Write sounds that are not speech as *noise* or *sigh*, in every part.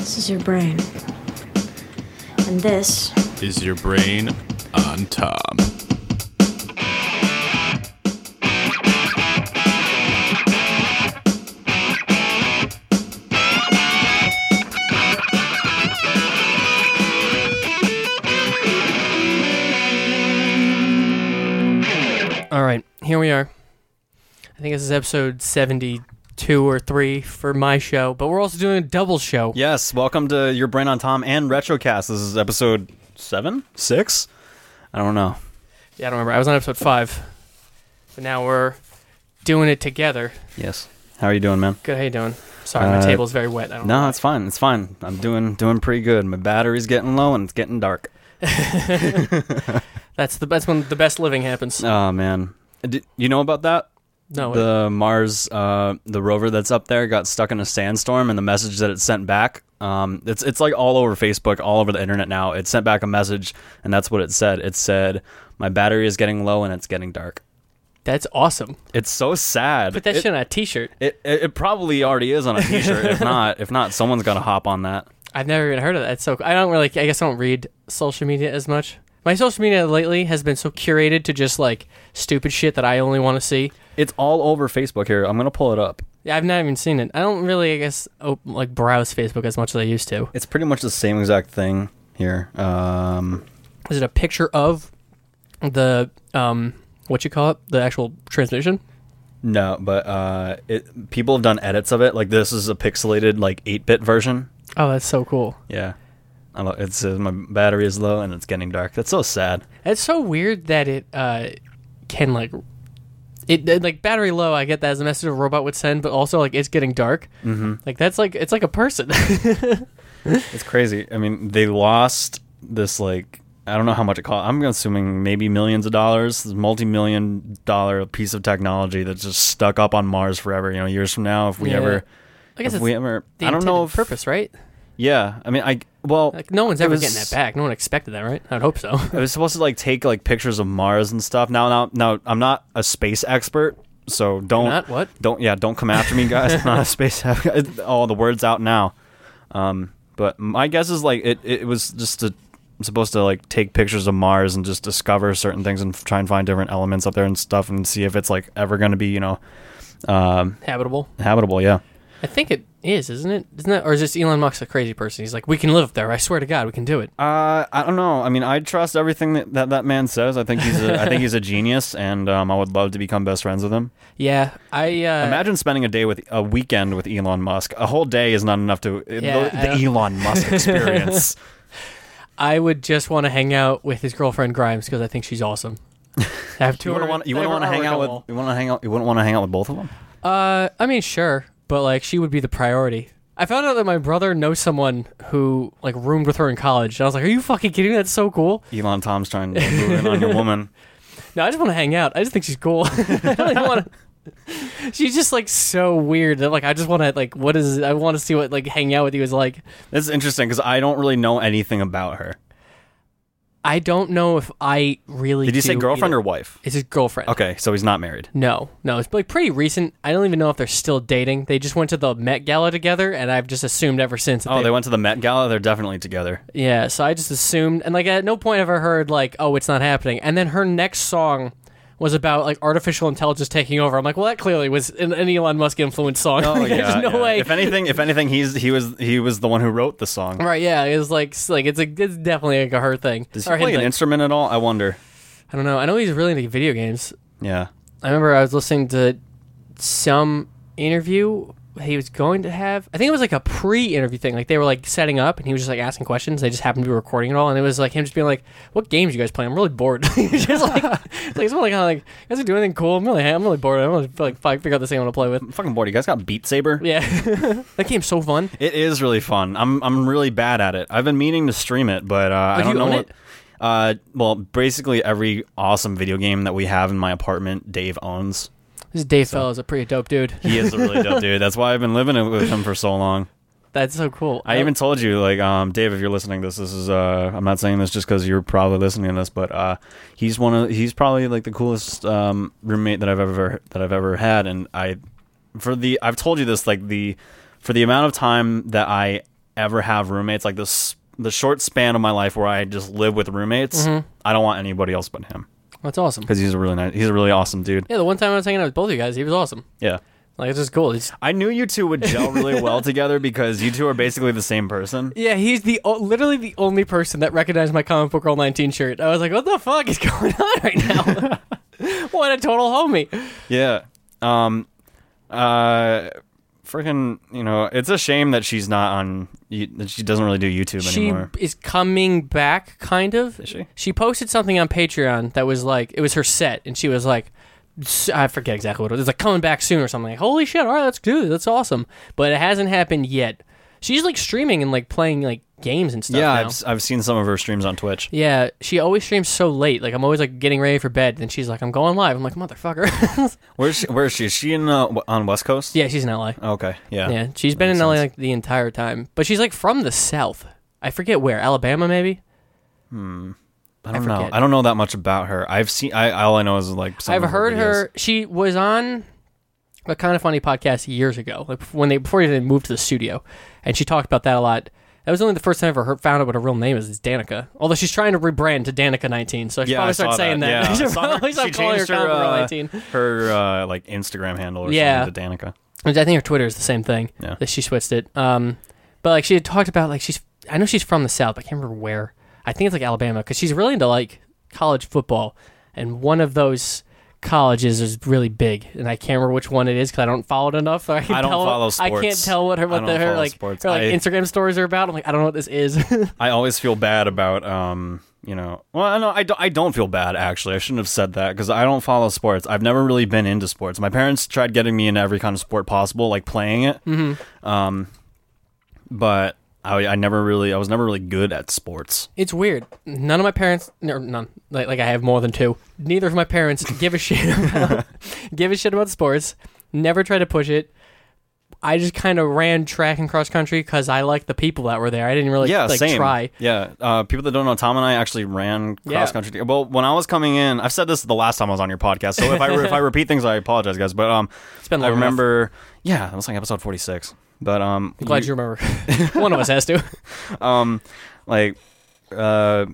This is your brain. And this Is your brain on Tom. All right, here we are. I think this is episode 72 or 3 for my show, but we're also doing a double show. Yes, welcome to Your Brain on Tom and Retrocast. This is episode seven, six. I don't know. Yeah, I don't remember. I was on episode 5. But now we're doing it together. Yes. How are you doing, man? Good, how you doing? Sorry, my Uh, table's very wet. I don't No, know. it's fine. It's fine. I'm doing doing pretty good. My battery's getting low and it's getting dark. *laughs* *laughs* That's the that's when the best living happens. Oh man, Did, you know about that? No, the Mars, uh, the rover that's up there, got stuck in a sandstorm, and the message that it sent back, um, it's it's like all over Facebook, all over the internet now. It sent back a message, and that's what it said. It said, "My battery is getting low and it's getting dark." that's awesome. It's so sad. Put that it, shit on a t-shirt. It, it it probably already is on a T-shirt. if not, if not, someone's got to hop on that. I've never even heard of that. It's so I don't really I guess I don't read social media as much. My social media lately has been so curated to just like stupid shit that I only want to see. It's all over Facebook here. I'm gonna pull it up. Yeah, I've not even seen it. I don't really, I guess, op- like browse Facebook as much as I used to. It's pretty much the same exact thing here. Um, Is it a picture of the um what you call it, the actual transmission? no, but uh, it people have done edits of it. Like this is a pixelated like 8-bit version. Oh, that's so cool. Yeah. I lo- It says my battery is low and it's getting dark. That's so sad. It's so weird that it uh can like it like battery low. I get that as a message a robot would send, but also like it's getting dark. Mm-hmm. Like that's like it's like a person. *laughs* It's crazy. I mean, they lost this like I don't know how much it cost. I'm assuming maybe millions of dollars. This multi-million dollar piece of technology that's just stuck up on Mars forever. You know, years from now, if we Yeah. ever, I guess if it's we ever, the I don't know if purpose, right? Yeah, I mean, I well, Like no one's ever was- getting that back. No one expected that, right? I'd hope so. *laughs* It was supposed to like take like pictures of Mars and stuff. Now, now, now, I'm not a space expert, so don't Not what? don't yeah, don't come after me, guys. I'm not a space. *laughs* oh, the word's out now. Um, but my guess is like it. It was just to, supposed to like take pictures of Mars and just discover certain things and try and find different elements up there and stuff and see if it's like ever going to be you know um, Habitable. habitable. Yeah. I think it is, isn't it? Isn't that, or is this Elon Musk a crazy person? He's like, we can live up there. I swear to God, we can do it. Uh, I don't know. I mean, I trust everything that, that that man says. I think he's a, I think he's a genius, *laughs* and um, I would love to become best friends with him. Yeah, I uh, Imagine spending a day with a weekend with Elon Musk. A whole day is not enough to Yeah, the, the Elon Musk *laughs* experience. *laughs* I would just want to hang out with his girlfriend Grimes because I think she's awesome. I have two. you want you wouldn't want to hang out with you want to hang out you wouldn't want to hang out with both of them. Uh, I mean, sure, but like she would be the priority. I found out that my brother knows someone who like roomed with her in college. And I was like, "Are you fucking kidding me? That's so cool." Elon Tom's trying to move in on your woman. *laughs* No, I just want to hang out. I just think she's cool. *laughs* I don't want to. She's just like so weird. that, Like I just want to like what is I want to see what like hang out with you is like. This is interesting because I don't really know anything about her. I don't know if I really. Did you say girlfriend either. or wife? It's his girlfriend. Okay, so he's not married. No, no, it's like pretty recent. I don't even know if they're still dating. They just went to the Met Gala together, and I've just assumed ever since. Oh, they went to the Met Gala. They're definitely together. Yeah, so I just assumed, and like at no point have I heard like, oh, it's not happening. And then her next song was about like artificial intelligence taking over. I'm like, well, that clearly was an, an Elon Musk influenced song. Oh *laughs* Like, yeah. there's no yeah. way. If anything, if anything, he's he was he was the one who wrote the song. Right? Yeah, it was like s- like it's a it's definitely like a her thing. Does he Or play an thing. instrument at all? I wonder. I don't know. I know he's really into video games. Yeah. I remember I was listening to some interview he was going to have. I think it was like a pre-interview thing. Like they were like setting up, and he was just like asking questions. They just happened to be recording it all, and it was like him just being like, "What games you guys play? I'm really bored." *laughs* He's just like, it's *laughs* like someone like kind of like, "You guys are doing anything cool? I'm really, I'm really bored. I'm really like fi- figure out this thing I want to play with." I'm fucking bored. You guys got Beat Saber? Yeah, *laughs* that game's so fun. It is really fun. I'm I'm really bad at it. I've been meaning to stream it, but uh, I Oh, do don't know what. it? Uh, well, basically every awesome video game that we have in my apartment, Dave owns. This Dave Fellows a pretty dope dude. He is a really dope *laughs* dude. That's why I've been living with him for so long. That's so cool. I even told you, like, um, Dave, if you're listening, to this this is. Uh, I'm not saying this just because you're probably listening to this, but uh, he's one of he's probably like the coolest um, roommate that I've ever that I've ever had, and I for the I've told you this like the for the amount of time that I ever have roommates, like this the short span of my life where I just live with roommates, Mm-hmm. I don't want anybody else but him That's awesome. because he's a really nice, he's a really awesome dude. Yeah, the one time I was hanging out with both of you guys, he was awesome. Yeah. Like it's just cool. It's, I knew you two would gel really well *laughs* together because you two are basically the same person. yeah, he's the o- literally the only person that recognized my comic book girl 19 shirt. I was like, what the fuck is *laughs* going on right now? *laughs* what a total homie. Yeah. Um. Uh. Freaking. You know, it's a shame that she's not on. That she doesn't really do YouTube She anymore. is coming back, kind of. Is she? She posted something on Patreon that was like, it was her set, and she was like, i forget exactly what it was. It's like coming back soon or something. Like, holy shit! All right, let's do it. That's awesome. But it hasn't happened yet. She's like streaming and like playing like games and stuff. Yeah, now. I've I've seen some of her streams on Twitch. Yeah, she always streams so late. Like I'm always like getting ready for bed, and she's like, "I'm going live." I'm like, "Motherfucker." *laughs* Where's she? Where is she? Is she in uh, on West Coast? yeah, she's in LA. Okay. Yeah. Yeah, she's been in Makes LA like the entire time, but she's like from the South. I forget where, Alabama maybe. Hmm. I don't I know. I don't know that much about her. I've seen. I all I know is like. Some I've heard videos. her. She was on a kind of funny podcast years ago, like when they before they moved to the studio, and she talked about that a lot. That was only the first time I ever heard, found out what her real name is. Is Danika. Although she's trying to rebrand to Danika 19, so I should Yeah, I probably start saying that. Yeah, *laughs* I I her- start she calling her changed her, Comic Girl uh, 19. her uh, like Instagram handle or Yeah. something to Danika. I think her Twitter is the same thing. Yeah. That she switched it. Um, but like she had talked about like she's I know she's from the South. But I can't remember where. I think it's like Alabama because she's really into like college football, and one of those colleges is really big, and I can't remember which one it is because I don't follow it enough. So I, I don't tell, follow I can't tell what her what the, her like sports. her like I- Instagram stories are about. I'm like I don't know what this is. *laughs* I always feel bad about um you know well I know I don't, I don't feel bad actually I shouldn't have said that because I don't follow sports I've never really been into sports my parents tried getting me into every kind of sport possible like playing it mm-hmm. um but I, I never really I was never really good at sports It's weird. None of my parents, no, none, like, like I have more than two. Neither of my parents give a *laughs* shit about, give a shit about sports. Never try to push it. I just kind of ran track and cross country because I liked the people that were there. I didn't really yeah like same try. yeah uh, people that don't know Tom and I actually ran Yeah. cross country well when I was coming in I've said this the last time I was on your podcast so if I if I *laughs* repeat things I apologize guys but um It's been I long enough. remember yeah that was like episode 46 but um I'm glad you remember. *laughs* One of us has to. *laughs* um like uh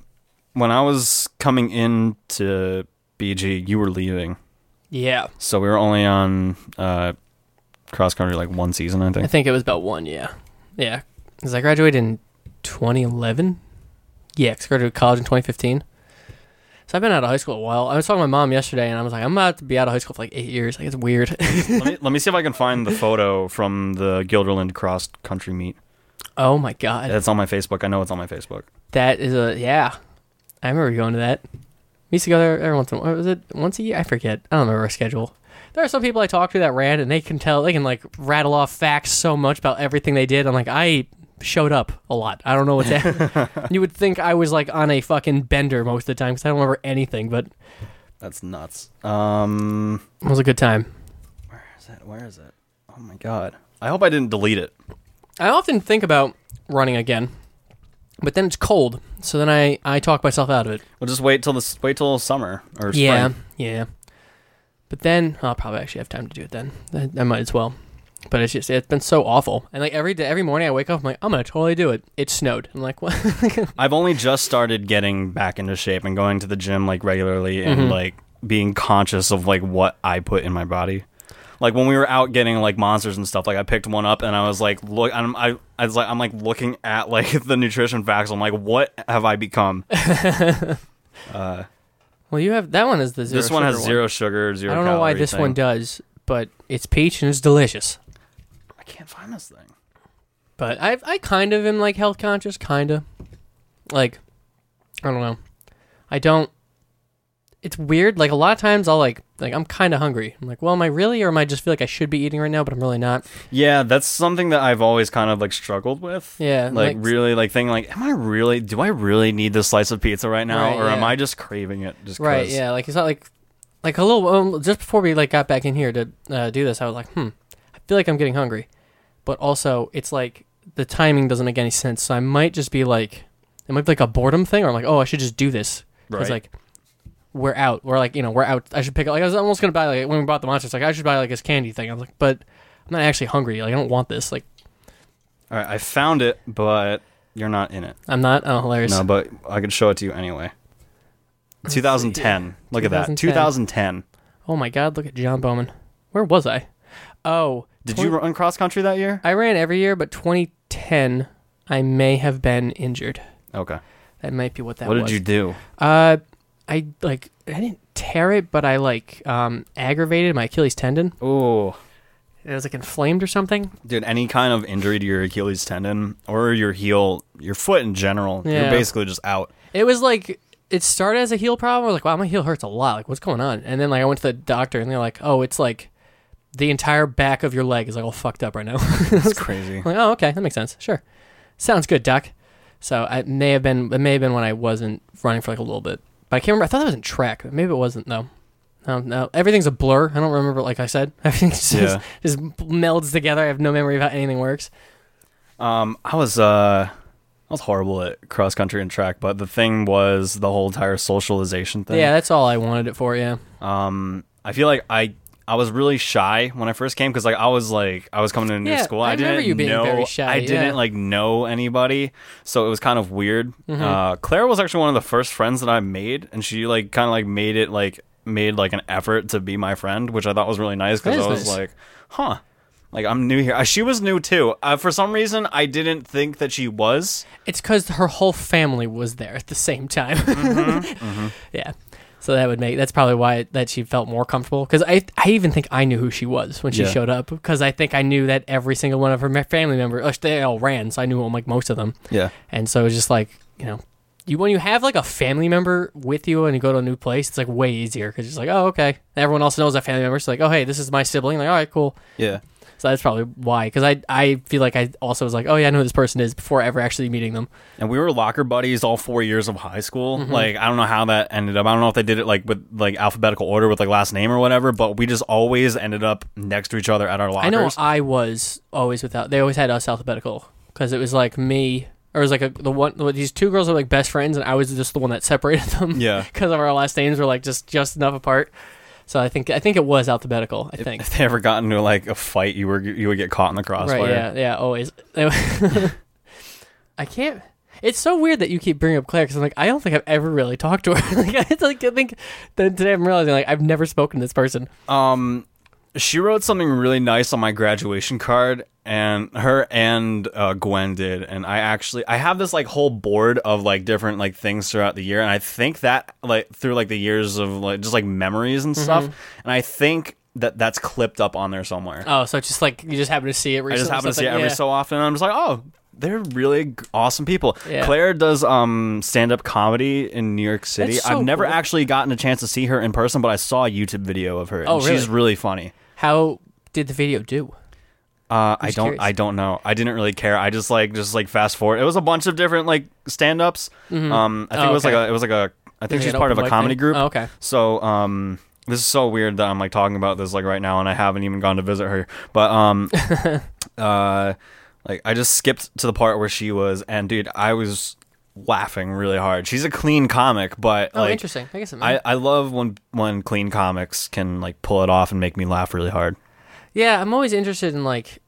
when I was coming in to BG you were leaving Yeah, so we were only on uh cross country like one season I think. I think it was about one. Yeah, yeah. Because I graduated in 2011. Yeah, 'cause I graduated college in 2015. So I've been out of high school a while. I was talking to my mom yesterday, and I was like, I'm about to be out of high school for like eight years. Like it's weird. let, me, *laughs* let me see if I can find the photo from the Guilderland cross country meet oh my god. it's on my Facebook I know it's on my Facebook That is a yeah. I remember going to that. We used to go there every once in a while. Was it once a year? I forget. I don't remember our schedule. There are some people I talk to that ran and they can tell they can like rattle off facts so much about everything they did. I'm like, I showed up a lot. I don't know what that. *laughs* *laughs* you would think I was like on a fucking bender most of the time because I don't remember anything, but that's nuts um it was a good time. where is it where is it oh my god I hope I didn't delete it I often think about running again, but then it's cold, so then I I talk myself out of it. we'll just wait till this wait till summer or spring. Yeah, yeah. But then I'll probably actually have time to do it then. I, I might as well. But it's just it's been so awful. And like every day, every morning I wake up, I'm like, I'm gonna totally do it. It snowed. I'm like, *laughs* what? I've only just started getting back into shape and going to the gym like regularly and Mm-hmm. like being conscious of like what I put in my body. Like when we were out getting like monsters and stuff, like I picked one up and I was like, look, I'm, I, I was like, I'm like looking at *laughs* like the nutrition facts. I'm like, what have I become? *laughs* well, you have that one is the zero. this one has sugar zero sugar, zero. I don't know why this thing. one does, but it's peach and it's delicious. I can't find this thing. But I I kind of am like health conscious, kind of. Like, I don't know. I don't. It's weird. Like a lot of times, I'll like like I'm kind of hungry. I'm like, well, am I really, or am I just feel like I should be eating right now, but I'm really not? Yeah, that's something that I've always kind of like struggled with. Yeah, like, like- really, like thinking like, am I really? Do I really need this slice of pizza right now, Right, or am. I just craving it? Just Right. 'cause? Yeah. Like it's not like like a little um, just before we like got back in here to uh, do this, I was like, hmm, I feel like I'm getting hungry, but also it's like the timing doesn't make any sense. So I might just be like, it might be like a boredom thing, or I'm like, oh, I should just do this because Right. like we're out. We're like you know we're out. I should pick up. Like I was almost gonna buy like when we bought the monsters. Like I should buy like this candy thing. I was like, but I'm not actually hungry. Like I don't want this. Like All right, I found it, but you're not in it. I'm not. Oh, hilarious. No, but I can show it to you anyway. 2010. Look at that. 2010. 2010. Oh my God! Look at John Bowman. Where was I? Oh, Did 20 you run cross country that year? I ran every year, but 2010, I may have been injured. Okay. That might be what that what was. did you do? Uh, I like I didn't tear it, but I like um aggravated my Achilles tendon. Oh, It was like inflamed or something. dude, any kind of injury to your Achilles tendon or your heel, your foot in general, Yeah. you're basically just out. It was like it started as a heel problem. I was like, wow, my heel hurts a lot. Like, what's going on? And then like I went to the doctor, and they're like, oh, it's like the entire back of your leg is like all fucked up right now. *laughs* That's *laughs* crazy. Like, oh, okay, that makes sense. Sure, sounds good, doc. So I may have been it may have been when I wasn't running for like a little bit, but I can't remember. I thought that was in track. Maybe it wasn't though. No, no, everything's a blur. I don't remember. Like I said, *laughs* everything just, Yeah. just melds together. I have no memory of how anything works. Um, I was uh, I was horrible at cross country and track, but the thing was the whole entire socialization thing. Yeah, that's all I wanted it for. Yeah. Um, I feel like I I was really shy when I first came because like I was like I was coming to a new Yeah, school. I didn't remember you being know very shy, I didn't like know anybody, so it was kind of weird. Mm-hmm. Uh, Claire was actually one of the first friends that I made, and she like kind of like made it like made like an effort to be my friend, which I thought was really nice because I was nice. like, huh. Like I'm new here. Uh, She was new too. Uh, for some reason, I didn't think that she was. It's because her whole family was there at the same time. Mm-hmm, *laughs* Yeah. So that would make that's probably why that she felt more comfortable because I I even think I knew who she was when she Yeah. showed up because I think I knew that every single one of her ma- family members like, uh, they all ran so I knew like most of them Yeah. and so it was just like you know you when you have like a family member with you and you go to a new place it's like way easier because it's like oh okay and everyone else knows that family member so like oh hey this is my sibling like all right cool Yeah. So that's probably why because I I feel like I also was like oh yeah I know who this person is before ever actually meeting them And we were locker buddies all four years of high school. Mm-hmm. Like I don't know how that ended up. I don't know if they did it like with like alphabetical order with like last name or whatever. But we just always ended up next to each other at our lockers. I know I was always without. They always had us alphabetical because it was like me, or it was like a, the one. These two girls were like best friends, and I was just the one that separated *laughs* them. Yeah. *laughs* because of our last names were like just just enough apart. So I think I think it was alphabetical. I think. if they ever got into like a fight, you were you would get caught in the crossfire. Right? Yeah. Yeah. Always. *laughs* I can't. It's so weird that you keep bringing up Claire because I'm like I don't think I've ever really talked to her. *laughs* like it's like I think then today I'm realizing like I've never spoken to this person. Um, she wrote something really nice on my graduation card, and her and uh, Gwen did. And I actually I have this like whole board of like different like things throughout the year, and I think that like through like the years of like just like memories and stuff, and I think that that's clipped up on there somewhere. Oh, so it's just like you just happen to see it. I just happen to see it every yeah. so often. And I'm just like, oh, they're really awesome people. Yeah. Claire does um stand up comedy in New York City. So I've never cool. actually gotten a chance to see her in person, but I saw a YouTube video of her. and Oh, She's really? really funny. How did the video do? Uh, I don't. curious. I don't know. I didn't really care. I just like just like fast forward. It was a bunch of different like stand ups. Um, I think Oh, it was okay. like a. It was like a. I think she's part of a comedy thing? group. Oh, okay. So um, this is so weird that I'm like talking about this like right now, and I haven't even gone to visit her. But um, *laughs* uh, like I just skipped to the part where she was, and dude, I was laughing really hard. She's a clean comic, but Oh, like, interesting. I guess it I, I love when when clean comics can like pull it off and make me laugh really hard. yeah, I'm always interested in like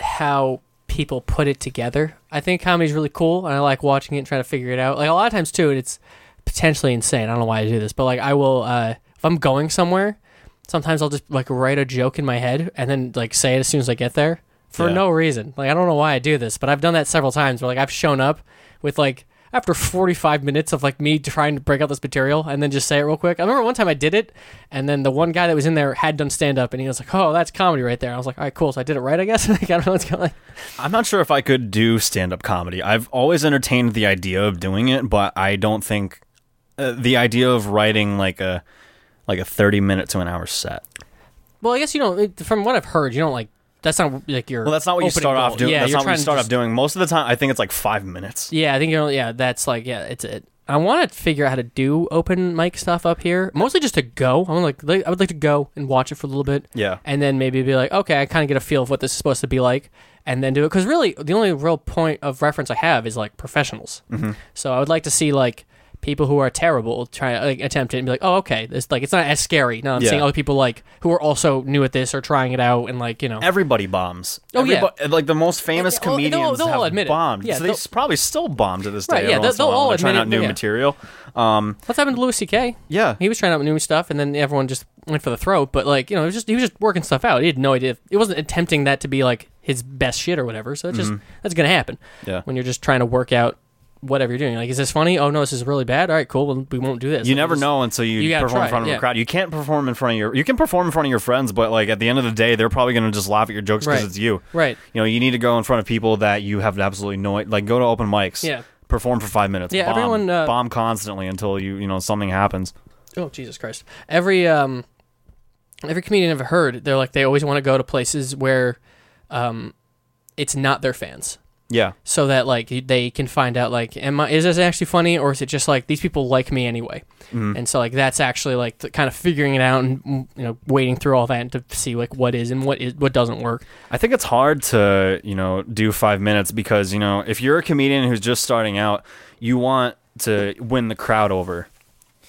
how people put it together. I think comedy's really cool, and I like watching it and trying to figure it out. Like a lot of times too, it's potentially insane. I don't know why I do this, but like I will uh, if I'm going somewhere, sometimes I'll just like write a joke in my head and then like say it as soon as I get there for Yeah. no reason. Like I don't know why I do this, but I've done that several times. Where like I've shown up with like after 45 minutes of like me trying to break out this material and then just say it real quick. I remember one time I did it, and then the one guy that was in there had done stand up, and he was like, "Oh, that's comedy right there." I was like, "All right, cool." So I did it right, I guess. *laughs* like I don't know what's going. on. I'm not sure if I could do stand up comedy. I've always entertained the idea of doing it, but I don't think uh, the idea of writing like a like a 30 minute to an hour set. Well, I guess you don't. From what I've heard, you don't like. That's not like your. Well, that's not what you opening start goal. off doing. Yeah, that's you're not what trying you to start just- off doing. Most of the time, I think it's like five minutes. Yeah, I think you're. Yeah, that's like yeah, it's it. I want to figure out how to do open mic stuff up here, mostly just to go. I want like, like I would like to go and watch it for a little bit. Yeah. and then maybe be like, okay, I kind of get a feel of what this is supposed to be like, and then do it. Because really, the only real point of reference I have is like professionals. Mm-hmm. So I would like to see like people who are terrible try to like, attempt it and be like, oh, okay, this like it's not as scary. No, I'm Yeah. seeing other people like who are also new at this or trying it out and like you know. Everybody bombs. Oh, yeah. Everybo- Like the most famous they'll- they'll- comedians they'll all have admit it. bombed. Yeah, so they they'll- s- probably still bomb to this day. Right, yeah, every once in a they'll while all when they're trying admit out it, new yeah. material. Um, What's happened to Louis C.K.? yeah, He was trying out new stuff, and then everyone just went for the throat. But like you know, it was just he was just working stuff out. He had no idea. It wasn't attempting that to be like his best shit or whatever. So it's just that's gonna happen Mm-hmm. yeah. when you're just trying to work out whatever you're doing. Like, is this funny? Oh no, this is really bad. All right, cool. Well, we won't do this. You never just- know until you, you perform in front it, of yeah. a crowd. You can't perform in front of your. You can perform in front of your friends, but like at the end of the day, they're probably going to just laugh at your jokes because Right. it's you. Right. You know, you need to go in front of people that you have absolutely no like. Go to open mics. Yeah. Perform for five minutes. Yeah, bomb, everyone, uh, bomb constantly until you you know something happens. Oh Jesus Christ! Every um, every comedian I've heard, they're like they always want to go to places where, um, it's not their fans. Yeah. so that like they can find out like am I is this actually funny or is it just like these people like me anyway and so like that's actually like the, kind of figuring it out and mm, you know wading through all that to see like what is and what is what doesn't work I think it's hard to, you know, do five minutes because, you know, if you're a comedian who's just starting out, you want to win the crowd over.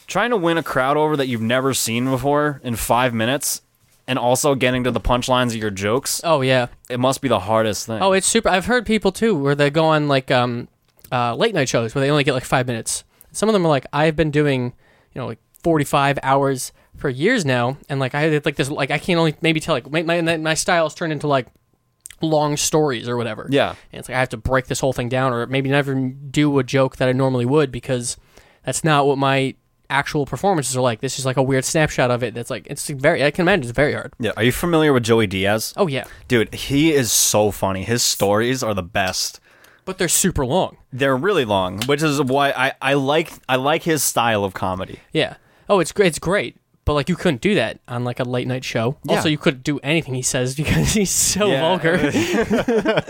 Trying to win a crowd over that you've never seen before in five minutes and also getting to the punchlines of your jokes, oh yeah it must be the hardest thing. oh it's super i've heard people too where they go on like um uh late night shows where they only get like five minutes some of them are like i've been doing you know like 45 hours for years now and like i had like this like i can't only maybe tell like my my, my style's turned into like long stories or whatever yeah. And it's like I have to break this whole thing down, or maybe never do a joke that I normally would because that's not what my actual performances are like. This is like a weird snapshot of it. That's like it's very. I can imagine it's very hard. Yeah. Are you familiar with Joey Diaz? Oh yeah, Dude, he is so funny. His stories are the best. but they're super long. They're really long, which is why I, I like I like his style of comedy. Yeah. Oh, it's great. It's great. But like you couldn't do that on like a late night show. Yeah. Also, you couldn't do anything he says *laughs* because he's so Yeah. vulgar. *laughs*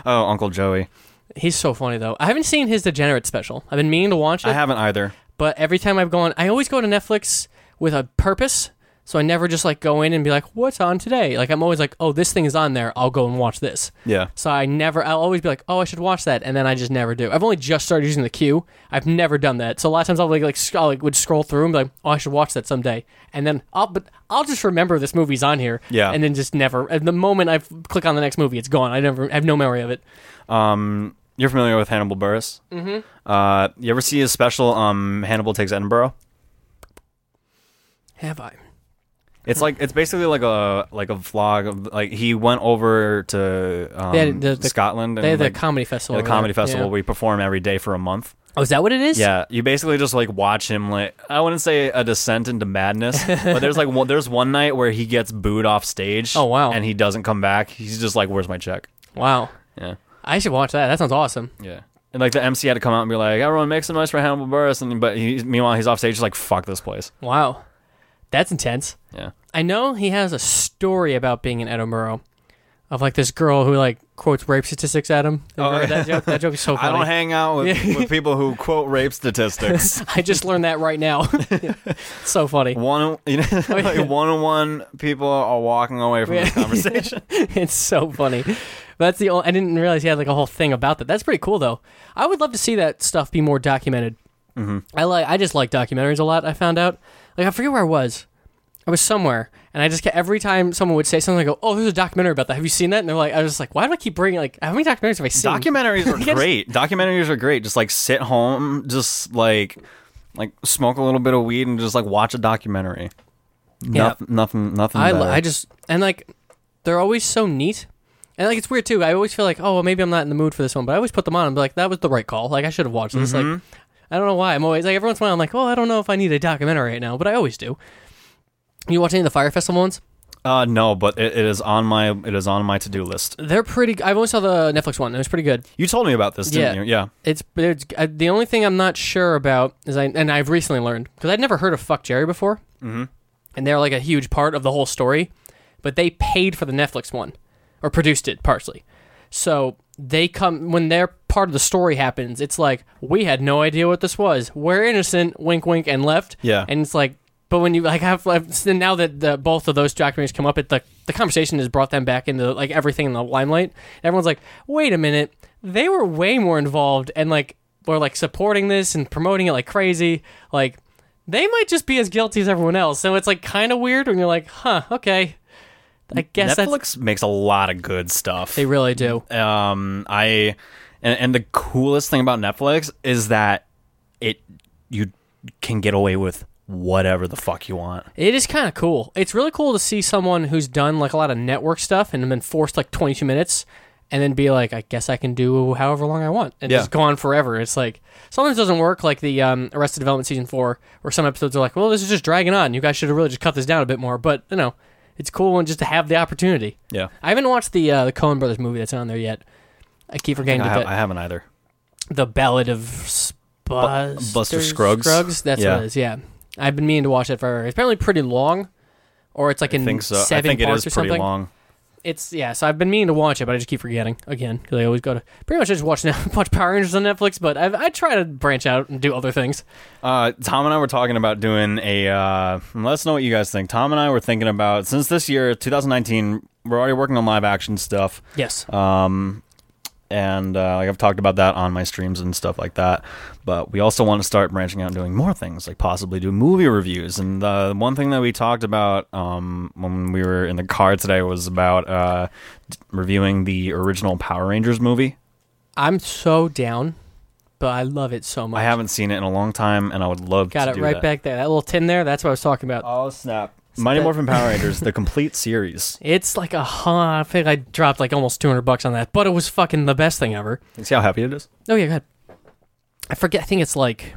*laughs* Oh, Uncle Joey. he's so funny though. I haven't seen his Degenerate special. I've been meaning to watch it. I haven't either. But every time I've gone, I always go to Netflix with a purpose. So I never just like go in and be like, "What's on today?" Like I'm always like, "Oh, this thing is on there. I'll go and watch this." Yeah. So I never. I'll always be like, "Oh, I should watch that," and then I just never do. I've only just started using the queue. I've never done that. So a lot of times I'll like like, sc- I'll, like would scroll through and be like, "Oh, I should watch that someday," and then I'll but I'll just remember this movie's on here. Yeah. And then just never. And the moment I click on the next movie, it's gone. I never I have no memory of it. Um, you're familiar with Hannibal Buress? Mm-hmm. Uh, you ever see his special? Um, Hannibal takes Edinburgh. Have I? It's like it's basically like a like a vlog of like he went over to um, They had the- the- Scotland and They have the like, comedy festival. the comedy festival Yeah. where we perform every day for a month. Oh, is that what it is? Yeah, you basically just like watch him like I wouldn't say a descent into madness, but there's like one, there's one night where he gets booed off stage. Oh, wow. And he doesn't come back. He's just like, "Where's my check?" Wow. Yeah, I should watch that. That sounds awesome. yeah. And like the MC had to come out and be like, "Everyone make some noise for Hannibal Buress," and but he meanwhile he's off stage just like, "Fuck this place." Wow. That's intense. Yeah. I know he has a story about being in Edinburgh of like this girl who like quotes rape statistics at him. Have you Oh, heard yeah. that *laughs* joke? That joke is so I don't hang out with, Yeah. *laughs* with people who quote rape statistics. *laughs* I just learned that right now. so funny. one, you know, yeah. like one on one people are walking away from this Yeah. conversation. it's so funny. That's the only, I didn't realize he had like a whole thing about that. That's pretty cool though. I would love to see that stuff be more documented. Mm-hmm. I like I just like documentaries a lot. I found out. Like I forget where I was. I was somewhere, and I just kept, every time someone would say something, I go, "Oh, there's a documentary about that. Have you seen that?" And they're like, "I was just like, why do I keep bringing like how many documentaries have I seen?" Documentaries are *laughs* great. Documentaries are great. Just like sit home, just like like smoke a little bit of weed and just like watch a documentary. Yeah. Nothing, nothing, nothing. I, better. I just and like they're always so neat. And like it's weird too. I always feel like, oh, well, maybe I'm not in the mood for this one, but I always put them on and be like, that was the right call. Like I should have watched this. Like Mm-hmm. I don't know why. I'm always like every once in a while I'm like, oh, I don't know if I need a documentary right now, but I always do. You watch any of the Fire Festival ones? uh no, but it, it is on my it is on my to do list. They're pretty. I've only saw the Netflix one. It was pretty good. You told me about this, didn't Yeah. you? Yeah. It's, it's uh, the only thing I'm not sure about is I and I've recently learned because I'd never heard of FuckJerry before, mm-hmm. and they're like a huge part of the whole story, but they paid for the Netflix one or produced it partially, so they come when their part of the story happens. It's like we had no idea what this was. We're innocent. Wink, wink, and left. Yeah. and it's like. But when you like have now that the, both of those documentaries come up, it the the conversation has brought them back into like everything in the limelight. Everyone's like, wait a minute, they were way more involved and like were like supporting this and promoting it like crazy, like they might just be as guilty as everyone else. So it's like kind of weird when you're like, huh, okay. I guess that's Netflix makes a lot of good stuff. they really do. um i and, and the coolest thing about netflix is that it you can get away with whatever the fuck you want It is kind of cool. It's really cool to see someone who's done like a lot of network stuff and been forced like 22 minutes and then be like, I guess I can do however long I want and Yeah. just go on forever. It's like sometimes it doesn't work like the um, Arrested Development season four, where some episodes are like, well, this is just dragging on. You guys should have really just cut this down a bit more. But you know, it's cool and just to have the opportunity. yeah I haven't watched the uh, the Coen Brothers movie that's on there yet. I keep forgetting I, to ha- I haven't either the Ballad of Buster, Buster Scruggs? Scruggs. That's Yeah. what it is. Yeah, I've been meaning to watch it for. It's apparently pretty long, or it's like i in think so seven i think it parts is or pretty something. long It's yeah. So I've been meaning to watch it, but I just keep forgetting again because I always go to pretty much I just watch *laughs* watch Power Rangers on Netflix. But I I try to branch out and do other things. uh tom and i were talking about doing a uh let us know what you guys think tom and i were thinking about since this year 2019 we're already working on live action stuff Yes. um and uh, like I've talked about that on my streams and stuff like that. But we also want to start branching out and doing more things, like possibly do movie reviews. And the one thing that we talked about um, when we were in the car today was about uh, d- reviewing the original Power Rangers movie. I'm so down, but I love it so much. I haven't seen it in a long time, and I would love got it right that. back there. That little tin there. That's what I was talking about. Oh snap! Mighty Morphin Power Rangers, the complete series. *laughs* It's like a huh. I think I dropped like almost 200 bucks on that, but it was fucking the best thing ever. You see how happy it is? Oh yeah, go ahead. I forget. I think it's like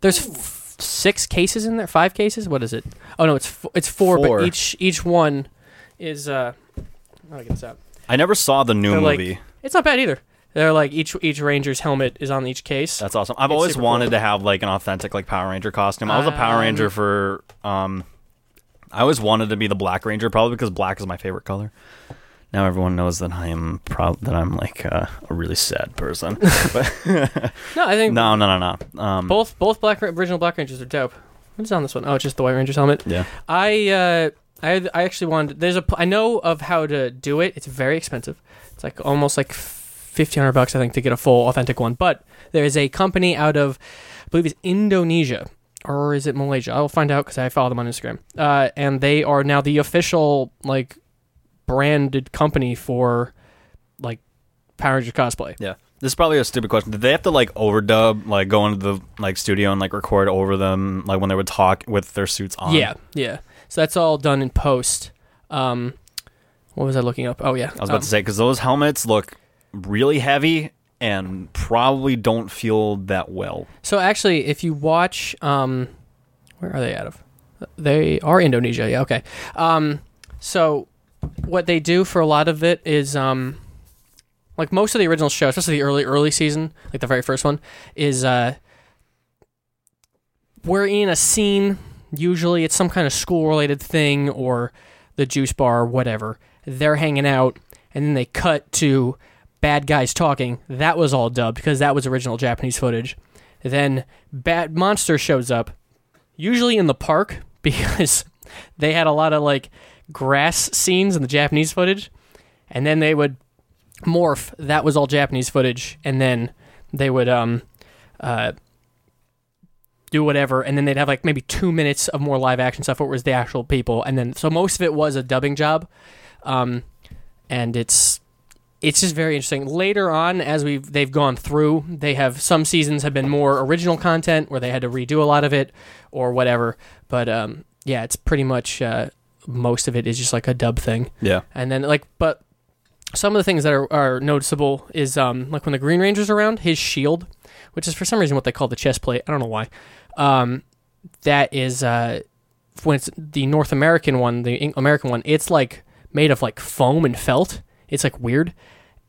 there's f- six cases in there. Five cases. What is it? Oh no, it's f- it's four, Four. But each each one is. uh How do I get this out? I never saw the new They're like- movie. It's not bad either. They're like each each ranger's helmet is on each case. That's awesome. I've It's always super wanted cool. to have like an authentic like Power Ranger costume. I was a Power Um, Ranger for um I always wanted to be the Black Ranger probably because black is my favorite color. Now everyone knows that I am proud that I'm like uh, a really sad person. *laughs* but no, I think no, no, no, no. Um both both black original Black Rangers are dope. What's on this one? Oh, it's just the White Ranger's helmet. yeah. I uh, I I actually wanted. There's a. pl- I know of how to do it. It's very expensive. It's like almost like fifteen hundred bucks, I think, to get a full authentic one. But there is a company out of, I believe it's Indonesia or is it Malaysia? I will find out because I follow them on Instagram. Uh, and they are now the official like branded company for like Power Rangers cosplay. Yeah. This is probably a stupid question. Did they have to like overdub, like go into the like studio and like record over them, like when they would talk with their suits on? Yeah, yeah. So that's all done in post. Um, what was I looking up? Oh yeah, I was about Um, to say because those helmets look really heavy and probably don't feel that well. So actually, if you watch, um, where are they out of? They are Indonesia. Yeah. Okay. Um, so what they do for a lot of it is, um, like most of the original show, especially the early early season, like the very first one, is uh, we're in a scene. Usually, it's some kind of school related thing or the juice bar or whatever. They're hanging out, and then they cut to bad guys talking. That was all dubbed because that was original Japanese footage. Then Bad Monster shows up, usually in the park *laughs* because they had a lot of like grass scenes in the Japanese footage, and then they would morph. That was all Japanese footage, and then they would um uh do whatever, and then they'd have like maybe two minutes of more live action stuff where it was the actual people, and then so most of it was a dubbing job, um, and it's it's just very interesting. Later on, as we've they've gone through, they have some seasons have been more original content where they had to redo a lot of it or whatever. But um, yeah, it's pretty much uh, most of it is just like a dub thing. Yeah. And then like, but some of the things that are, are noticeable is um, like when the Green Ranger's around, his shield, which is for some reason what they call the chest plate. I don't know why. Um, that is uh, when it's the North American one, the American one. It's like made of like foam and felt. It's like weird.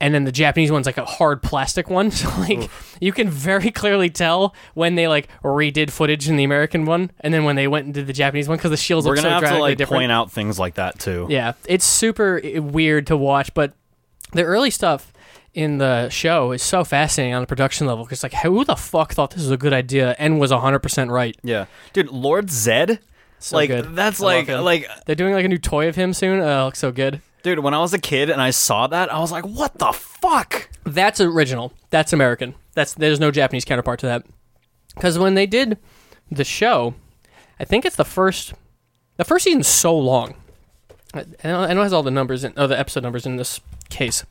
And then the Japanese one's like a hard plastic one. *laughs* So like you can very clearly tell when they like redid footage in the American one, and then when they went into the Japanese one because the shields We're gonna so have to like different. point out things like that too. Yeah, it's super weird to watch, but the early stuff in the show is so fascinating on the production level because like who the fuck thought this was a good idea and was 100% right Yeah. Dude, Lord Zedd, so like good that's I like like they're doing like a new toy of him soon oh it looks so good dude, when I was a kid and I saw that, I was like, "What the fuck?" that's original that's american That's there's no Japanese counterpart to that. Because when they did the show, I think it's the first. The first season's so long. I I know I know it has all the numbers in, oh, the episode numbers in this case.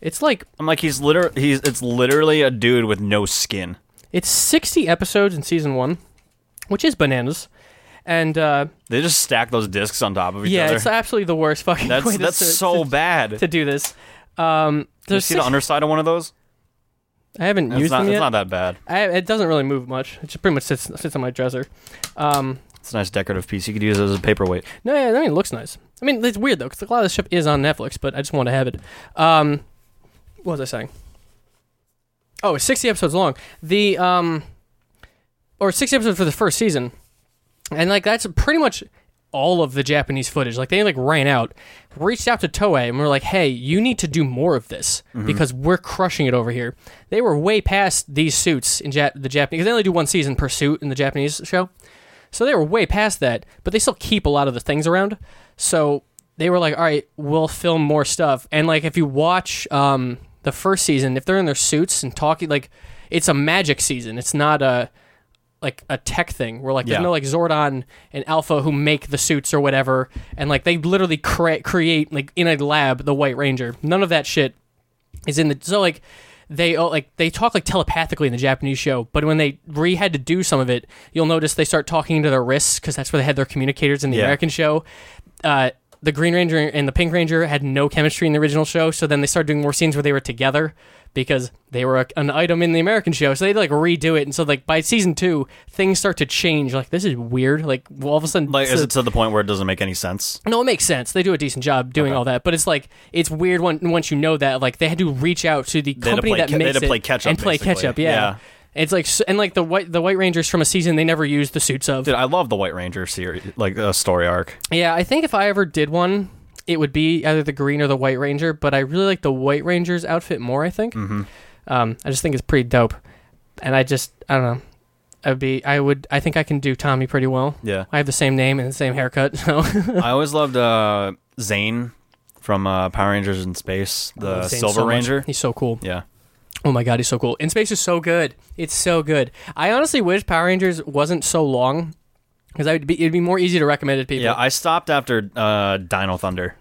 It's like I'm like he's literally he's it's literally a dude with no skin. it's 60 episodes in season one, which is bananas. And uh, They just stack those discs on top of each yeah, other. Yeah, it's absolutely the worst fucking that's way that's to- so to, bad. to do this. Um, you see the underside of one of those? I haven't It's used not, them it's not that bad. I, it doesn't really move much. It just pretty much sits sits on my dresser. Um, It's a nice decorative piece. You could use it as a paperweight. no, yeah, I mean, it looks nice. I mean, it's weird though because a lot of this stuff is on Netflix, but I just want to have it. Um, what was I saying? Oh, it's 60 episodes long. The um, or 60 episodes for the first season, and like that's pretty much all of the Japanese footage. Like they like ran out, reached out to Toei, and were like, "Hey, you need to do more of this because we're crushing it over here." They were way past these suits in Jap- the Japanese. They only do one season per suit in the Japanese show, so they were way past that. But they still keep a lot of the things around. So they were like, "All right, we'll film more stuff." And like, if you watch um, the first season, if they're in their suits and talking, like, it's a magic season. It's not a like a tech thing where like there's Yeah. no like Zordon and Alpha who make the suits or whatever, and like they literally crea- create like in a lab the White Ranger. None of that shit is in the so like they oh, like they talk like telepathically in the Japanese show, but when they re had to do some of it, you'll notice they start talking into their wrists because that's where they had their communicators in the Yeah. American show. Uh, the Green Ranger and the Pink Ranger had no chemistry in the original show, so then they started doing more scenes where they were together because they were a, an item in the American show. So they'd like redo it, and so like by season two, things start to change. Like this is weird. Like all of a sudden, Like, is so- it to the point where it doesn't make any sense? no, it makes sense. They do a decent job doing all that, but it's like it's weird when once you know that like they had to reach out to the They to company play that ca- they makes to it play catch up, and play basically. catch up. Yeah. Yeah. It's like and like the white the White Rangers from a season they never used the suits of. Dude, I love the White Ranger series, like uh, story arc. Yeah, I think if I ever did one, it would be either the Green or the White Ranger. But I really like the White Ranger's outfit more. I think. Mm-hmm. Um, I just think it's pretty dope, and I just I don't know. I'd be I would I think I can do Tommy pretty well. Yeah, I have the same name and the same haircut, *laughs* so I always loved uh, Zhane from uh, Power Rangers in Space, the Silver so much. Ranger. He's so cool. Yeah, Oh my god, he's so cool. In Space is so good. It's so good. I honestly wish Power Rangers wasn't so long because I'd be it'd be more easy to recommend it to people. yeah. I stopped after uh, Dino Thunder.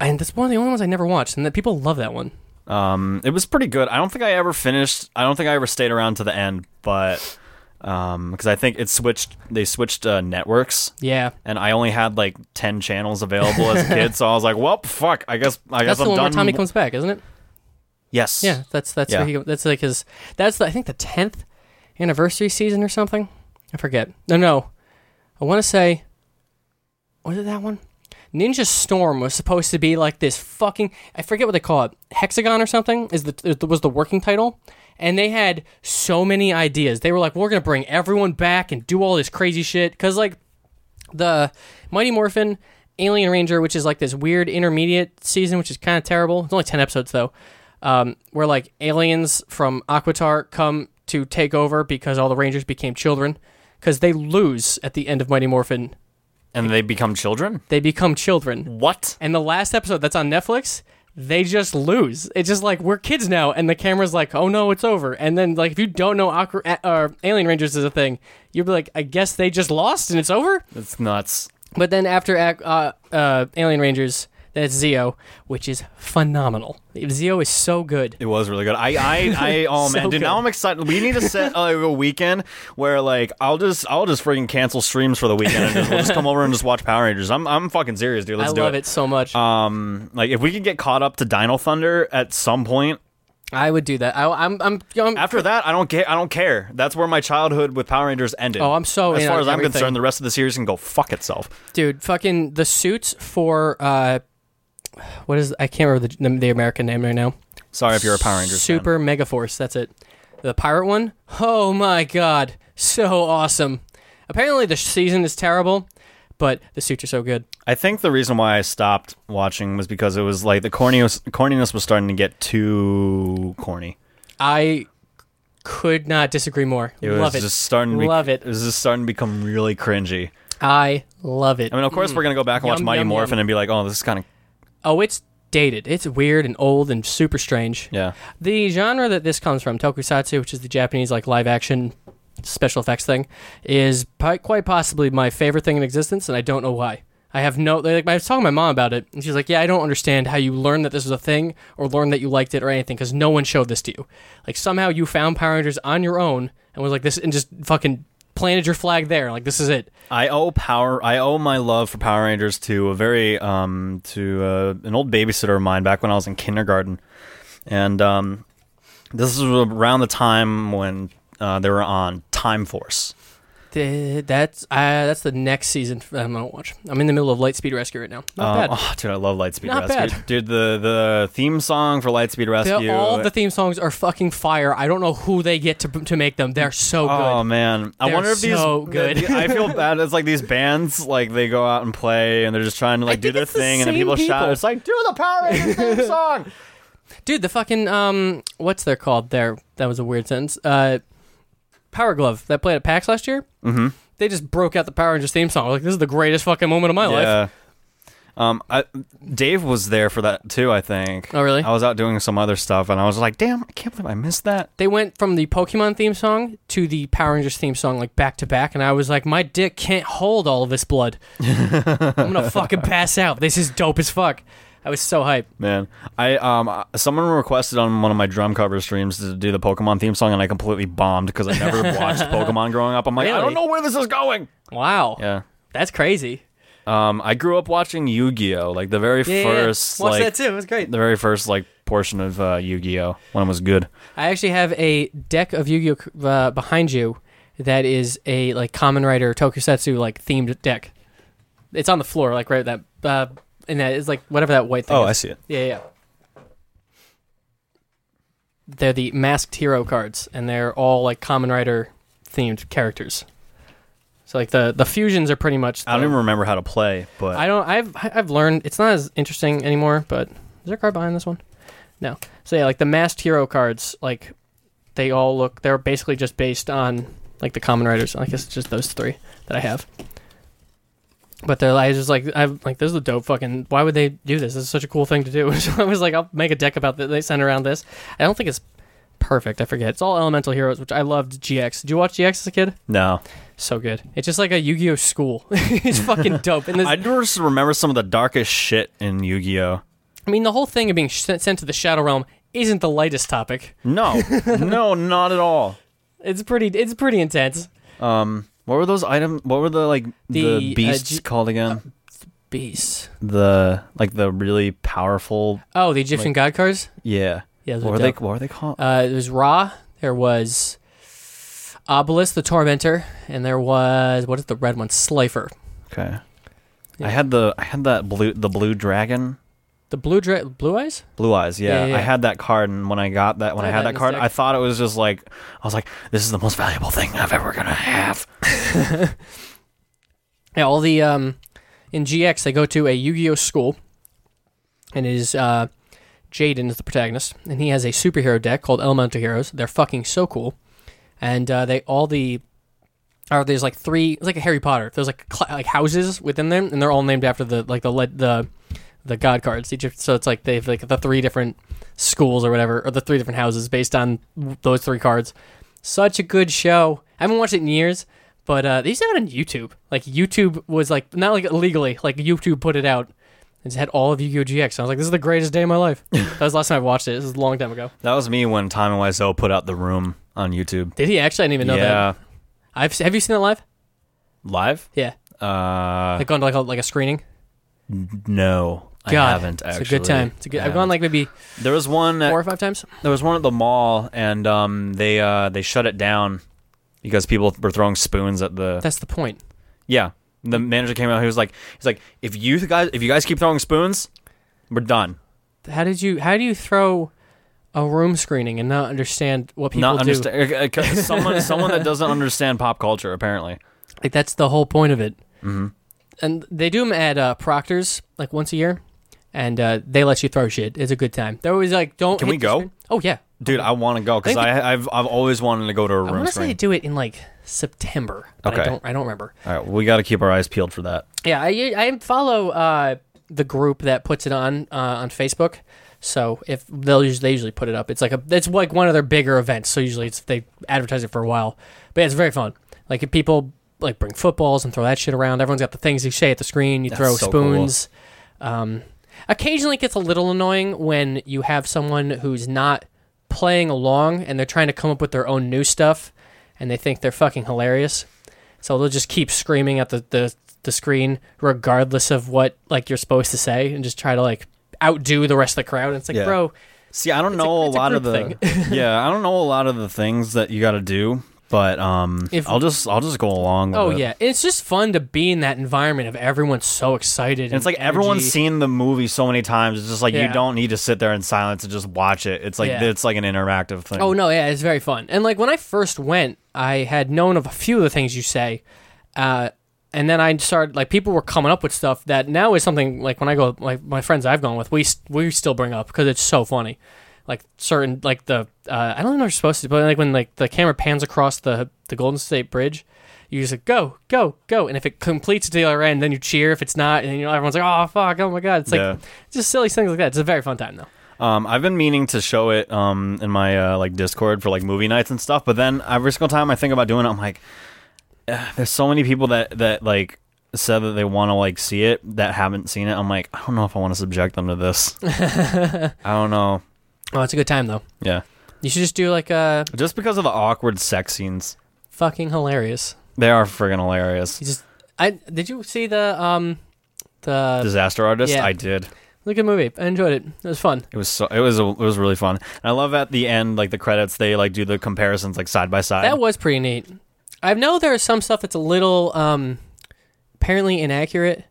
and that's one of the only ones I never watched, and that people love that one. Um, it was pretty good. I don't think I ever finished. I don't think I ever stayed around to the end, but um, because I think it switched. They switched uh, networks, Yeah, and I only had like ten channels available as a kid. *laughs* So I was like, "Well, fuck. I guess. I that's guess the I'm one done." where Tommy comes back, isn't it? yes. Yeah, that's that's Yeah. where he, that's like his that's the, I think the tenth anniversary season or something. I forget. No, no, I want to say was it that one? Ninja Storm was supposed to be like this fucking I forget what they call it. Hexagon or something is the was the working title. And they had so many ideas. They were like, "We're gonna bring everyone back and do all this crazy shit." Because like the Mighty Morphin Alien Ranger, which is like this weird intermediate season, which is kind of terrible. It's only 10 episodes though, um, where like aliens from Aquitar come to take over because all the Rangers became children. Because they lose at the end of Mighty Morphin. And they become children. They become children. What? And the last episode that's on Netflix, they just lose. It's just like we're kids now, and the camera's like, "Oh no, it's over." And then like if you don't know Aqua, uh, Alien Rangers is a thing, you'll be like, "I guess they just lost and it's over." It's nuts. But then after uh, uh, Alien Rangers, then it's Zeo, which is phenomenal. Zeo is so good. It was really good. I, I, I oh *laughs* So man, dude, now. I'm excited. We need to set like, a weekend where like I'll just, I'll just freaking cancel streams for the weekend and just, we'll just come over and just watch Power Rangers. I'm, I'm fucking serious, dude. Let's I do love it. it. so much. Um, like if we could get caught up to Dino Thunder at some point. I would do that. I, I'm, I'm, I'm After that, I don't care. I don't care. That's where my childhood with Power Rangers ended. Oh, I'm so As far as I'm concerned, the rest of the series can go fuck itself. dude. Fucking the suits for uh, what is I can't remember the, the American name right now. Sorry if you're a Power Rangers fan. Super Megaforce. That's it. The pirate one. Oh my god, so awesome. Apparently the season is terrible, but the suits are so good. I think the reason why I stopped watching was because it was like the corniness, corniness was starting to get too corny. I could not disagree more. It was love it. just starting to be, Love it. It was just starting to become really cringy. I love it. I mean, of course, we're gonna go back and watch Mighty yum, Morphin yum. and be like, "Oh, this is kind of." Oh, it's dated. It's weird and old and super strange. Yeah. The genre that this comes from, tokusatsu, which is the Japanese like live action special effects thing, is quite possibly my favorite thing in existence, and I don't know why. I have no like. I was talking to my mom about it, and she's like, "Yeah, I don't understand how you learned that this was a thing, or learned that you liked it, or anything, because no one showed this to you. Like somehow you found Power Rangers on your own and was like this, and just fucking planted your flag there. Like this is it. I owe power. I owe my love for Power Rangers to a very um to uh, an old babysitter of mine back when I was in kindergarten, and um, this is around the time when uh, they were on Time Force. Th- That's uh, that's the next season I'm gonna watch. I'm in the middle of Lightspeed Rescue right now. Not Um, bad. Oh, dude, I love Lightspeed Not Rescue. bad. Dude, the the theme song for Lightspeed They're- Rescue. all the theme songs are fucking fire. I don't know who they get to to make them. They're so good. Oh man, I They're wonder if these. so good. *laughs* I feel bad. It's like these bands, like they go out and play, and they're just trying to like do their the thing, and then same people, shout. It's like do the Power Rangers theme *laughs* song. Dude, the fucking um, what's they're called? There, that was a weird sentence. Uh, Power Glove that played at PAX last year. Mm-hmm. They just broke out the Power Rangers theme song. Like this is the greatest fucking moment of my life. Yeah. Um, I, Dave was there for that too. I think. Oh, really? I was out doing some other stuff, and I was like, "Damn, I can't believe I missed that." They went from the Pokemon theme song to the Power Rangers theme song like back to back, and I was like, my dick can't hold all of this blood. *laughs* I'm gonna fucking pass out. This is dope as fuck. I was so hyped. Man, I um, someone requested on one of my drum cover streams to do the Pokemon theme song, and I completely bombed because I never *laughs* watched Pokemon growing up. I'm like, I don't know where this is going. Wow, Yeah. that's crazy. Um, I grew up watching Yu-Gi-Oh, like the very Yeah, first, yeah. Watched like that too. It was great. the very first like portion of uh, Yu-Gi-Oh when it was good. I actually have a deck of Yu-Gi-Oh uh, behind you that is a like Kamen Rider Tokusatsu like themed deck. It's on the floor, like right that uh, and that is like whatever that white thing. Oh, is. I see it. Yeah, yeah. They're the masked hero cards, and they're all like Kamen Rider themed characters. So like the the fusions are pretty much. I don't even remember how to play, but I don't. I've I've learned it's not as interesting anymore. But is there a card behind this one? No. So yeah, like the masked hero cards, like they all look. They're basically just based on like the Kamen Riders. I guess it's just those three that I have. But they're like just like I'm like this is a dope fucking. Why would they do this? This is such a cool thing to do. *laughs* so I was like, I'll make a deck about that. They sent around this. I don't think it's perfect. I forget. It's all Elemental Heroes, which I loved. GX. Did you watch GX as a kid? no. So good. It's just like a Yu-Gi-Oh school. *laughs* it's fucking *laughs* dope. And this, I just remember some of the darkest shit in Yu-Gi-Oh. I mean, the whole thing of being sh- sent to the Shadow Realm isn't the lightest topic. No, no, not at all. It's pretty. It's pretty intense. Um, what were those items? What were the like the, The, uh, beasts G- called again? Beasts. the like the really powerful. Oh, the Egyptian Like- god cards. Yeah. Yeah, What are were they? What were they called? Uh, there was Ra. There was Obelisk, the Tormentor, and there was what is the red one? Slifer. okay. Yeah. I had the I had that blue the blue dragon. The blue dra- blue eyes. Blue eyes, yeah. Yeah, yeah, I had that card, and when I got that, when I I, had that that card. I thought it was just like I was like, "This is the most valuable thing I've ever gonna have." *laughs* *laughs* Yeah, all the um, in GX they go to a Yu-Gi-Oh school, and it is uh, Jaden is the protagonist, and he has a superhero deck called Elemental Heroes. They're fucking so cool, and uh, they all the are there's like three it's like a Harry Potter. There's like cl- like houses within them, and they're all named after the like the le- the the god cards. Each so it's like they've like the three different schools or whatever, or the three different houses based on those three cards. Such a good show. I haven't watched it in years, but uh, they used to have it on YouTube. Like YouTube was like not like illegally, like YouTube put it out. and had all of Yu-Gi-Oh! GX. I was like, this is the greatest day of my life. *laughs* that was the last time I watched it. This was a long time ago. That was me when Time and Wiseau put out the room on YouTube. Did he actually? I didn't even know that. yeah, I've have you seen it live? live. Yeah, Uh, like gone to like a, like a screening. no, God, I haven't. Actually, It's a good time. It's a good. I've gone like maybe There was one. At, four or five times. there was one at the mall, and um, they uh, they shut it down because people were throwing spoons at the. That's the point. yeah, the manager came out. He was like, he's like, if you guys, if you guys keep throwing spoons, we're done. How did you? How do you throw a room screening and not understand what people Not do? understand. uh, uh, *laughs* someone, someone that doesn't understand pop culture, apparently. Like that's the whole point of it. hmm And they do them at uh, Proctor's like once a year, and uh, they let you throw shit. It's a good time. They're always like, "Don't." Can we go? screen. Oh yeah, Dude, I want to go because I, I I've I've always wanted to go to a room want to say they do it in like September, but I Okay. don't. I don't remember. All right, we got to keep our eyes peeled for that. Yeah, I I follow uh, the group that puts it on uh, on Facebook. So if they'll usually, they usually put it up, it's like a it's like one of their bigger events. So usually it's they advertise it for a while, but yeah, it's very fun. Like if people like bring footballs and throw that shit around, everyone's got the things you say at the screen. You That's throw so cool. spoons. Um, occasionally, it gets a little annoying when you have someone who's not playing along and they're trying to come up with their own new stuff, and they think they're fucking hilarious. So they'll just keep screaming at the, the, the screen regardless of what like you're supposed to say, and just try to like outdo the rest of the crowd. And it's like, Yeah. bro, See, I don't a- know a, a lot of the *laughs* yeah, I don't know a lot of the things that you got to do, but um, If- I'll just I'll just go along. With oh it. yeah, it's just fun to be in that environment of everyone's so excited. And it's like everyone's seen the movie so many times. It's just like Yeah. you don't need to sit there in silence and just watch it. It's like Yeah. it's like an interactive thing. Oh no, yeah, it's very fun. And like when I first went, I had known of a few of the things you say, uh, and then I started like people were coming up with stuff that now is something like when I go like my friends I've gone with, we we still bring up because it's so funny. Like certain like the uh, I don't know if you're supposed to, but like when like the camera pans across the the Golden State Bridge. You just like go, go, go, and if it completes the other end, then you cheer. If it's not, and you know everyone's like, "Oh fuck, oh my god!" It's like Yeah. just silly things like that. It's a very fun time though. Um, I've been meaning to show it um in my uh, like Discord for like movie nights and stuff, but then every single time I think about doing it, I'm like, there's so many people that that like said that they want to like see it that haven't seen it. I'm like, I don't know if I want to subject them to this. *laughs* I don't know. Oh, it's a good time though. Yeah, You should just do like a just because of the awkward sex scenes, fucking hilarious. they are friggin' hilarious. You just I did you see the um the Disaster Artist, yeah. I did. look at the movie. I enjoyed it. It was fun. It was so it was it was really fun. And I love at the end like the credits they like do the comparisons like side by side. That was pretty neat. I know there is some stuff that's a little um apparently inaccurate.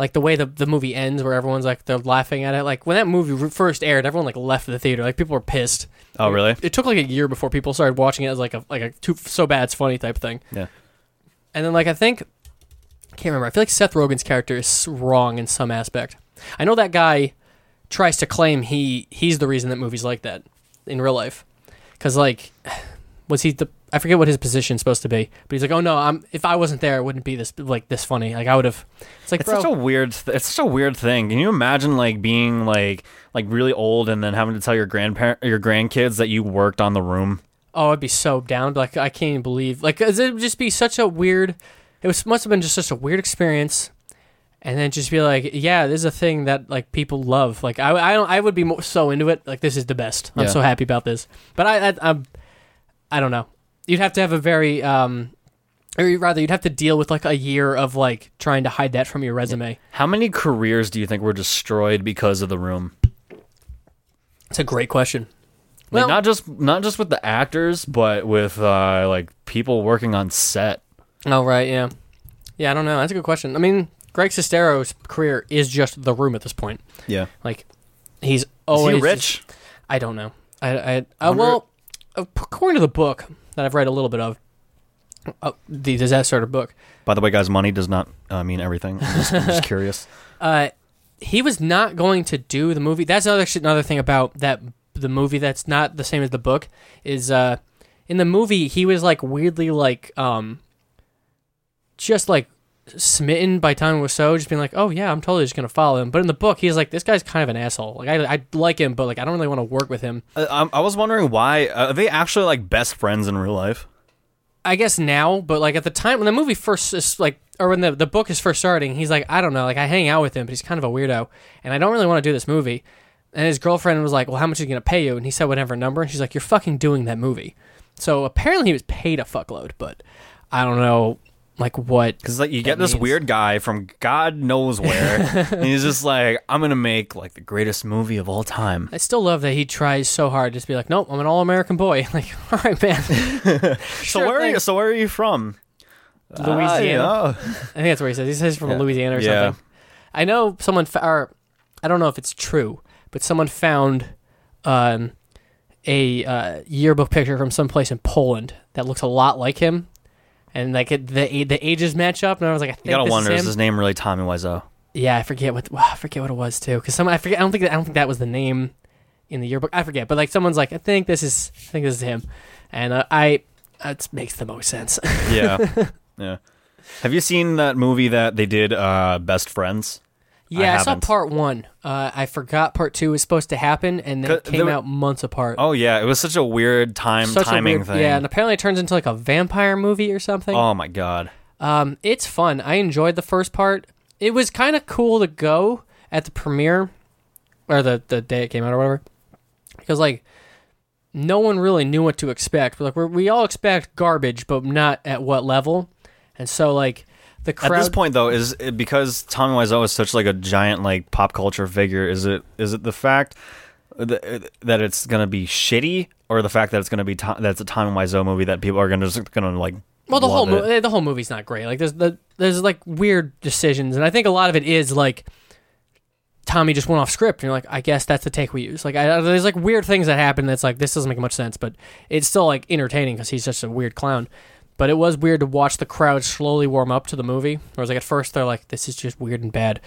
Like the way the the movie ends, where everyone's like they're laughing at it. Like when that movie first aired, everyone like left the theater. Like people were pissed. oh really? It took like a year before people started watching it as like a like a too so bad it's funny type thing. Yeah. And then like I think I can't remember. I feel like Seth Rogen's character is wrong in some aspect. I know that guy tries to claim he he's the reason that movies like that in real life. Cuz like was he the I forget what his position's supposed to be, but he's like, "Oh no, I'm if I wasn't there, it wouldn't be this like this funny. Like I would have." It's like, It's bro, such a weird. Th- it's such a weird thing. Can you imagine like being like like really old and then having to tell your grandparent your grandkids that you worked on the room? Oh, I'd be so down. Like I can't even believe. Like 'cause it would just be such a weird. It was must have been just such a weird experience, and then just be like, yeah, this is a thing that like people love. Like I, I don't, I would be more, so into it. Like this is the best. I'm Yeah. so happy about this. But I, I, I'm, I don't know. You'd have to have a very, um, or rather, you'd have to deal with like a year of like trying to hide that from your resume. How many careers do you think were destroyed because of the room? It's a great question. Like Well- not just not just with the actors, but with uh, like people working on set. Oh right, yeah, yeah. I don't know. That's a good question. I mean, Greg Sestero's career is just the room at this point. Yeah. Like he's Is always he just- rich? I don't know. I, I, uh, Wonder- well, according to the book that I've read a little bit of, uh, the disaster book, By the way, guys, money does not uh, mean everything. I'm just, I'm just *laughs* curious. uh, he was not going to do the movie. That's another another thing about that the movie that's not the same as the book is uh, in the movie he was like weirdly like um, just like smitten by Tommy Wiseau, just being like, oh yeah, I'm totally just gonna follow him. But in the book, he's like, this guy's kind of an asshole. Like I, I like him, but like I don't really want to work with him. Uh, I'm- I was wondering why uh, are they actually like best friends in real life? I guess now, but like at the time when the movie first is like, or when the the book is first starting, he's like, I don't know, like I hang out with him, but he's kind of a weirdo, and I don't really want to do this movie. And his girlfriend was like, Well, how much is he gonna pay you? And he said whatever number, and she's like, You're fucking doing that movie. So apparently he was paid a fuckload, but I don't know, like what. Because like you get this means- weird guy from God knows where, *laughs* and he's just like, I'm gonna make like the greatest movie of all time. I still love that he tries so hard to be like, Nope, I'm an all American boy. *laughs* Like, all right, man. *laughs* so Sure where are you? So where are you from? Louisiana. Ah, I think that's where he says. He says he's from Yeah. Louisiana or Yeah. something. I know someone, fa- or I don't know if it's true, but someone found um, a uh, yearbook picture from someplace in Poland that looks a lot like him, and like it, the the ages match up. And I was like, I think You gotta this wonder, is is his name really Tommy Wiseau? Yeah, I forget what I forget what it was too. Because some I forget. I don't think that, I don't think that was the name in the yearbook. I forget. But like someone's like, I think this is I think this is him, and uh, I it makes the most sense. Yeah, *laughs* yeah. Have you seen that movie that they did, uh, Best Friends? Yeah, I, saw part one. Uh, I forgot part two was supposed to happen, and then it came there- out months apart. Oh yeah, it was such a weird time Such timing weird- thing. Yeah, and apparently it turns into like a vampire movie or something. oh my god. Um, it's fun. I enjoyed the first part. It was kind of cool to go at the premiere or the the day it came out or whatever, because like no one really knew what to expect. Like we're, we all expect garbage, but not at what level. And so like the crowd. At this point, though, is it because Tommy Wiseau is such like a giant like pop culture figure? Is it is it the fact that, that it's gonna be shitty, or the fact that it's gonna be to, that it's a Tommy Wiseau movie that people are gonna just gonna like? Well, the whole mo- eh, the whole movie's not great. Like there's the there's like weird decisions, and I think a lot of it is like Tommy just went off script, and you're like, I guess that's the take we use. Like I, there's like weird things that happen that's like this doesn't make much sense, but it's still like entertaining because he's just a weird clown. But it was weird to watch the crowd slowly warm up to the movie. Whereas like at first they're like, this is just weird and bad.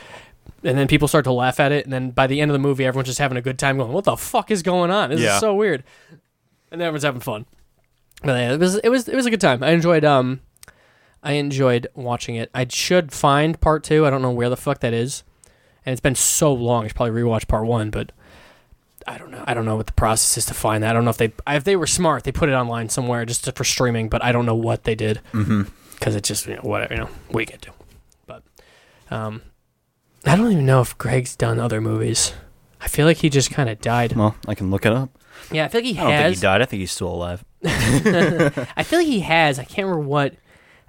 And then people start to laugh at it, and then by the end of the movie, everyone's just having a good time, going, "What the fuck is going on? This Yeah. is so weird." And then everyone's having fun. But yeah, it was it was it was a good time. I enjoyed um I enjoyed watching it. I should find part two. I don't know where the fuck that is, and it's been so long. I should probably rewatch part one, but I don't know. I don't know what the process is to find that. I don't know if they if they were smart, they put it online somewhere just to, for streaming. But I don't know what they did Mm-hmm. because it just you know whatever you know we get to. But um, I don't even know if Greg's done other movies. I feel like he just kind of died. Well, I can look it up. Yeah, I feel like he I don't think has. he died. I think he's still alive. *laughs* I feel like he has. I can't remember what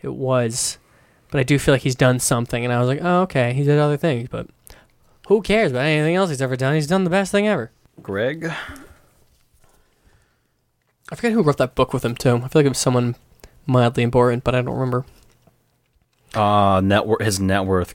it was, but I do feel like he's done something. And I was like, oh, okay, he did other things, but who cares about anything else he's ever done? He's done the best thing ever. Greg. I forget who wrote that book with him too. I feel like it was someone mildly important, but I don't remember. Uh, net wor- his net worth.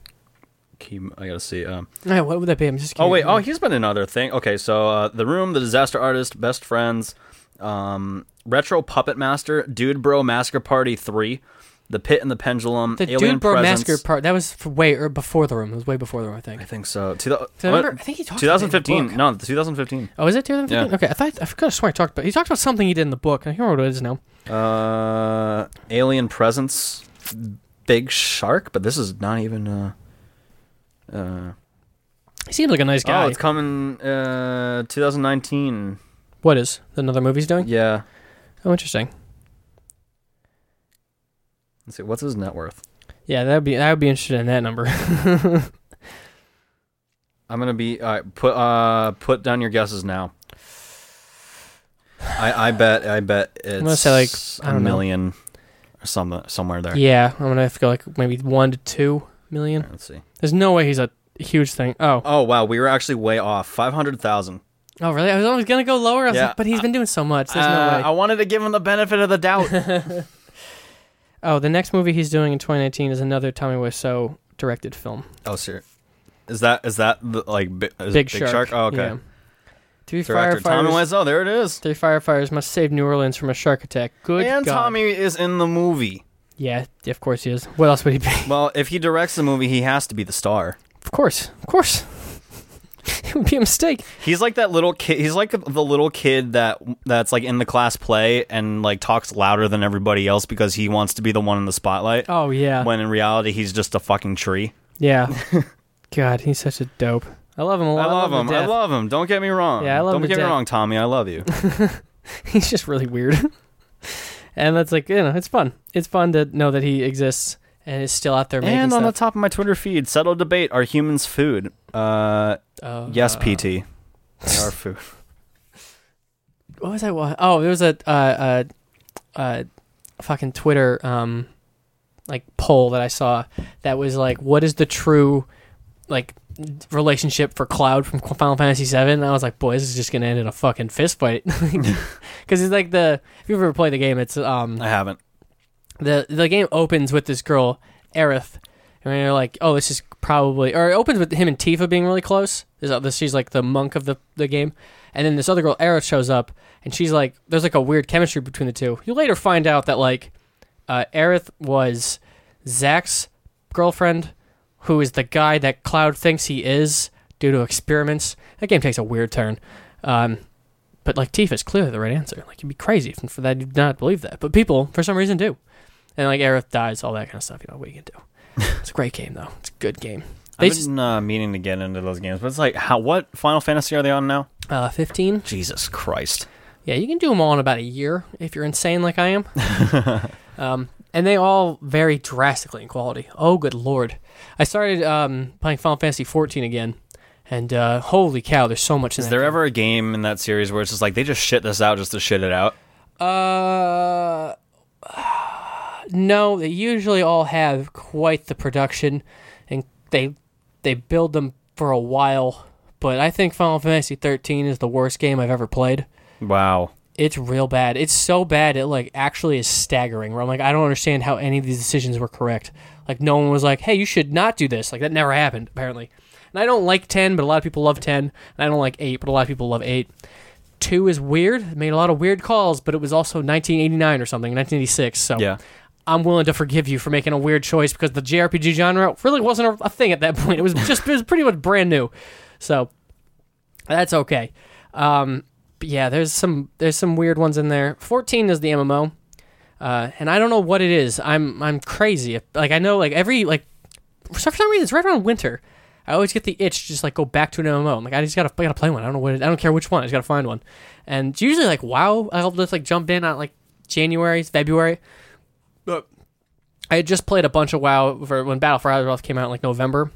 Key, I gotta see. Um, Yeah, what would that be? I'm just. oh wait. Oh, he's been in other thing. Okay, so uh, the room, the disaster artist, best friends, um, retro puppet master, dude bro massacre party three, the pit and the pendulum, the alien dude bro presence. part. That was way or before the room. It was way before the room, I think. I think so. Two, I remember-? I think he talked about it in the 2015. book. No, 2015. Oh, is it 2015? Yeah. Okay, I thought I forgot. I swear I talked about. He talked about something he did in the book. I can't remember what it is now. Uh, alien presence, big shark, but this is not even. Uh, uh, He seems like a nice guy. oh, it's coming. Uh, 2019. what is another movie he's doing? Yeah. Oh, interesting. Let's see. What's his net worth? Yeah, that'd be I would be interested in that number. *laughs* I'm gonna be. All right, put uh put down your guesses now. I I bet I bet *laughs* it's gonna say, like, I a don't know. million or some somewhere there. yeah, I'm gonna have to go like maybe one to two million. Let's see. There's no way he's a huge thing. Oh, Oh wow, we were actually way off. Five hundred thousand. oh really? I was always gonna go lower. I was Yeah, like, but he's been doing so much. There's Uh, no I wanted to give him the benefit of the doubt. *laughs* Oh, the next movie he's doing in 2019 is another Tommy Wiseau directed film, oh, sir. Is that is that the, like bi- is Big, it Shark. Oh, okay. Yeah. Three Director Tommy firefighters. Wiseau. There it is. Three firefighters must save New Orleans from a shark attack. Good and God. Tommy is in the movie. Yeah, of course he is. What else would he be? Well, if he directs the movie, he has to be the star. Of course, of course. *laughs* it would be a mistake. He's like that little kid. He's like the little kid that that's like in the class play and like talks louder than everybody else because he wants to be the one in the spotlight. Oh yeah, When in reality, he's just a fucking tree. yeah. *laughs* God, he's such a dope. I love him a I lot. I love him. I love him. Don't get me wrong. Yeah, I love Don't him get me wrong, Tommy. I love you. *laughs* he's just really weird. and that's like you know, it's fun. It's fun to know that he exists and it's still out there making and on the top of my Twitter feed, subtle debate: Are humans food? Uh, Oh, yes, uh, PT. *laughs* They are food. What was I? Oh, there was a uh, uh, uh, fucking Twitter um, like poll that I saw that was like, what is the true like relationship for Cloud from Final Fantasy VII? And I was like, boy, this is just gonna end in a fucking fist fight *laughs* because it's like the if you've ever play the game, it's um I haven't. The the game opens with this girl Aerith, and you're like, oh, this is probably, or it opens with him and Tifa being really close. This, she's like the monk of the the game, and then this other girl Aerith shows up, and she's like, there's like a weird chemistry between the two. You later find out that like, uh, Aerith was Zack's girlfriend, who is the guy that Cloud thinks he is due to experiments. That game takes a weird turn. Um, but like Tifa is clearly the right answer. Like you'd be crazy if for that you did not believe that. But people, for some reason, do. And like Aerith dies, all that kind of stuff. You know what you can do. *laughs* it's a great game though. It's a good game. They I've just been uh, meaning to get into those games, but it's like, how? What Final Fantasy are they on now? uh, 15. Jesus Christ! Yeah, you can do them all in about a year if you're insane like I am. *laughs* um, and they all vary drastically in quality. Oh, good lord! I started um, playing Final Fantasy 14 again, and uh, holy cow, there's so much in Is there game. ever a game in that series where it's just like they just shit this out just to shit it out? Uh, no, they usually all have quite the production, and they they build them for a while. But I think Final Fantasy 13 is the worst game I've ever played. Wow. It's real bad. It's so bad it like actually is staggering. Where I'm like, I don't understand how any of these decisions were correct. Like no one was like, hey, you should not do this. Like that never happened apparently. And I don't like 10, but a lot of people love 10. And I don't like 8, but a lot of people love 8. 2 is weird. It made a lot of weird calls, but it was also 1989 or something, 1986. So Yeah. I'm willing to forgive you for making a weird choice because the JRPG genre really wasn't a, a thing at that *laughs* point. It was just it was pretty much brand new, so that's okay. Um, but yeah, there's some there's some weird ones in there. 14 is the MMO, uh, and I don't know what it is. I'm I'm crazy. Like I know like every like for some reason it's right around winter. I always get the itch to just like go back to an MMO. I'm like I just gotta I gotta play one. I don't know what it, I don't care which one. I just gotta find one. And it's usually like WoW. I'll just like jump in on like January, February. But I had just played a bunch of WoW for when Battle for Azeroth came out in like November,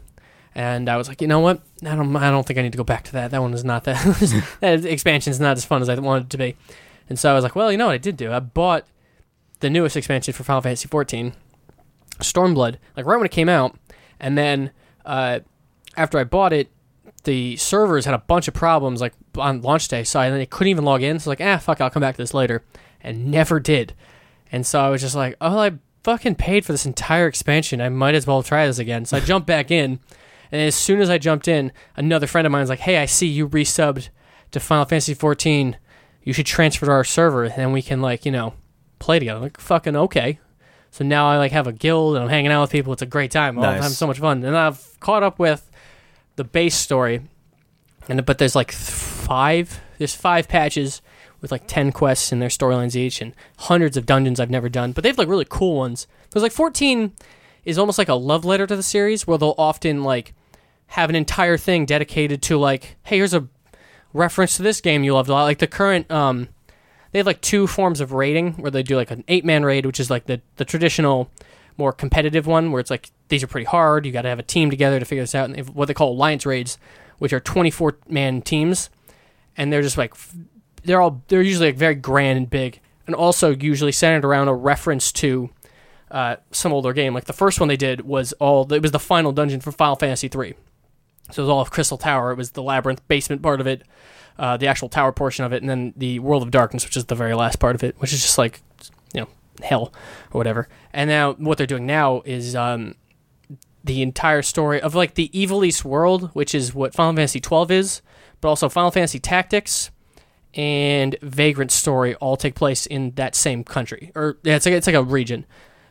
and I was like, you know what? I don't, I don't think I need to go back to that. That one is not that. *laughs* that expansion's not as fun as I wanted it to be. And so I was like, well, you know what I did do? I bought the newest expansion for Final Fantasy 14, Stormblood, like right when it came out, and then uh, after I bought it, the servers had a bunch of problems like on launch day, so I then couldn't even log in. So I was like, ah, fuck, I'll come back to this later, and never did. And so I was just like, oh, I fucking paid for this entire expansion. I might as well try this again. So I jumped back in, and as soon as I jumped in, another friend of mine was like, hey, I see you resubbed to Final Fantasy 14. You should transfer to our server, and we can like you know play together. I'm like fucking okay. So now I like have a guild and I'm hanging out with people. It's a great time. Nice. time, so much fun. And I've caught up with the base story, and but there's like five. There's five patches with like ten quests in their storylines each, and hundreds of dungeons I've never done. But they have like really cool ones. There's like 14 is almost like a love letter to the series, where they'll often like have an entire thing dedicated to like, hey, here's a reference to this game you loved a lot. Like the current, um, they have like two forms of raiding where they do like an eight man raid, which is like the the traditional, more competitive one where it's like these are pretty hard. You got to have a team together to figure this out. And they what they call alliance raids, which are 24 man teams, and they're just like they're all they're usually like very grand and big, and also usually centered around a reference to. Uh, some older game, like the first one they did was all it was the final dungeon for Final Fantasy three, so it was all of Crystal Tower. It was the labyrinth basement part of it, uh, the actual tower portion of it, and then the World of Darkness, which is the very last part of it, which is just like, you know, hell or whatever. And now what they're doing now is um, the entire story of like the Ivalice world, which is what Final Fantasy twelve is, but also Final Fantasy Tactics and Vagrant Story all take place in that same country, or yeah, it's like it's like a region,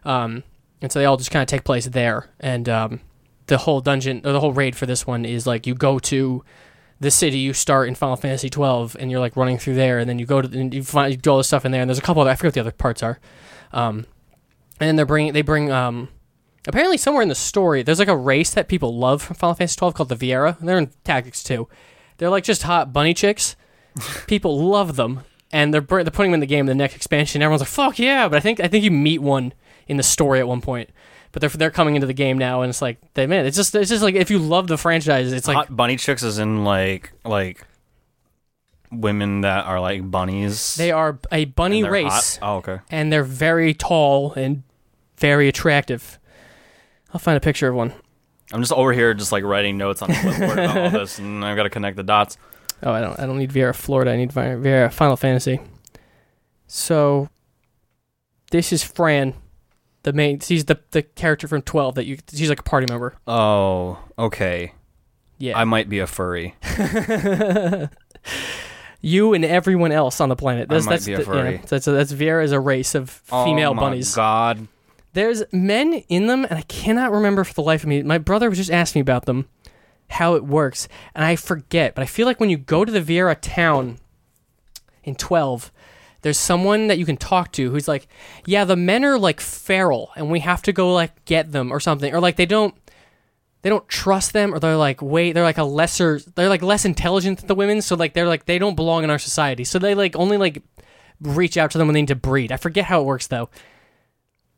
um, and so they all just kind of take place there. And um, the whole dungeon or the whole raid for this one is like you go to the city you start in Final Fantasy 12 and you're like running through there and then you go to and you find you do all this stuff in there and there's a couple of I forget what the other parts are. Um and then they're bringing they bring um apparently somewhere in the story there's like a race that people love from Final Fantasy 12 called the Viera. And they're in Tactics too. They're like just hot bunny chicks people love them and they're they're putting them in the game in the next expansion everyone's like fuck yeah but I think I think you meet one in the story at one point but they're they're coming into the game now and it's like they man it's just it's just like if you love the franchise it's like Hot bunny chicks is in like like women that are like bunnies. They are a bunny and they're race, hot. Oh, okay. and they're very tall and very attractive. I'll find a picture of one. I'm just over here, just like writing notes on the clipboard about all *laughs* this, and I've got to connect the dots. Oh, I don't. I don't need Viera Florida. I need Viera Final Fantasy. So, this is Fran, the main. She's the the character from Twelve that you. She's like a party member. Oh, okay. Yeah. I might be a furry. *laughs* you and everyone else on the planet. I That's, might that's be a the- furry. yeah, that's that's Viera is a race of oh female bunnies. oh my bunnies. God. There's men in them, and I cannot remember for the life of me. My brother was just asking me about them, how it works, and I forget. But I feel like when you go to the Viera town in 12, there's someone that you can talk to who's like, yeah, the men are like feral, and we have to go like get them or something, or like they don't. they don't trust them or they're like wait they're like a lesser they're like less intelligent than the women so like they're like they don't belong in our society so they like only like reach out to them when they need to breed i forget how it works though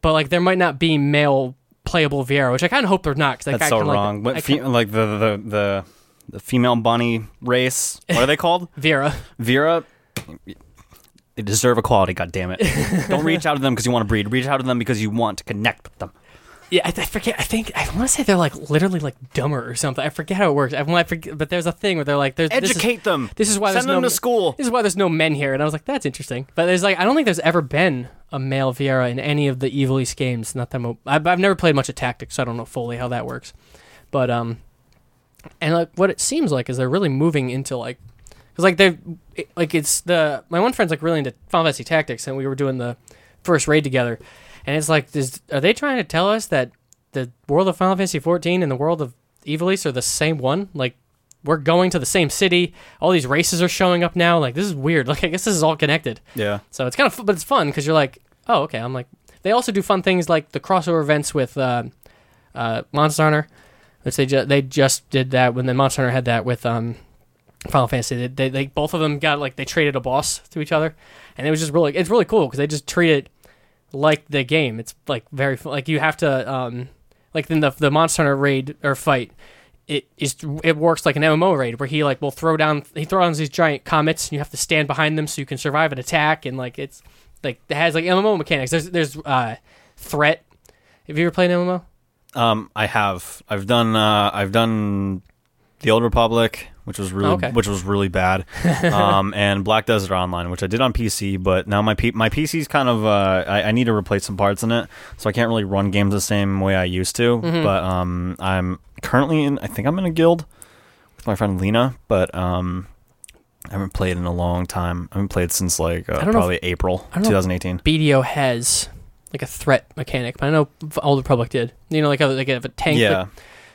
but like there might not be male playable Viera, which i kind of hope they're not because That's so wrong. like, fe- like the, the the the female bunny race. What are they *laughs* called? Viera. Vera. They deserve equality. God damn it! *laughs* Don't reach out to them because you want to breed. Reach out to them because you want to connect with them. Yeah, I, I forget. I think I want to say they're like literally like dumber or something. I forget how it works. I, well, I forget, but there's a thing where they're like, there's this is- Educate them. This is why Send there's them no to school. This is why there's no men here, and I was like, that's interesting. But there's like, I don't think there's ever been a male Viera in any of the Ivalice games. Not that mo- I've, I've never played much of Tactics, so I don't know fully how that works. But um, and like what it seems like is they're really moving into like, because like they're like it's the my one friend's like really into Final Fantasy Tactics, and we were doing the first raid together, and it's like, is, are they trying to tell us that the world of Final Fantasy 14 and the world of Ivalice are the same one? Like we're going to the same city. All these races are showing up now. Like this is weird. *laughs* Like I guess this is all connected. Yeah. So it's kind of, but it's fun because you're like, oh, okay. I'm like, they also do fun things like the crossover events with uh, uh, Monster Hunter, which they just they just did that when the Monster Hunter had that with um, Final Fantasy. They, they, they both of them got like they traded a boss to each other, and it was just really it's really cool because they just treat it like the game. It's like very like you have to um, like in the the Monster Hunter raid or fight. It is it works like an MMO raid where he like will throw down he throws these giant comets and you have to stand behind them so you can survive an attack and like it's like it has like MMO mechanics. There's there's uh threat. Have you ever played MMO? Um, I have. I've done. Uh, I've done the Old Republic, which was really, Okay. which was really bad. *laughs* um, and Black Desert Online, which I did on PC, but now my P- my PC's kind of. Uh, I, I need to replace some parts in it, so I can't really run games the same way I used to. Mm-hmm. But um, I'm currently in. I think I'm in a guild with my friend Lena, but um. I haven't played in a long time. I haven't played since like uh, know if- probably April I don't 2018. BDO has like a threat mechanic, but I know Old Republic did. You know, like a, like a, a tank. Yeah, that-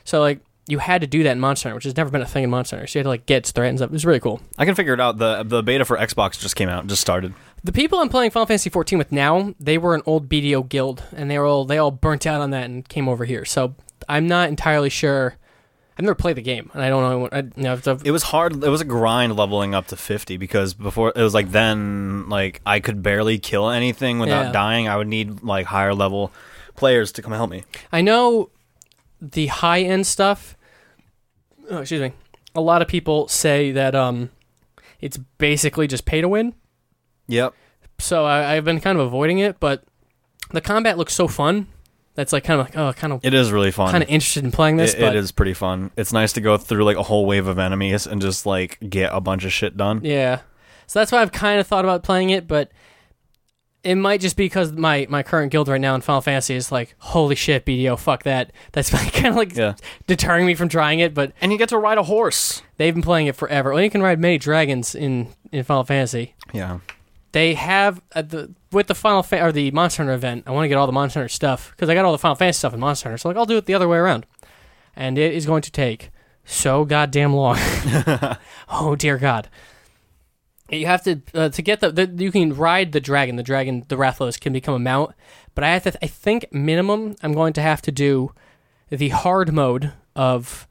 so like you had to do that in Monster Hunter, which has never been a thing in Monster Hunter. So you had to like get its threat and stuff. It was really cool. I can figure it out. the The beta for Xbox just came out, just started. The people I'm playing Final Fantasy 14 with now, they were an old BDO guild, and they were all they all burnt out on that and came over here. So I'm not entirely sure. I've never played the game, and I don't know. I, you know, the- It was hard. It was a grind leveling up to 50 because before it was like then like I could barely kill anything without Yeah. dying. I would need like higher level players to come help me. I know the high end stuff. Oh, excuse me. A lot of people say that um, it's basically just pay to win. Yep. So I, I've been kind of avoiding it, but the combat looks so fun. That's like kind of like oh, kind of It is really fun. kind of interested in playing this. It- but it is pretty fun. It's nice to go through like a whole wave of enemies and just like get a bunch of shit done. Yeah. So that's why I've kind of thought about playing it, but it might just be because my, my current guild right now in Final Fantasy is like, holy shit, BDO, fuck that. That's *laughs* kind of like Yeah. deterring me from trying it, but And you get to ride a horse. they've been playing it forever. Well, you can ride many dragons in, in Final Fantasy. Yeah. They have at the with the Final Fa- or the Monster Hunter event. I want to get all the Monster Hunter stuff because I got all the Final Fantasy stuff in Monster Hunter. So like, I'll do it the other way around, and it is going to take so goddamn long. *laughs* *laughs* oh dear God! You have to uh, to get the, the you can ride the dragon. The dragon, the Rathalos, can become a mount, but I have to. I think minimum I'm going to have to do the hard mode of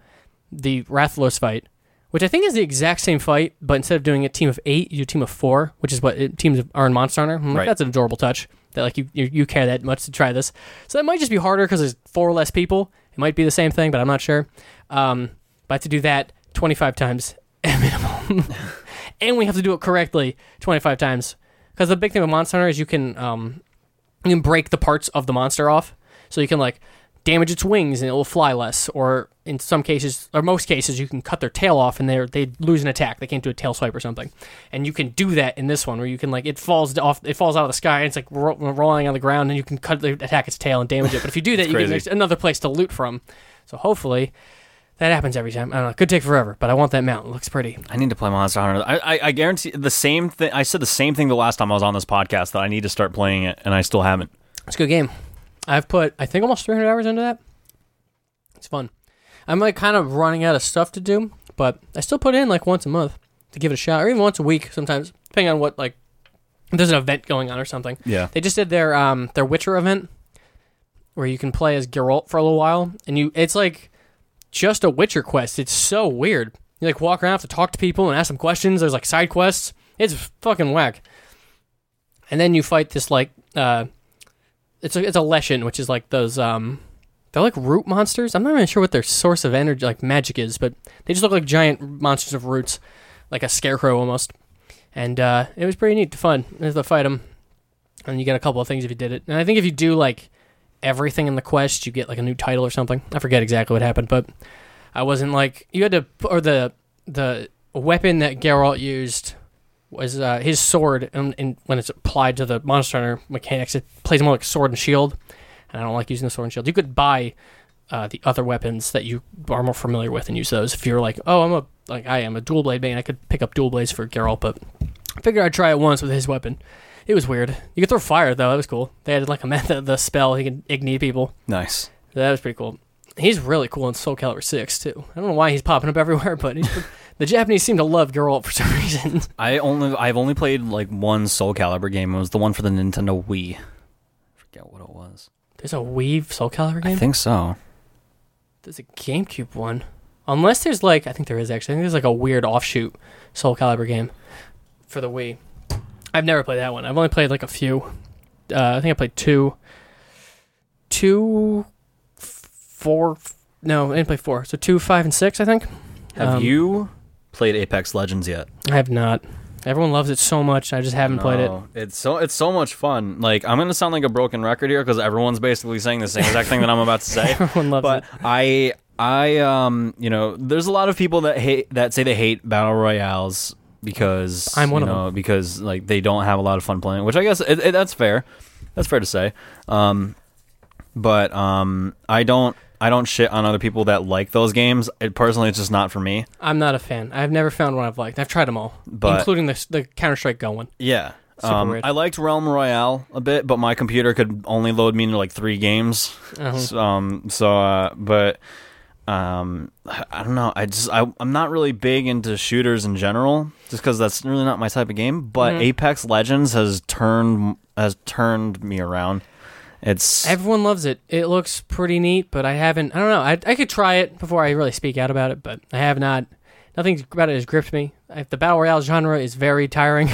the Rathalos fight, which I think is the exact same fight, but instead of doing a team of eight, you do a team of four, which is what it, teams are in Monster Hunter. I'm like, Right. that's an adorable touch. That like you, you you care that much to try this. So that might just be harder because there's four less people. It might be the same thing, but I'm not sure. Um, but I have to do that 25 times *laughs* at minimum, *laughs* and we have to do it correctly 25 times. Because the big thing with Monster Hunter is you can um, you can break the parts of the monster off, so you can like damage its wings and it will fly less, or in some cases, or most cases, you can cut their tail off and they they lose an attack. They can't do a tail swipe or something, and you can do that in this one where you can like it falls off, it falls out of the sky and it's like ro- rolling on the ground, and you can cut the attack its tail and damage it. But if you do that, you crazy. get another place to loot from. So hopefully. That happens every time. I don't know. It could take forever, but I want that mount. It looks pretty. I need to play Monster Hunter. I, I, I guarantee the same thing. I said the same thing the last time I was on this podcast that I need to start playing it, and I still haven't. It's a good game. I've put I think almost 300 hours into that. It's fun. I'm like kind of running out of stuff to do, but I still put in like once a month to give it a shot, or even once a week sometimes, depending on what like there's an event going on or something. Yeah. They just did their um their Witcher event where you can play as Geralt for a little while, and you it's like just a Witcher quest. It's so weird. You like walk around, have to talk to people and ask them questions. There's like side quests. It's fucking whack. And then you fight this like uh, it's a it's a leshen, which is like those um, they're like root monsters. I'm not even sure what their source of energy like magic is, but they just look like giant monsters of roots, like a scarecrow almost. And uh, it was pretty neat to fun to fight them. And you get a couple of things if you did it. And I think if you do like everything in the quest, you get like a new title or something. I forget exactly what happened, but I wasn't like you had to or the the weapon that Geralt used was uh, his sword, and, and when it's applied to the Monster Hunter mechanics, it plays more like sword and shield. And I don't like using the sword and shield. You could buy uh, the other weapons that you are more familiar with and use those. If you're like, oh, I'm a like I am a dual blade man, I could pick up dual blades for Geralt, but I figured I'd try it once with his weapon. It was weird. You could throw fire though. That was cool. They had like a method, *laughs* the spell he can ignite people. Nice. That was pretty cool. He's really cool in Soul Calibur Six too. I don't know why he's popping up *laughs* everywhere, but he's, *laughs* the Japanese seem to love Geralt for some reason. I only I've only played like one Soul Calibur game. It was the one for the Nintendo Wii. I forget what it was. There's a Wii Soul Calibur game. I think so. There's a GameCube one. Unless there's like, I think there is actually. I think there's like a weird offshoot Soul Calibur game for the Wii. I've never played that one. I've only played like a few. Uh, I think I played two, two, four. No, I didn't play four. So two, five, and six. I think. Have Um, you played Apex Legends yet? I have not. Everyone loves it so much. I just haven't played it. It's so it's so much fun. Like I'm gonna sound like a broken record here because everyone's basically saying the same exact thing that I'm about to say. *laughs* Everyone loves but it. But I I um you know there's a lot of people that hate that say they hate battle royales because I'm one you of them. because like they don't have a lot of fun playing, which I guess it, it, that's fair. That's fair to say. Um, but um, I don't I don't shit on other people that like those games. It personally, it's just not for me. I'm not a fan. I've never found one I've liked. I've tried them all, But- including the the Counter Strike Go one. Yeah. Um. I liked Realm Royale a bit, but my computer could only load me into like three games. Uh-huh. So, um, so, uh, but, um, I don't know. I just, I, I'm not really big into shooters in general, just because that's really not my type of game. But Mhm. Apex Legends has turned has turned me around. It's Everyone loves it. It looks pretty neat, but I haven't. I don't know. I, I could try it before I really speak out about it, but I have not. Nothing about it has gripped me. I, the battle royale genre is very tiring.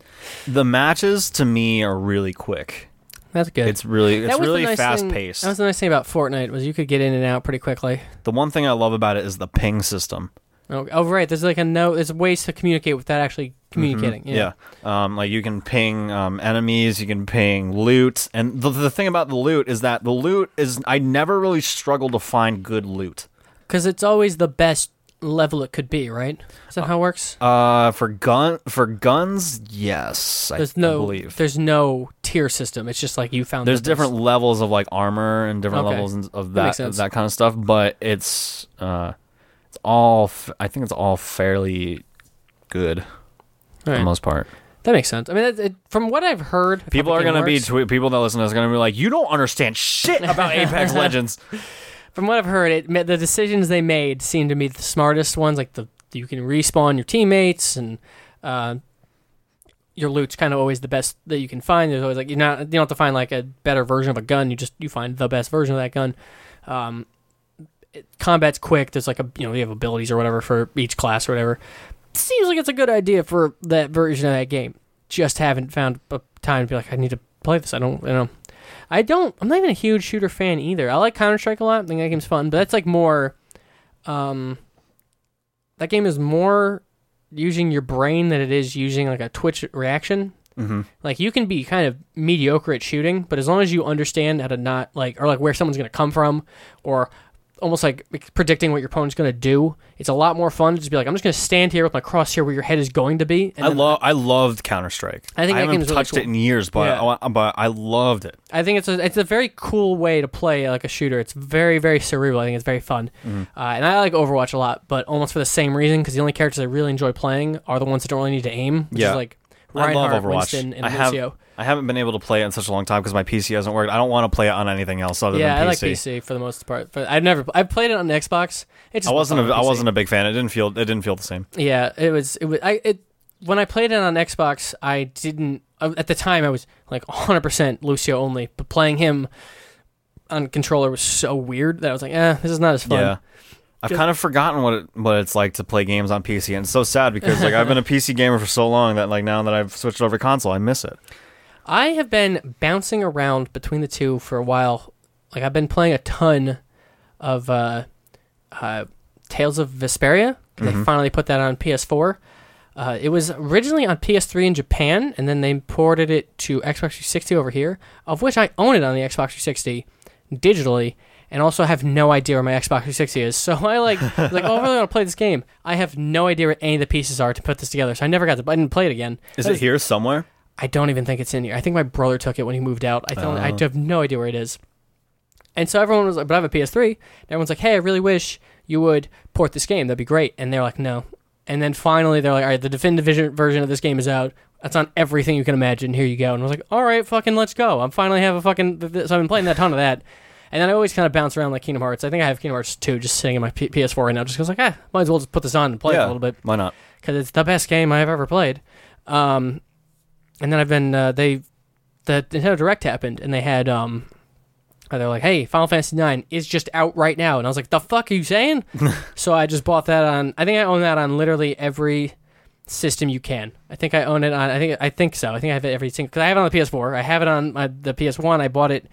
*laughs* the matches to me are really quick. That's good. It's really That it's was the really nice fast thing- paced. That was the nice thing about Fortnite was you could get in and out pretty quickly. the one thing I love about it is the ping system. Oh, oh right. There's like a no. There's ways to communicate without actually communicating. Mhm. Yeah. Um, like you can ping um, enemies, you can ping loot, and the, the thing about the loot is that the loot is I never really struggled to find good loot. Because it's always the best level it could be, right? Is that how it works? Uh, for gun for guns, yes, There's I no. believe. There's no tier system. It's just like you found. There's the best. different levels of like armor and different Okay. levels of That that that kind of stuff, but it's uh, it's all f- I think it's all fairly good for the most part. That makes sense. I mean, it, it, from what I've heard, People are gonna be tw- people that listen to this are gonna be like, you don't understand shit about *laughs* Apex Legends. *laughs* from what I've heard, it the decisions they made seem to be the smartest ones. Like the you can respawn your teammates and uh, your loot's kind of always the best that you can find. There's always like you're not you don't have to find like a better version of a gun. You just you find the best version of that gun. Um, it, combat's quick. There's like a you know you have abilities or whatever for each class or whatever. Seems like it's a good idea for that version of that game. Just haven't found a time to be like I need to play this. I don't. Don't know. I don't. I'm not even a huge shooter fan either. I like Counter Strike a lot. I think that game's fun, but that's like more. Um, that game is more using your brain than it is using like a Twitch reaction. hmm Like you can be kind of mediocre at shooting, but as long as you understand how to not like or like where someone's going to come from, or almost like predicting what your opponent's going to do, it's a lot more fun to just be like, I'm just going to stand here with my crosshair where your head is going to be. And I love I loved Counter Strike. I think that haven't game's really touched cool. it in years, but Yeah. I, but I loved it. I think it's a it's a very cool way to play like a shooter. It's very very cerebral. I think it's very fun, Mm-hmm. uh, and I like Overwatch a lot, but almost for the same reason because the only characters I really enjoy playing are the ones that don't really need to aim. Which Yeah. is like I love Overwatch. Winston, and I have Lucio. I haven't been able to play it in such a long time because my PC hasn't worked. I don't want to play it on anything else other than PC. Yeah, I like PC. For the most part, but I've never I've played it on Xbox. It's I wasn't a, I wasn't A, big fan. It didn't feel it didn't feel the same. yeah, it was it was I it when I played it on Xbox. I didn't uh, at the time I was like 100 percent Lucio only, but playing him on controller was so weird that I was like, eh, this is not as fun. Yeah. I've kind of forgotten what it, what it's like to play games on PC, and it's so sad because like I've been a PC gamer for so long that like now that I've switched over to console, I miss it. I have been bouncing around between the two for a while. Like I've been playing a ton of uh, uh, Tales of Vesperia. 'cause They finally put that on PS4. Uh, it was originally on PS3 in Japan, and then they ported it to Xbox 360 over here, of which I own it on the Xbox 360 digitally, and also have no idea where my Xbox 360 is. *laughs* So I like like, oh, I really want to play this game. I have no idea where any of the pieces are to put this together. So I never got the I didn't play it again. Is That it here somewhere? I don't even think it's in here. I think my brother took it when he moved out. I don't. I Oh. have no idea where it is. And so everyone was like, "But I have a PS3." And everyone's like, "Hey, I really wish you would port this game. That'd be great." And they're like, "No." And then finally, they're like, "All right, the definitive version of this game is out. That's on everything you can imagine. Here you go." And I was like, "All right, fucking, let's go." I'm finally have a fucking. th- th- So I've been playing that ton of that. And then I always kind of bounce around like Kingdom Hearts. I think I have Kingdom Hearts 2 just sitting in my P- PS4 right now, just because like, ah, might as well just put this on and play it a little bit Why not? because it's the best game I've ever played. Um, and then I've been uh, they the Nintendo Direct happened and they had um, uh, they're like, hey, Final Fantasy IX is just out right now, and I was like, the fuck are you saying? *laughs* so I just bought that on. I think I own that on literally every system you can. I think I own it on. I think I think so. I think I have it every single because I have it on the PS4. I have it on my, the PS1. I bought it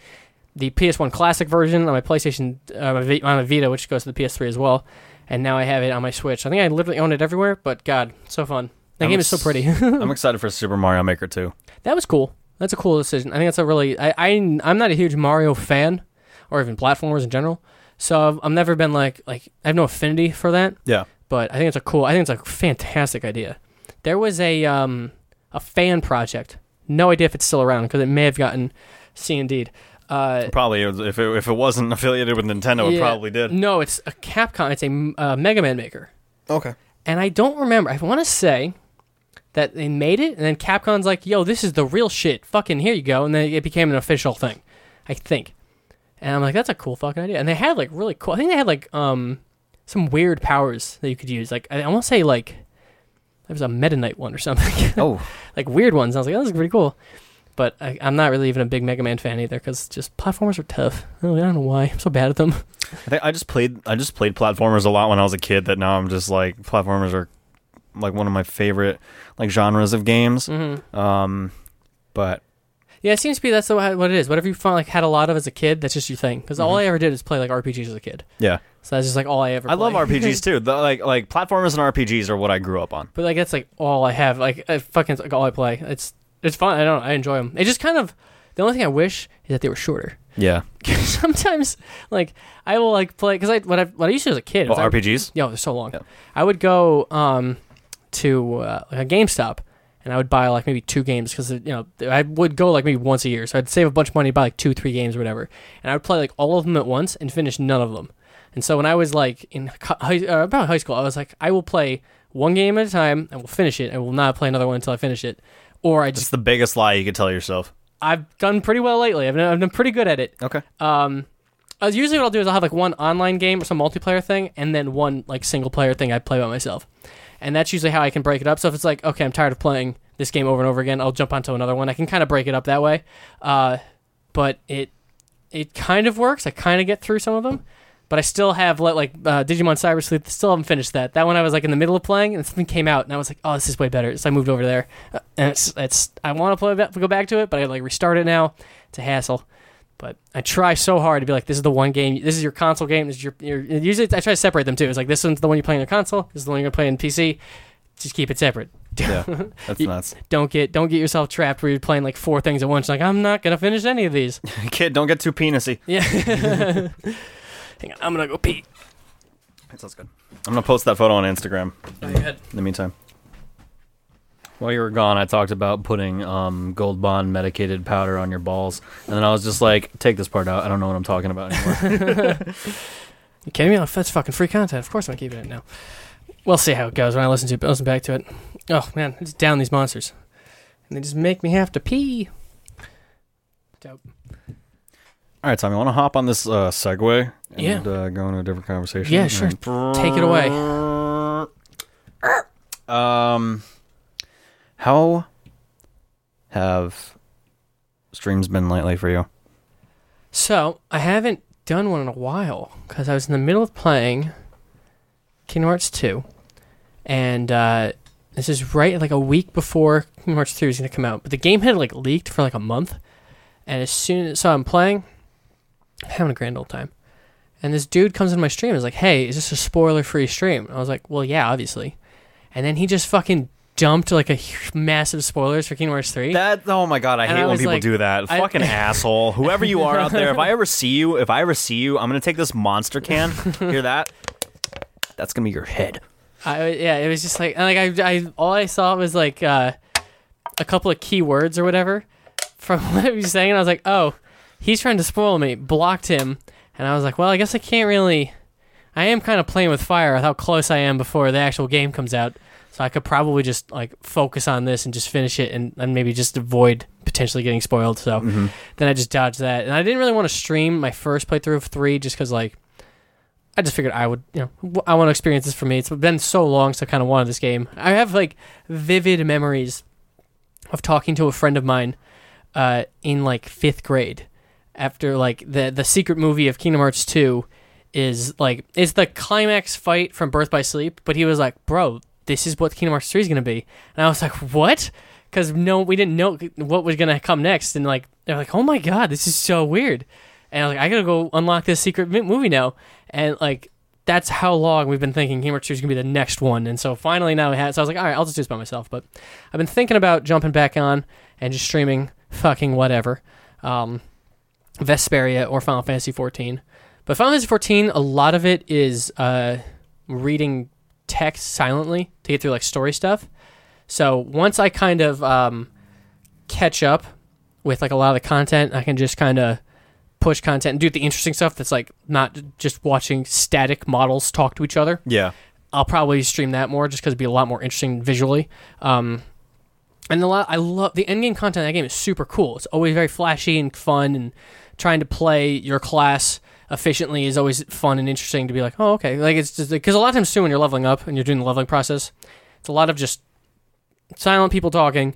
the PS1 Classic version on my PlayStation uh, my on my Vita, which goes to the PS3 as well. And now I have it on my Switch. I think I literally own it everywhere. But God, so fun. That I'm game is so pretty. *laughs* I'm excited for Super Mario Maker 2. that was cool. That's a cool decision. I think that's a really. I, I I'm not a huge Mario fan, or even platformers in general. So I've, I've never been like like I have no affinity for that. Yeah. But I think it's a cool. I think it's a fantastic idea. There was a um a fan project. No idea if it's still around because it may have gotten C indeed. Uh, Probably if it, if it wasn't *laughs* affiliated with Nintendo, it probably did. No, it's a Capcom. It's a uh, Mega Man maker. Okay. And I don't remember. I want to say that they made it, and then Capcom's like, "Yo, this is the real shit. Fucking here you go." And then it became an official thing, I think. And I'm like, "That's a cool fucking idea." And they had like really cool. I think they had like um some weird powers that you could use. Like I almost say like there was a Meta Knight one or something. *laughs* Oh, like weird ones. I was like, "Oh, this is pretty cool." But I, I'm not really even a big Mega Man fan either because just platformers are tough. Oh, I don't know why. I'm so bad at them. I think I just played I just played platformers a lot when I was a kid. That now I'm just like platformers are like one of my favorite like genres of games. Mm-hmm. Um, but Yeah, it seems to be that's the, what it is. Whatever you found, like had a lot of as a kid, that's just your thing. Because all Mhm. I ever did is play like RPGs as a kid. yeah, So that's just like all I ever. I love. RPGs *laughs* too. The, like like platformers and RPGs are what I grew up on. but like that's like all I have. Like I fucking like all I play. It's it's fun. I don't. I enjoy them. It just kind of the only thing I wish is that they were shorter. Yeah, *laughs* Sometimes like I will like play because I what I what I used to as a kid. well, RPGs. Yo, they're so long. Yeah. I would go um to uh, like a GameStop and I would buy like maybe two games because you know I would go like maybe once a year, so I'd save a bunch of money, buy like two, three games or whatever, and I would play like all of them at once and finish none of them. And so when I was like in high, uh, about high school, I was like, I will play one game at a time and we'll finish it, and will not play another one until I finish it. Or I just the biggest lie you could tell yourself. I've done pretty well lately. I've been, I've been pretty good at it. Okay. Um, uh, usually what I'll do is I'll have like one online game or some multiplayer thing, and then one like single player thing I play by myself, and that's usually how I can break it up. So if it's like okay, I'm tired of playing this game over and over again, I'll jump onto another one. I can kind of break it up that way, uh, but it it kind of works. I kind of get through some of them, but I still have let like uh, Digimon Cyber Sleuth. Still haven't finished that. That one I was like in the middle of playing, and something came out, and I was like, oh, this is way better. So I moved over there, uh, and it's it's I want to play go back to it, but I like restart it now. It's a hassle. But I try so hard to be like, this is the one game. This is your console game. This is your, your. Usually, I try to separate them too. It's like this one's the one you play on your console. This is the one you're gonna play on PC. Just keep it separate. Yeah, *laughs* that's nuts. Don't get don't get yourself trapped where you're playing like four things at once. Like I'm not gonna finish any of these. *laughs* Kid, don't get too penisy. *laughs* Yeah. Hang on, I'm gonna go pee. That sounds good. I'm gonna post that photo on Instagram. Oh, go ahead. In the meantime, while you were gone, I talked about putting um, Gold Bond medicated powder on your balls, and then I was just like, "Take this part out. I don't know what I'm talking about anymore." *laughs* You kidding me? Oh, That's fucking free content. Of course I'm keeping it now. We'll see how it goes when I listen to it. Listen back to it. Oh man, it's down these monsters, and they just make me have to pee. Dope. All right, Tommy, want to hop on this uh, segue and Yeah. uh, go into a different conversation? Yeah, sure. Take it away. Um, how have streams been lately for you? So I haven't done one in a while because I was in the middle of playing Kingdom Hearts 2, and uh, this is right like a week before Kingdom Hearts 3 is going to come out. But the game had like leaked for like a month, and as soon as so I'm playing, having a grand old time, and this dude comes in my stream and is like, "Hey, is this a spoiler-free stream?" I was like, "Well, yeah, obviously," and then he just fucking dumped like a massive spoilers for Kingdom Hearts 3. That oh my god, I And hate I when was people like- do that. I- Fucking *laughs* asshole. Whoever you are out there, if I ever *laughs* see you, if I ever see you, I'm gonna take this monster can. Hear that? That's gonna be your head. I yeah, it was just like and like I, I all I saw was like uh, a couple of keywords or whatever from *laughs* what he was saying. And I was like, oh, he's trying to spoil me. Blocked him, and I was like, well, I guess I can't really. I am kind of playing with fire with how close I am before the actual game comes out. So I could probably just like focus on this and just finish it and, and maybe just avoid potentially getting spoiled. So then I just dodged that. And I didn't really want to stream my first playthrough of three just because like I just figured I would, you know, I want to experience this for me. It's been so long, so I kind of wanted this game. I have like vivid memories of talking to a friend of mine uh, in like fifth grade after like the the secret movie of Kingdom Hearts two is like it's the climax fight from Birth by Sleep, but he was like, bro, this is what Kingdom Hearts three is gonna be, and I was like, what? Because no, we didn't know what was gonna come next, and like they're like, oh my god, this is so weird, and I was like, I gotta go unlock this secret movie now, and like that's how long we've been thinking Kingdom Hearts 2 is going to be the next one. And so finally now we had, so I was like, all right, I'll just do this by myself. But I've been thinking about jumping back on and just streaming fucking whatever. Um, Vesperia or Final Fantasy 14. But Final Fantasy 14, a lot of it is uh, reading text silently to get through like story stuff. So once I kind of um, catch up with like a lot of the content, I can just kind of push content and do the interesting stuff that's like not just watching static models talk to each other. Yeah. I'll probably stream that more just because it'd be a lot more interesting visually. Um, and a lot, I love the end game content of that game is super cool. It's always very flashy and fun, and trying to play your class efficiently is always fun and interesting to be like, oh, okay. Like it's just because a lot of times too when you're leveling up and you're doing the leveling process, it's a lot of just silent people talking,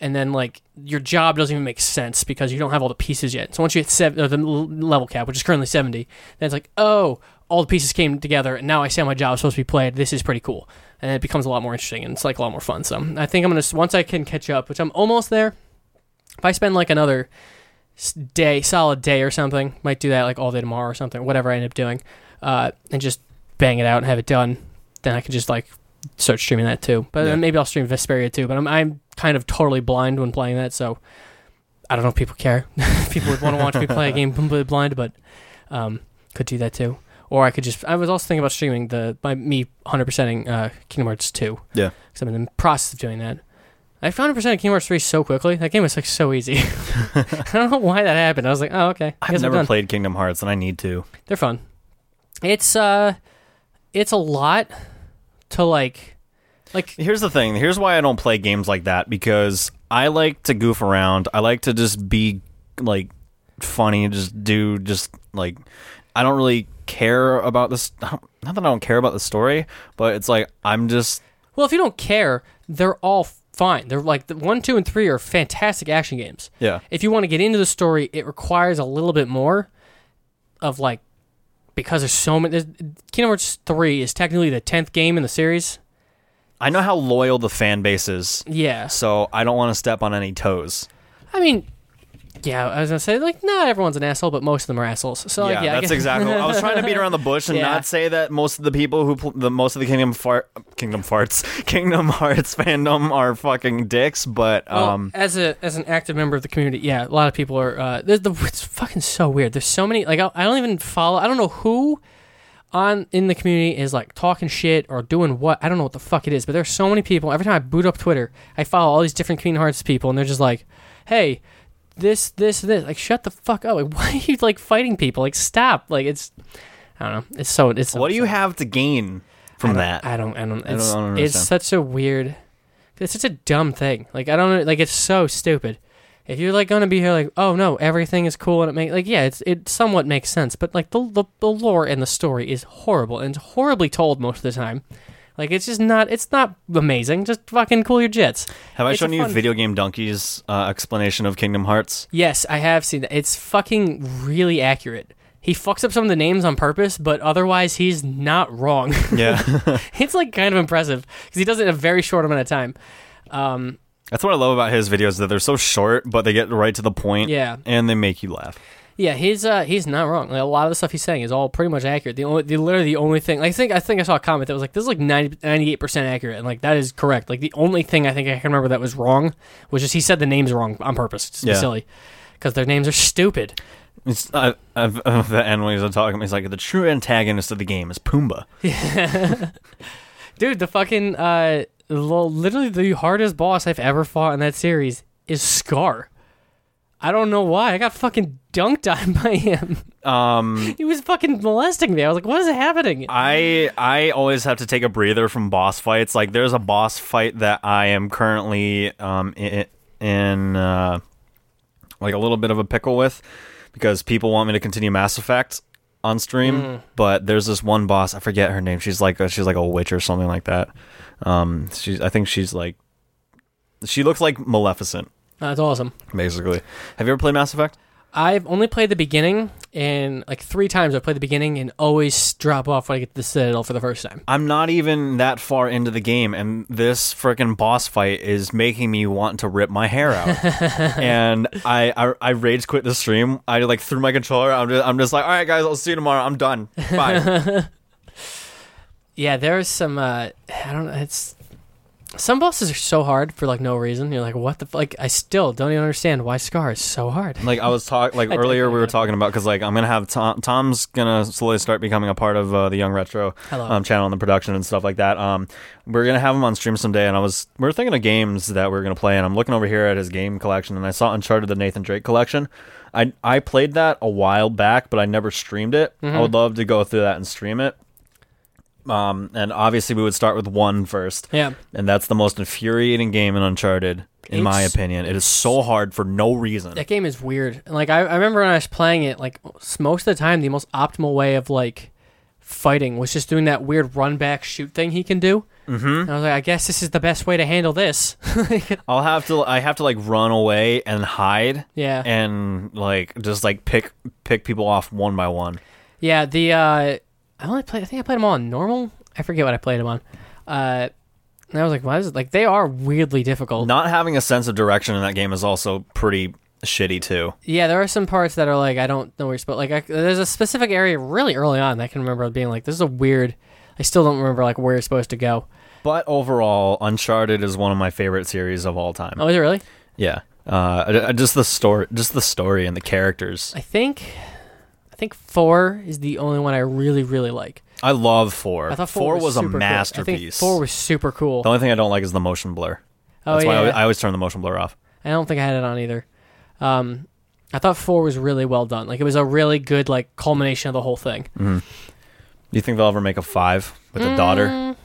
and then like your job doesn't even make sense because you don't have all the pieces yet. So once you hit seven, the level cap, which is currently seventy, then it's like, oh, all the pieces came together, and now I see how my job is supposed to be played. This is pretty cool, and it becomes a lot more interesting, and it's like a lot more fun. So I think I'm gonna once I can catch up, which I'm almost there. If I spend like another day, solid day or something, might do that like all day tomorrow or something, whatever I end up doing, uh, and just bang it out and have it done. Then I could just like start streaming that too. But Yeah. then maybe I'll stream Vesperia too. But I'm I'm kind of totally blind when playing that, so I don't know if people care. *laughs* people would want to watch me play a game completely blind, but um, could do that too. Or I could just. I was also thinking about streaming the by me 100%ing uh, Kingdom Hearts 2. Yeah. Because I'm in the process of doing that. I found 100% of Kingdom Hearts 3 so quickly. That game was like so easy. *laughs* I don't know why that happened. I was like, oh okay. I've never played Kingdom Hearts, and I need to. They're fun. It's uh, it's a lot to like, like Here's the thing. Here's why I don't play games like that because I like to goof around. I like to just be like funny, and just do just like I don't really care about this. Not that I don't care about the story, but it's like I'm just Well, if you don't care, they're all fine. They're like the one, two, and three are fantastic action games. yeah. If you want to get into the story, it requires a little bit more of like because there's so many. There's, Kingdom Hearts three is technically the tenth game in the series. I know how loyal the fan base is, Yeah, so I don't want to step on any toes. I mean, yeah, I was gonna say like not everyone's an asshole, but most of them are assholes. So like, yeah, yeah, I that's guess- exactly. I was trying to beat around the bush and *laughs* Yeah. not say that most of the people who pl- the most of the Kingdom Fart Kingdom Farts *laughs* Kingdom Hearts fandom are fucking dicks, but Well, um, as a as an active member of the community, yeah, a lot of people are. Uh, there's the, it's fucking so weird. There's so many. Like I, I don't even follow. I don't know who on in the community is like talking shit or doing what. I don't know what the fuck it is. But there's so many people. Every time I boot up Twitter, I follow all these different Kingdom Hearts people, and they're just like, "Hey, this, this, this." Like, shut the fuck up. Like, *laughs* why are you like fighting people? Like, stop. Like, it's. I don't know. It's so. It's. So what do you have to gain from I don't- that? I don't. I don't. I don't It's, understand. it's such a weird. It's such a dumb thing. Like I don't. Like it's so stupid. If you're like gonna be here, like, oh no, everything is cool and it makes like yeah, it's it somewhat makes sense. But like the, the the lore and the story is horrible and it's horribly told most of the time. Like it's just not. It's not amazing. Just fucking cool your jets. have I it's shown you Video Game Dunkey's uh, explanation of Kingdom Hearts? Yes, I have seen that. It's fucking really accurate. he fucks up some of the names on purpose, but otherwise he's not wrong. *laughs* Yeah. *laughs* it's like kind of impressive because he does it in a very short amount of time. Um, That's what I love about his videos that they're so short, but they get right to the point. Yeah. And they make you laugh. Yeah, he's uh he's not wrong. Like, a lot of the stuff he's saying is all pretty much accurate. The only the literally the only thing I think I think I saw a comment that was like this is like 98 percent accurate and like that is correct. Like the only thing I think I can remember that was wrong was just he said the names wrong on purpose. It's Yeah. silly because their names are stupid. It's I, I've, uh, *laughs* the end when he's talking, he's like the true antagonist of the game is Pumbaa. *laughs* Dude, the fucking uh literally the hardest boss I've ever fought in that series is Scar. I don't know why. I got fucking dunked on by him. Um, *laughs* He was fucking molesting me. I was like, what is happening? I I always have to take a breather from boss fights. Like there's a boss fight that I am currently um in, in uh, like a little bit of a pickle with because people want me to continue Mass Effect on stream, but there's this one boss I forget her name. She's like a, she's like a witch or something like that. Um, she's I think she's like she looks like Maleficent That's awesome. basically. Have you ever played Mass Effect? I've only played the beginning, and like three times I've played the beginning and always drop off when I get to the Citadel for the first time. I'm not even that far into the game, and this freaking boss fight is making me want to rip my hair out. *laughs* and I, I I rage quit the stream. I like threw my controller. I'm just I'm just like, all right, guys, I'll see you tomorrow. I'm done. Bye. *laughs* Yeah, there's some. Uh, I don't know. It's some bosses are so hard for like no reason. You're like, what the f-? like? I still don't even understand why Scar is so hard. like I was *laughs* talk like earlier, we were talking about because like I'm gonna have Tom. Tom's gonna slowly start becoming a part of uh, the YoungRetro um, channel and the production and stuff like that. Um, we're gonna have him on stream someday, and I was we are thinking of games that we are gonna play, and I'm looking over here at his game collection, and I saw Uncharted: The Nathan Drake collection. I I played that a while back, but I never streamed it. I would love to go through that and stream it. Um, and obviously we would start with one first, Yeah, and that's the most infuriating game in Uncharted, in my opinion. It is so hard for no reason. that game is weird. And, Like I, I remember when I was playing it, like s- most of the time, the most optimal way of like fighting was just doing that weird run back shoot thing he can do. Mm-hmm. I was like, I guess this is the best way to handle this. *laughs* I'll have to I have to like run away and hide yeah, and like just like pick pick people off one by one. Yeah, the uh I only played I think I played them all on normal. I forget what I played them on. Uh and I was like, why is it like they are weirdly difficult. Not having a sense of direction in that game is also pretty shitty too. Yeah, there are some parts that are like I don't know where you're supposed like I, there's a specific area really early on that I can remember being like this is a weird I still don't remember like where you're supposed to go. But overall, Uncharted is one of my favorite series of all time. Oh, is it really? Yeah. Uh, just the story, just the story and the characters. I think I think 4 is the only one I really really like. I love four. I thought 4, four was, a super cool. I think masterpiece. 4 was super cool. the only thing I don't like is the motion blur. oh That's why I, always- I always turn the motion blur off. I don't think I had it on either. Um, I thought four was really well done. Like it was a really good like culmination of the whole thing. Do you think they'll ever make a five with a daughter? Mm,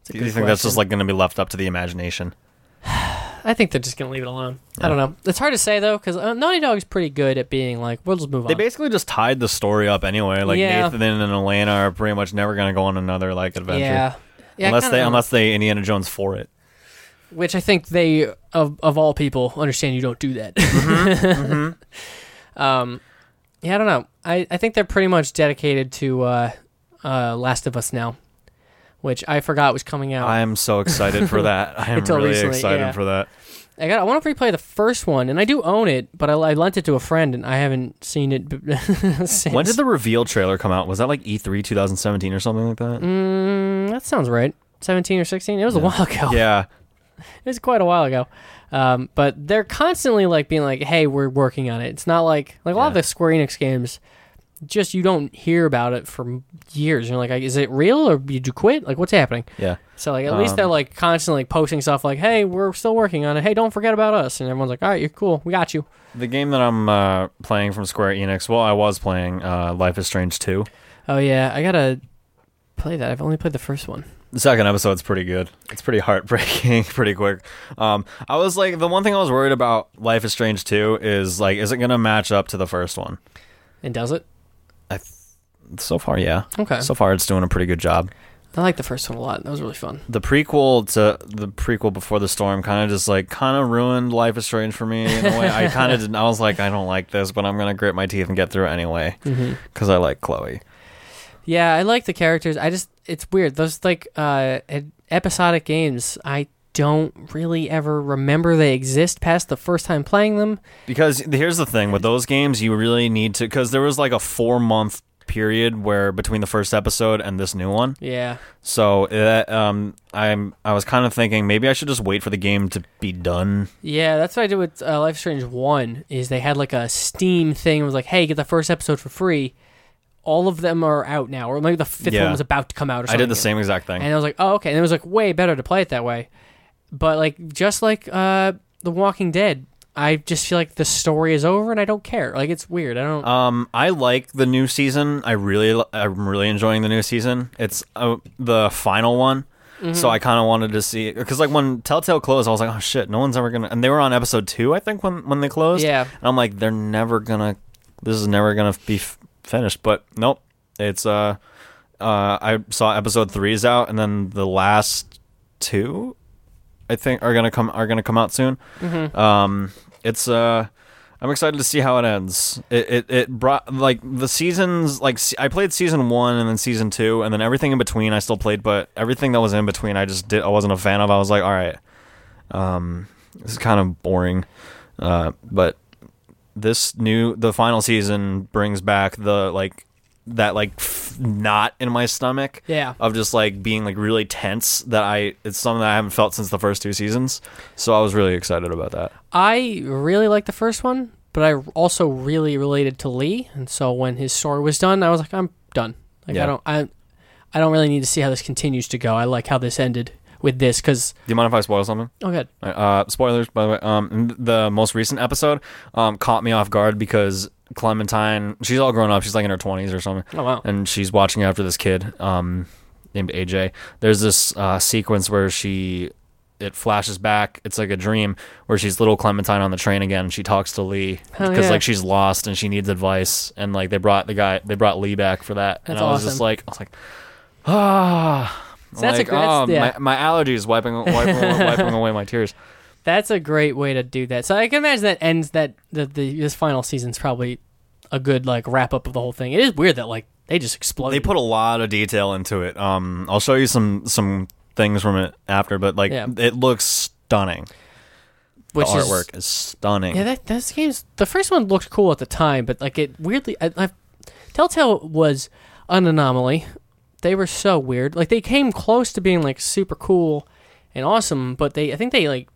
it's a Do you good think that's question. just like going to be left up to the imagination? I think they're just gonna leave it alone. I don't know. It's hard to say though because uh, Naughty Dog's pretty good at being like, we'll just move on. They on. basically just tied the story up anyway. Like Yeah. Nathan and Elena are pretty much never going to go on another like adventure. yeah. Yeah, unless kinda they know. unless they Indiana Jones for it. which I think they of of all people understand you don't do that. *laughs* um, yeah, I don't know. I I think they're pretty much dedicated to uh, uh, Last of Us now, which I forgot was coming out. I am so excited for that. *laughs* I am really recently, excited yeah. for that. I got. I want to replay the first one, and I do own it, but I, I lent it to a friend, and I haven't seen it b- *laughs* since. When did the reveal trailer come out? Was that like E E3 2017 or something like that? Mm, that sounds right. Seventeen or sixteen. It was a while ago. *laughs* Yeah. It was quite a while ago. Um, but they're constantly like being like, "Hey, we're working on it." It's not like like a lot of the Square Enix games. Just you don't hear about it for years. You're like, is it real or did you quit? Like, what's happening? Yeah. So like, at least they're Um, like constantly like, posting stuff like, "Hey, we're still working on it. Hey, don't forget about us." And everyone's like, "All right, you're cool. We got you." The game that I'm uh, playing from Square Enix, well, I was playing uh, Life is Strange 2. Oh yeah, I gotta play that. I've only played the first one. The second episode's pretty good. It's pretty heartbreaking, *laughs* pretty quick. Um, I was like, the one thing I was worried about Life is Strange 2 is like, is it going to match up to the first one? And does it? So far, yeah. Okay. So far, it's doing a pretty good job. I like the first one a lot. That was really fun. the prequel to the prequel before the storm kind of just like kind of ruined Life is Strange for me in a way. I kind of *laughs* didn't. I was like, I don't like this, but I'm gonna grit my teeth and get through it anyway because I like Chloe. Yeah, I like the characters. I just it's weird. Those like uh episodic games, I don't really ever remember they exist past the first time playing them. Because here's the thing with those games, you really need to because there was like a four month period where between the first episode and this new one. Yeah. So that um, I'm I was kind of thinking maybe I should just wait for the game to be done. Yeah, that's what I did with uh, Life Strange 1 is they had like a Steam thing. It was like, "Hey, get the first episode for free." All of them are out now, or maybe the fifth Yeah. one was about to come out or something. I did the same exact thing. And I was like, "Oh, okay." And it was like way better to play it that way. But like just like uh The Walking Dead, I just feel like the story is over and I don't care. Like it's weird. I don't Um, I like the new season. I really, I'm really enjoying the new season. It's uh, the final one, Mm-hmm. so I kind of wanted to see because like when Telltale closed, I was like, oh shit, no one's ever gonna. And they were on episode two, I think, when when they closed. Yeah. And I'm like, they're never gonna. This is never gonna be f- finished. But nope, it's uh, uh, I saw episode three is out, and then the last two, I think, are gonna come are gonna come out soon. Mm-hmm. Um, it's uh, I'm excited to see how it ends. It it, it brought like the seasons like I played season one and then season two and then everything in between I still played, but everything that was in between I just did I wasn't a fan of. I was like, all right, um, this is kind of boring. Uh, but this new the final season brings back the like that like f- knot in my stomach Yeah. of just like being like really tense that I it's something that I haven't felt since the first two seasons. So I was really excited about that. I really liked the first one, but I also really related to Lee, and so when his story was done, I was like, I'm done. Like Yeah. I don't I I don't really need to see how this continues to go. I like how this ended with this because Do you mind if I spoil something? oh good. Uh, spoilers, by the way. Um, the most recent episode um, caught me off guard because Clementine, she's all grown up. She's like in her twenties or something. Oh wow. And she's watching after this kid um, named AJ. There's this uh, sequence where she, it flashes back. It's like a dream where she's little Clementine on the train again. And she talks to Lee Oh, because yeah. like she's lost and she needs advice. And like they brought the guy, they brought Lee back for that. and That's I was just like, I was like, ah. So that's a like, gr- that's- oh, yeah. my, my allergies wiping wiping, *laughs* wiping away my tears. That's a great way to do that. So I can imagine that ends that the, the this final season's probably a good like wrap up of the whole thing. It is weird that like they just exploded. They put a lot of detail into it. Um, I'll show you some some things from it after, but like Yeah. it looks stunning. which the is, artwork is, stunning. Yeah, that this game's the first one looked cool at the time, but like it weirdly, I, I, Telltale was an anomaly. They were so weird. Like they came close to being like super cool and awesome, but they I think they like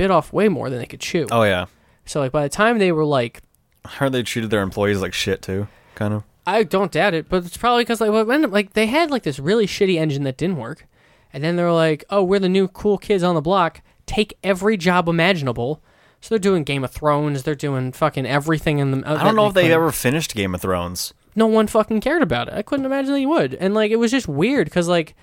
bit off way more than they could chew. oh yeah, So like by the time they were like, I heard they treated their employees like shit too. Kind of. I don't doubt it, but it's probably because like when like they had like this really shitty engine that didn't work, and then they were like, oh, we're the new cool kids on the block. Take every job imaginable. So they're doing Game of Thrones. They're doing fucking everything in the. Uh, I don't know if they ever finished Game of Thrones. no one fucking cared about it. I couldn't imagine they would. And like it was just weird because like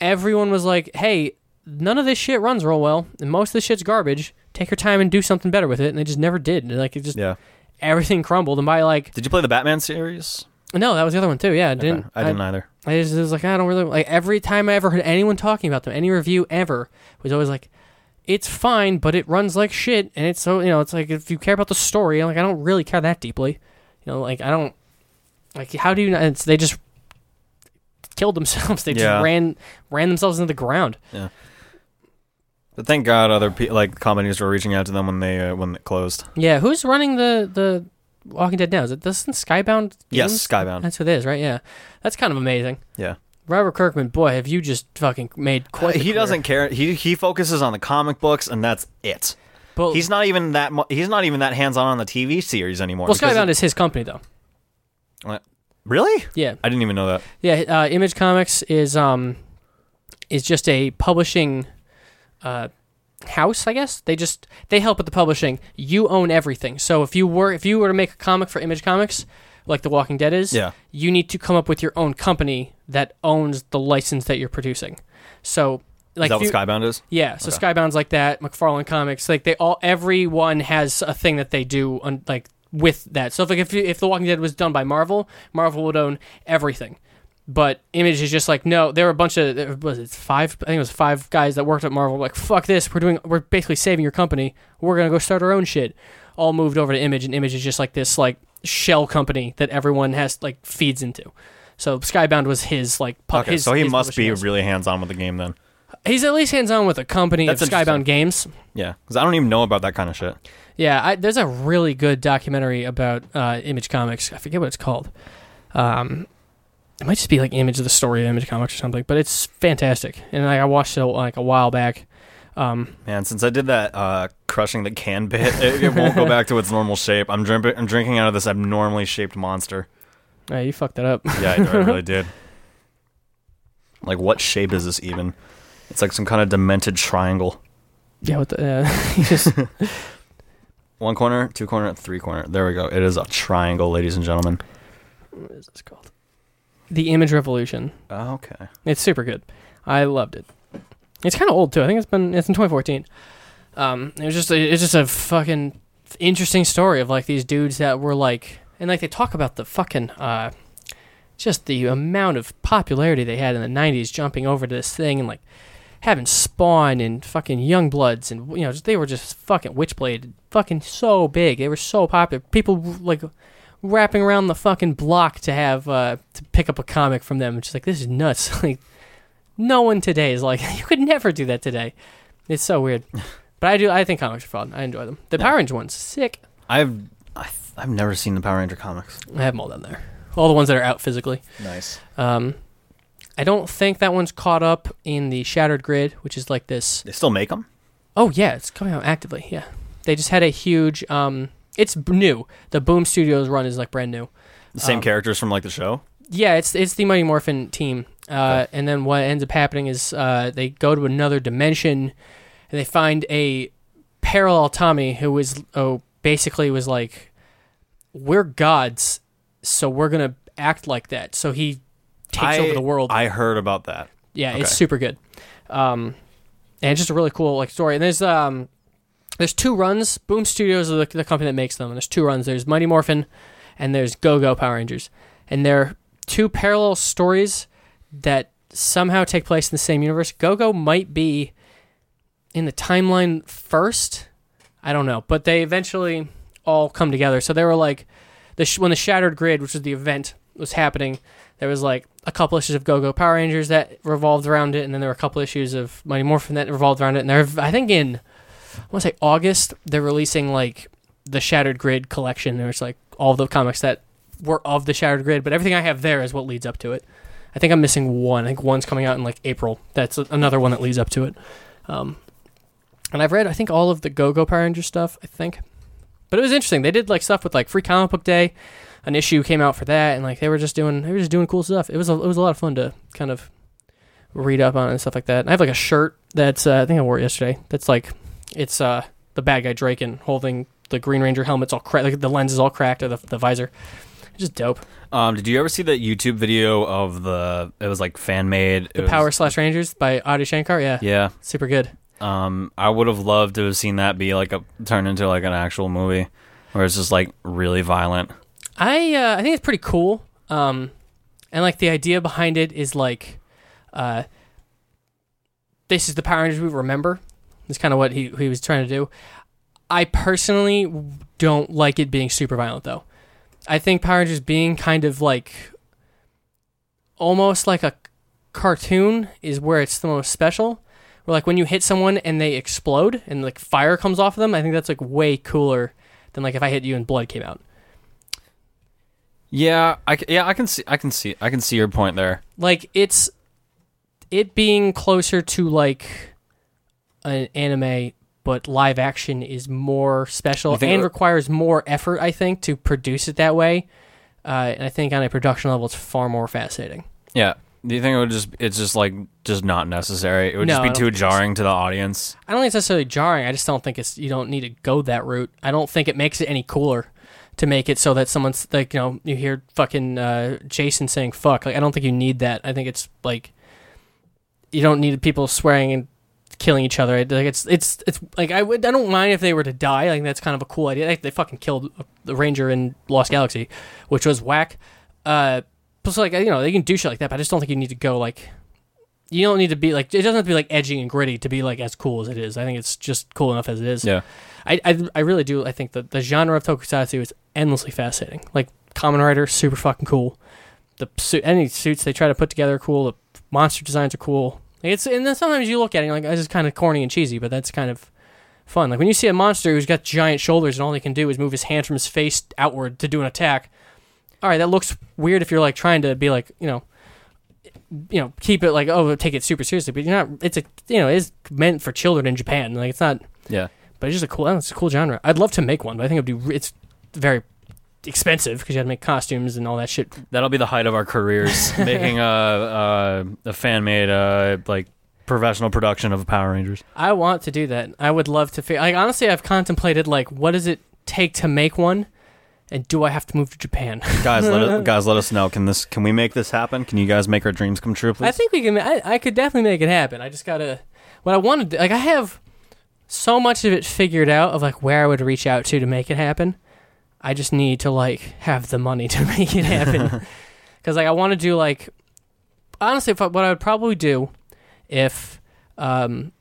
everyone was like, "Hey, none of this shit runs real well, and most of this shit's garbage. Take your time and do something better with it." And they just never did. And like it just Yeah. everything crumbled. And by like Did you play the Batman series? no, that was the other one too. Yeah, I didn't. Okay. I didn't either. I just it was like I don't really like every time I ever heard anyone talking about them, any review ever was always like, it's fine, but it runs like shit, and it's so you know it's like if you care about the story, I'm like I don't really care that deeply, you know, like I don't like how do you? not- It's, they just killed themselves. *laughs* They Yeah. just ran ran themselves into the ground. But thank God other pe- like companies were reaching out to them when they uh, when it closed. Yeah, who's running the the Walking Dead now? Is it this Skybound? Yes, Skybound. That's what it is, right? Yeah, that's kind of amazing. Yeah. Robert Kirkman, boy, have you just fucking made quite. the he doesn't care. He he focuses on the comic books and that's it. But, He's not even that. Mu- he's not even that hands on on the TV series anymore. well, Skybound it- is his company though. What? Really? Yeah, I didn't even know that. yeah. Uh, Image Comics is um is just a publishing uh house, I guess. They just they help with the publishing. You own everything. So if you were if you were to make a comic for Image Comics, like The Walking Dead is, Yeah. you need to come up with your own company that owns the license that you're producing. So like is that if what Skybound is? Yeah, so Okay. Skybound's like that. McFarlane Comics, like they all, everyone has a thing that they do, on, like with that. So if like if if The Walking Dead was done by Marvel, Marvel would own everything. But Image is just like, no, there were a bunch of there was it five? I think it was five guys that worked at Marvel. Like, fuck this, we're doing, we're basically saving your company. We're gonna go start our own shit. All moved over to Image, and Image is just like this like shell company that everyone has like feeds into. So Skybound was his like. pu- Okay, his, so he must be really hands on with the game then. He's at least hands on with a company That's of Skybound. Games. Yeah, because I don't even know about that kind of shit. Yeah, I, there's a really good documentary about uh, Image Comics. I forget what it's called. Um, it might just be like Image of the Story of Image Comics or something, but it's fantastic. And like, I watched it like a while back. Um, Man, since I did that uh, crushing the can bit, it, it won't go back to its normal shape. I'm, I'm drinking out of this abnormally shaped monster. yeah, you fucked that up. Yeah, I, I really *laughs* did. Like, what shape is this even? It's like some kind of demented triangle. yeah, what the? Uh, *laughs* just One corner, two corner, three corner. There we go. It is a triangle, ladies and gentlemen. what is this called? The Image Revolution. Okay. It's super good. I loved it. It's kind of old too. I think it's been it's in 2014. Um, it was just a, it's just a fucking interesting story of like these dudes that were like, and like they talk about the fucking uh, just the amount of popularity they had in the 90s, jumping over to this thing and like having Spawn and fucking Youngbloods and you know just, they were just fucking Witchblade, fucking so big. They were so popular. People like wrapping around the fucking block to have uh to pick up a comic from them. It's just like this is nuts. *laughs* like no one today is like *laughs* you could never do that today. It's so weird. *laughs* But I do. I think comics are fun. I enjoy them. The Yeah. Power Ranger one's sick. I've I've I've never seen the Power Ranger comics. I have them all down there. All the ones that are out physically. Nice. Um, I don't think that one's caught up in the Shattered Grid, which is like this. They still make them? Oh yeah, it's coming out actively. Yeah, they just had a huge. Um, it's new. The Boom Studios run is like brand new. The same Um, characters from like the show? Yeah, it's it's the Mighty Morphin team. Uh, And then what ends up happening is uh, they go to another dimension, and they find a parallel Tommy who is oh basically was like, we're gods, so we're gonna act like that. So he takes I- over the world. I heard about that. Yeah, Okay. it's super good. Um, and it's just a really cool like story. And there's um, there's two runs. Boom Studios is the, the company that makes them. And there's two runs. There's Mighty Morphin, and there's Go Go Power Rangers. And they're two parallel stories that somehow take place in the same universe. Go Go might be in the timeline first. I don't know, but they eventually all come together. So they were like, the sh- when the Shattered Grid, which was the event, was happening, there was like a couple issues of Go Go Power Rangers that revolved around it, and then there were a couple issues of Mighty Morphin that revolved around it. And they're, I think in, I want to say August, they're releasing like the Shattered Grid collection. There's like all the comics that were of the Shattered Grid, but everything I have there is what leads up to it. I think I'm missing one. I think one's coming out in like April. That's another one that leads up to it. Um, and I've read, I think, all of the Go Go Power Ranger stuff. I think, but it was interesting. They did like stuff with like Free Comic Book Day. An issue came out for that, and like they were just doing, they were just doing cool stuff. It was a, it was a lot of fun to kind of read up on and stuff like that. And I have like a shirt that's uh, I think I wore it yesterday. That's like it's uh the bad guy Drakkon holding the Green Ranger helmet's all cracked, like the lens is all cracked, or the the visor. It's just dope. Um, did you ever see that YouTube video of the? It was like fan made. The Power Slash Rangers by Adi Shankar. Yeah, Yeah. super good. Um, I would have loved to have seen that be like a turn into like an actual movie, where it's just like really violent. I uh, I think it's pretty cool. Um, and like the idea behind it is like, uh, this is the Power Rangers we remember. That's kind of what he he was trying to do. I personally don't like it being super violent though. I think Power Rangers being kind of like almost like a cartoon is where it's the most special. Where like when you hit someone and they explode and like fire comes off of them, I think that's like way cooler than like if I hit you and blood came out. Yeah, I yeah I can see I can see I can see your point there. like it's it being closer to like an anime but live action is more special and it- requires more effort i think to produce it that way. Uh, and i think on a production level it's far more fascinating. Yeah. Do you think it would just it's just like just not necessary? It would No, just be too jarring to the audience. i don't think it's necessarily jarring. I just don't think it's you don't need to go that route. I don't think it makes it any cooler to make it so that someone's like you know you hear fucking uh, jason saying fuck. Like i don't think you need that. I think it's like you don't need people swearing and killing each other. Like it's it's it's like I would I don't mind if they were to die. Like that's kind of a cool idea. Like, they fucking killed the Ranger in Lost Galaxy, which was whack. Uh, Plus, like you know, they can do shit like that, but I just don't think you need to go like. You don't need to be like it doesn't have to be like edgy and gritty to be like as cool as it is. I think it's just cool enough as it is. Yeah. I, I, I really do. I think that the genre of tokusatsu is endlessly fascinating. Like Kamen Rider, super fucking cool. The suit, any suits they try to put together are cool. The monster designs are cool. Like, It's and then sometimes you look at it and you're like this is kind of corny and cheesy, but that's kind of fun. Like when you see a monster who's got giant shoulders and all he can do is move his hand from his face outward to do an attack. All right, that looks weird if you're like trying to be like you know, you know, keep it like oh take it super seriously, but you're not. It's a you know it's meant for children in Japan. Like it's not Yeah. but it's just a cool. It's a cool genre. I'd love to make one, but I think it'd be it's very expensive because you had to make costumes and all that shit. That'll be the height of our careers, *laughs* making a a, a fan made uh like professional production of Power Rangers. I want to do that. I would love to. Fi- like honestly, I've contemplated like what does it take to make one, and do I have to move to Japan? Guys, let us, *laughs* guys let us know. Can this can we make this happen? Can you guys make our dreams come true, please? I think we can. I, I could definitely make it happen. I just gotta. What I want to do, like I have so much of it figured out of like where I would reach out to to make it happen. I just need to like have the money to *laughs* make it happen. *laughs* Because like I want to do like honestly, if I, what I would probably do if um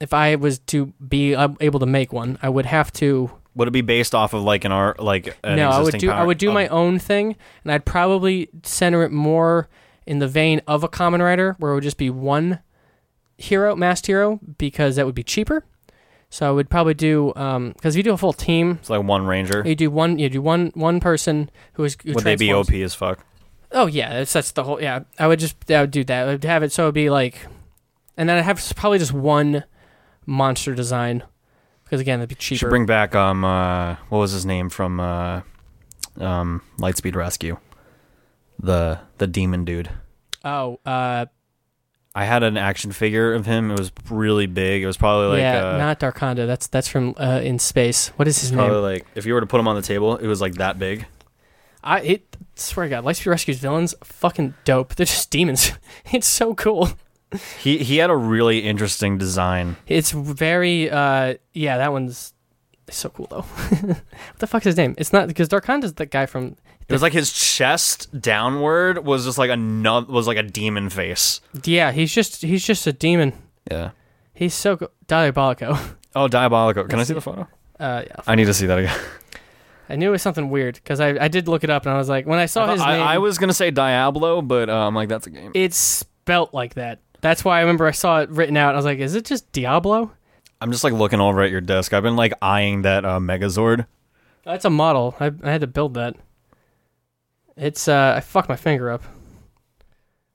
if I was to be uh, able to make one, I would have to Would it be based off of like an art like an no, I would do I would do oh, my own thing, and I'd probably center it more in the vein of a Kamen Rider, where it would just be one hero, masked hero, because that would be cheaper. So I would probably do because if you do a full team, It's like one ranger. you do one you do one one person who is who Would they be OP as fuck? Oh yeah, that's that's the whole yeah. I would just I would do that. I would have it so it'd be like, and then I have probably just one monster design because again it'd be cheaper. Should bring back um uh what was his name from uh um Lightspeed Rescue? The the demon dude. oh, uh, I had an action figure of him. It was really big. It was probably like yeah, uh, not Darkonda. That's that's from uh, in space. What is his probably name? like if you were to put him on the table, it was like that big. I it swear to God, Lightspeed Rescue's villains fucking dope. They're just demons. *laughs* it's so cool. He he had a really interesting design. It's very uh yeah, that one's so cool though. *laughs* what the fuck's his name? It's not because Darkonda's the guy from It was like his chest downward was just like a was like a demon face. yeah. He's just he's just a demon. Yeah. He's so go- Diabolico. Oh, Diabolico. Can I see the photo? Uh yeah, I need to see that again. *laughs* I knew it was something weird because I I did look it up and I was like when I saw I, his I- name, I was gonna say Diablo, but uh, I'm like that's a game. it's spelt like that. That's why I remember I saw it written out. I was like, is it just Diablo? I'm just like looking over at your desk. I've been like eyeing that uh, Megazord. That's a model. I, I had to build that. It's uh I fucked my finger up.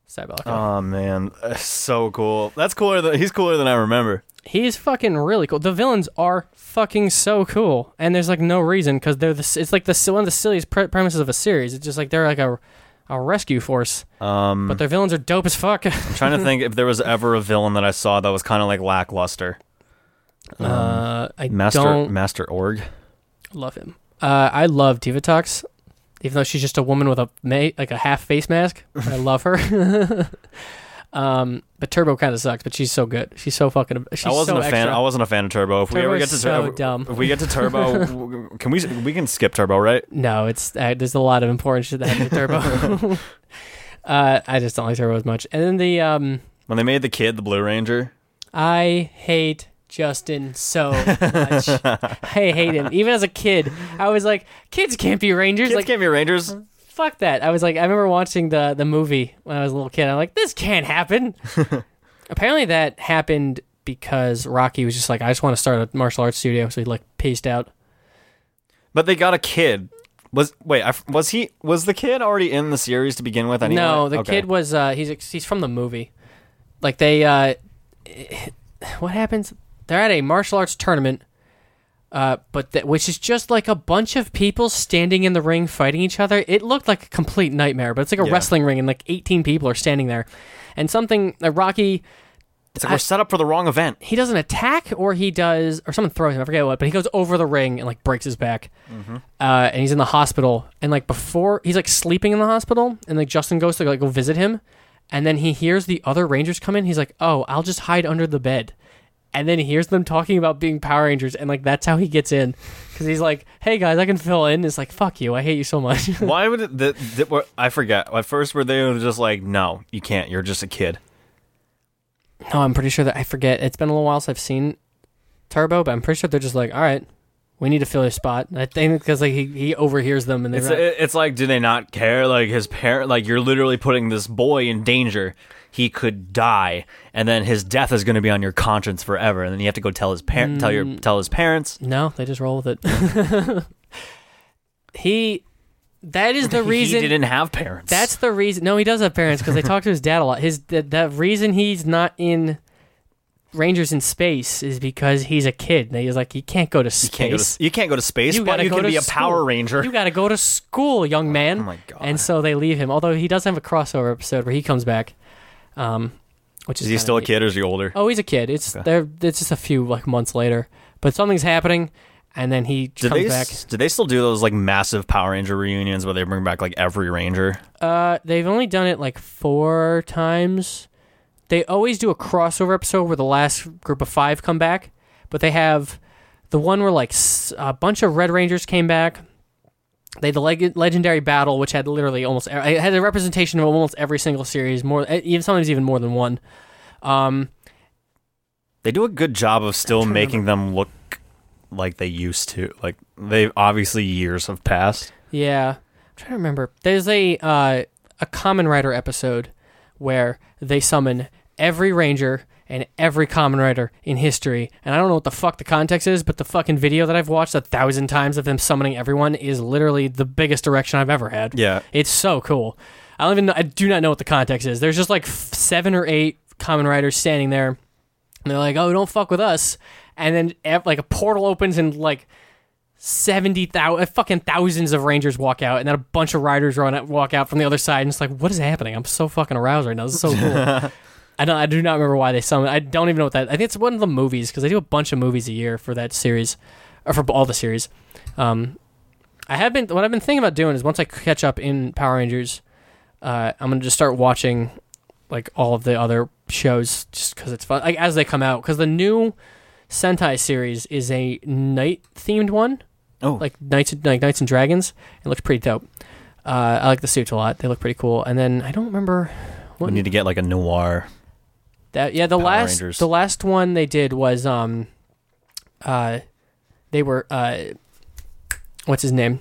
It's Oh man, That's so cool. That's cooler than he's cooler than I remember. He's fucking really cool. The villains are fucking so cool, and there's like no reason because they're the. It's like the one of the silliest pre- premises of a series. It's just like they're like a a rescue force, Um, but their villains are dope as fuck. *laughs* I'm trying to think if there was ever a villain that I saw that was kind of like lackluster. uh, I Master don't Master Org. Love him. Uh, I love Divatox, even though she's just a woman with a ma- like a half face mask. I *laughs* love her. *laughs* um, but Turbo kind of sucks, but she's so good. She's so fucking. She's I wasn't so a fan. extra. I wasn't a fan of Turbo. If we ever get to so Turbo, dumb. if we get to Turbo, *laughs* can we we can skip Turbo, right? No, it's uh, there's a lot of important shit that to Turbo. uh, I just don't like Turbo as much. And then the um, When they made the kid the Blue Ranger. I hate Justin so much. I hate him. Even as a kid, I was like, kids can't be rangers. Kids like, can't be Rangers. fuck that. I was like, I remember watching the the movie when I was a little kid. I'm like, this can't happen. *laughs* Apparently, that happened because Rocky was just like, I just want to start a martial arts studio, so he like paced out. But they got a kid. Was wait, I was he was the kid already in the series to begin with? Anyway? No, the Okay. kid was uh, he's he's from the movie. Like they, uh, *sighs* what happens? They're at a martial arts tournament, uh, but th- which is just like a bunch of people standing in the ring fighting each other. It looked like a complete nightmare, but it's like a Yeah. wrestling ring and like eighteen people are standing there, and something uh, Rocky It's like we're set up for the wrong event. he does an attack or he does or someone throws him. I forget what, but he goes over the ring and like breaks his back. Mm-hmm. Uh, and he's in the hospital. And like before, he's like sleeping in the hospital. And like Justin goes to like go visit him, and then he hears the other Rangers come in. He's like, "Oh, I'll just hide under the bed." And then he hears them talking about being Power Rangers, and like that's how he gets in because he's like, "Hey guys, I can fill in." It's like, "Fuck you, I hate you so much." *laughs* Why would it? The, the, I forget. At first, were they just like, no, you can't. You're just a kid. no, I'm pretty sure that I forget. It's been a little while since I've seen Turbo, but I'm pretty sure they're just like, "All right, we need to fill his spot." I think because like he, he overhears them and they're It's not- it's like, do they not care? Like his parent, like you're literally putting this boy in danger. He could die, and then his death is going to be on your conscience forever. And then you have to go tell his parent, tell your mm. tell his parents. no, they just roll with it. *laughs* he, that is the *laughs* reason. he didn't have parents. That's the reason. No, he does have parents because they *laughs* talk to his dad a lot. His the, the reason he's not in Rangers in space is because he's a kid. He's like he can't go to space. you can't go to you can't go to space, You but gotta you can be a Power. Ranger. You got to go to school, young oh man. Oh my God. And so they leave him. Although he does have a crossover episode where he comes back, um, which is is he still a kid or is he older? Oh, he's a kid. It's Okay. there. It's just a few like months later, but something's happening, and then he Did comes they back. did they still do those like massive Power Ranger reunions where they bring back like every Ranger? Uh, they've only done it like four times. They always do a crossover episode where the last group of five come back, but they have the one where like s- a bunch of Red Rangers came back. They had the leg- legendary battle, which had literally almost it had a representation of almost every single series, more even sometimes even more than one. Um, They do a good job of still making them look like they used to. Like they obviously years have passed. Yeah, I'm trying to remember. There's a uh, a Kamen Rider episode where they summon every Ranger and every Kamen Rider in history, and I don't know what the fuck the context is, but the fucking video that I've watched a thousand times of them summoning everyone is literally the biggest erection I've ever had. Yeah. It's so cool. I don't even know, I do not know what the context is. There's just like f- seven or eight Kamen Riders standing there, and they're like, "Oh, don't fuck with us," and then ev- like a portal opens and like seventy thousand, uh, fucking thousands of Rangers walk out, and then a bunch of riders run out, walk out from the other side, and it's like, what is happening? I'm so fucking aroused right now. This is so cool. *laughs* I don't, I do not remember why they summon. I don't even know what that. I think it's one of the movies because they do a bunch of movies a year for that series, or for all the series. Um, I have been. What I've been thinking about doing is once I catch up in Power Rangers, uh, I'm gonna just start watching like all of the other shows just because it's fun, like as they come out. Because the new Sentai series is a knight themed one Oh, like knights like knights and dragons. It looks pretty dope. Uh, I like the suits a lot. They look pretty cool. And then I don't remember we need to get like a noir. That. Yeah, the Power last Rangers. the last one they did was um, uh, they were uh, what's his name,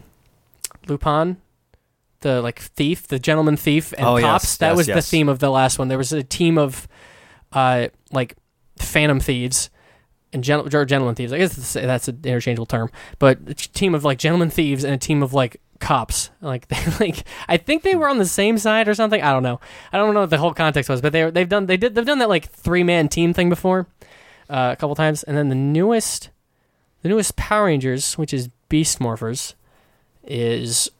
Lupin, the like thief, the gentleman thief, and Oh, yes, cops. that yes, was the theme of the last one. There was a team of uh, like phantom thieves and gen- or gentleman thieves. I guess that's, that's an interchangeable term, but a team of like gentleman thieves and a team of like cops. *laughs* Like they like I think they were on the same side or something. I don't know. I don't know what the whole context was, but they they've done they did they've done that like three man team thing before uh, a couple times, and then the newest the newest Power Rangers, which is Beast Morphers, is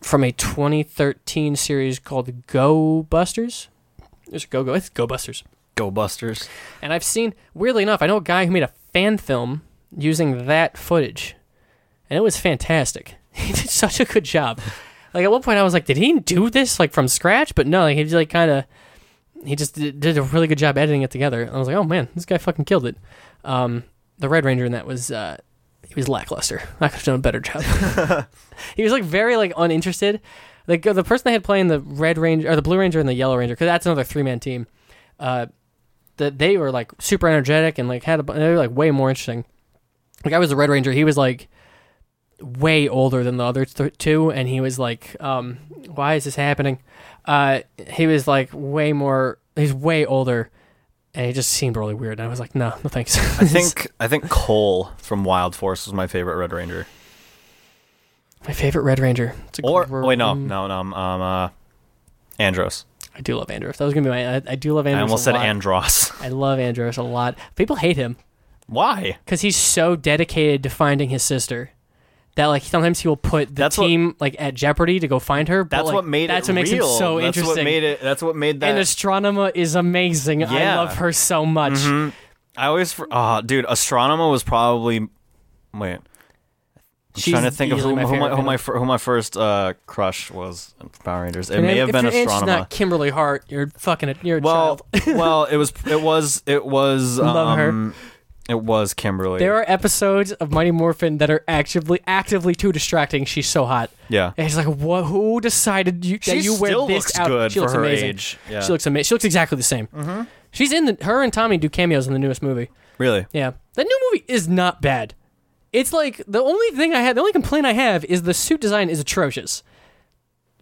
from a 2013 series called Go Busters. There's a Go Go. It's Go Busters. Go Busters. And I've seen, weirdly enough, I know a guy who made a fan film using that footage, and it was fantastic. *laughs* He did such a good job. Like at one point, I was like, "Did he do this like from scratch?" But no, like, he just like kind of, he just did, did a really good job editing it together. And I was like, "Oh man, this guy fucking killed it." Um, the Red Ranger in that was uh, he was lackluster. *laughs* I could have done a better job. *laughs* he was like very like uninterested. Like the person they had playing the Red Ranger or the Blue Ranger and the Yellow Ranger, because that's another three man team. Uh, that they were like super energetic and like had a they were like way more interesting. Like I was the Red Ranger, he was like way older than the other th- two, and he was like, um, "Why is this happening?" Uh, he was like way more. He's way older, and he just seemed really weird. And I was like, "No, no thanks." I *laughs* think I think Cole from Wild Force was my favorite Red Ranger. my favorite Red Ranger. It's a Or gr- wait, no, mm, no, no, um, uh, Andros. I do love Andros. That was gonna be my. I, I do love Andros. I almost said lot. Andros. *laughs* I love Andros a lot. People hate him. Why? because he's so dedicated to finding his sister that like sometimes he will put the That's what- team like at jeopardy to go find her. but, That's like, what made that's it what makes real. him so that's interesting. what made it. That's what made that. and Astronema is amazing. I love her so much. Mhm. I always, oh, dude, Astronema was probably. Wait, I'm She's trying to think of who my who my, who my, who my first uh, crush was in Power Rangers. It And may have been if, if it's Astronema. not Kimberly Hart, you're fucking a, you're a well, child. *laughs* well, it was, it was, it was. Love her. It was Kimberly. There are episodes of Mighty Morphin that are actively actively too distracting. She's so hot. yeah. And he's like, "What? Who decided you, that She you wear still this looks out?" good she for looks her amazing. age. Yeah. She looks amazing. She looks exactly the same. Mm-hmm. She's in the. Her and Tommy do cameos in the newest movie. Really? Yeah, that new movie is not bad. It's like the only thing I had, the only complaint I have is the suit design is atrocious,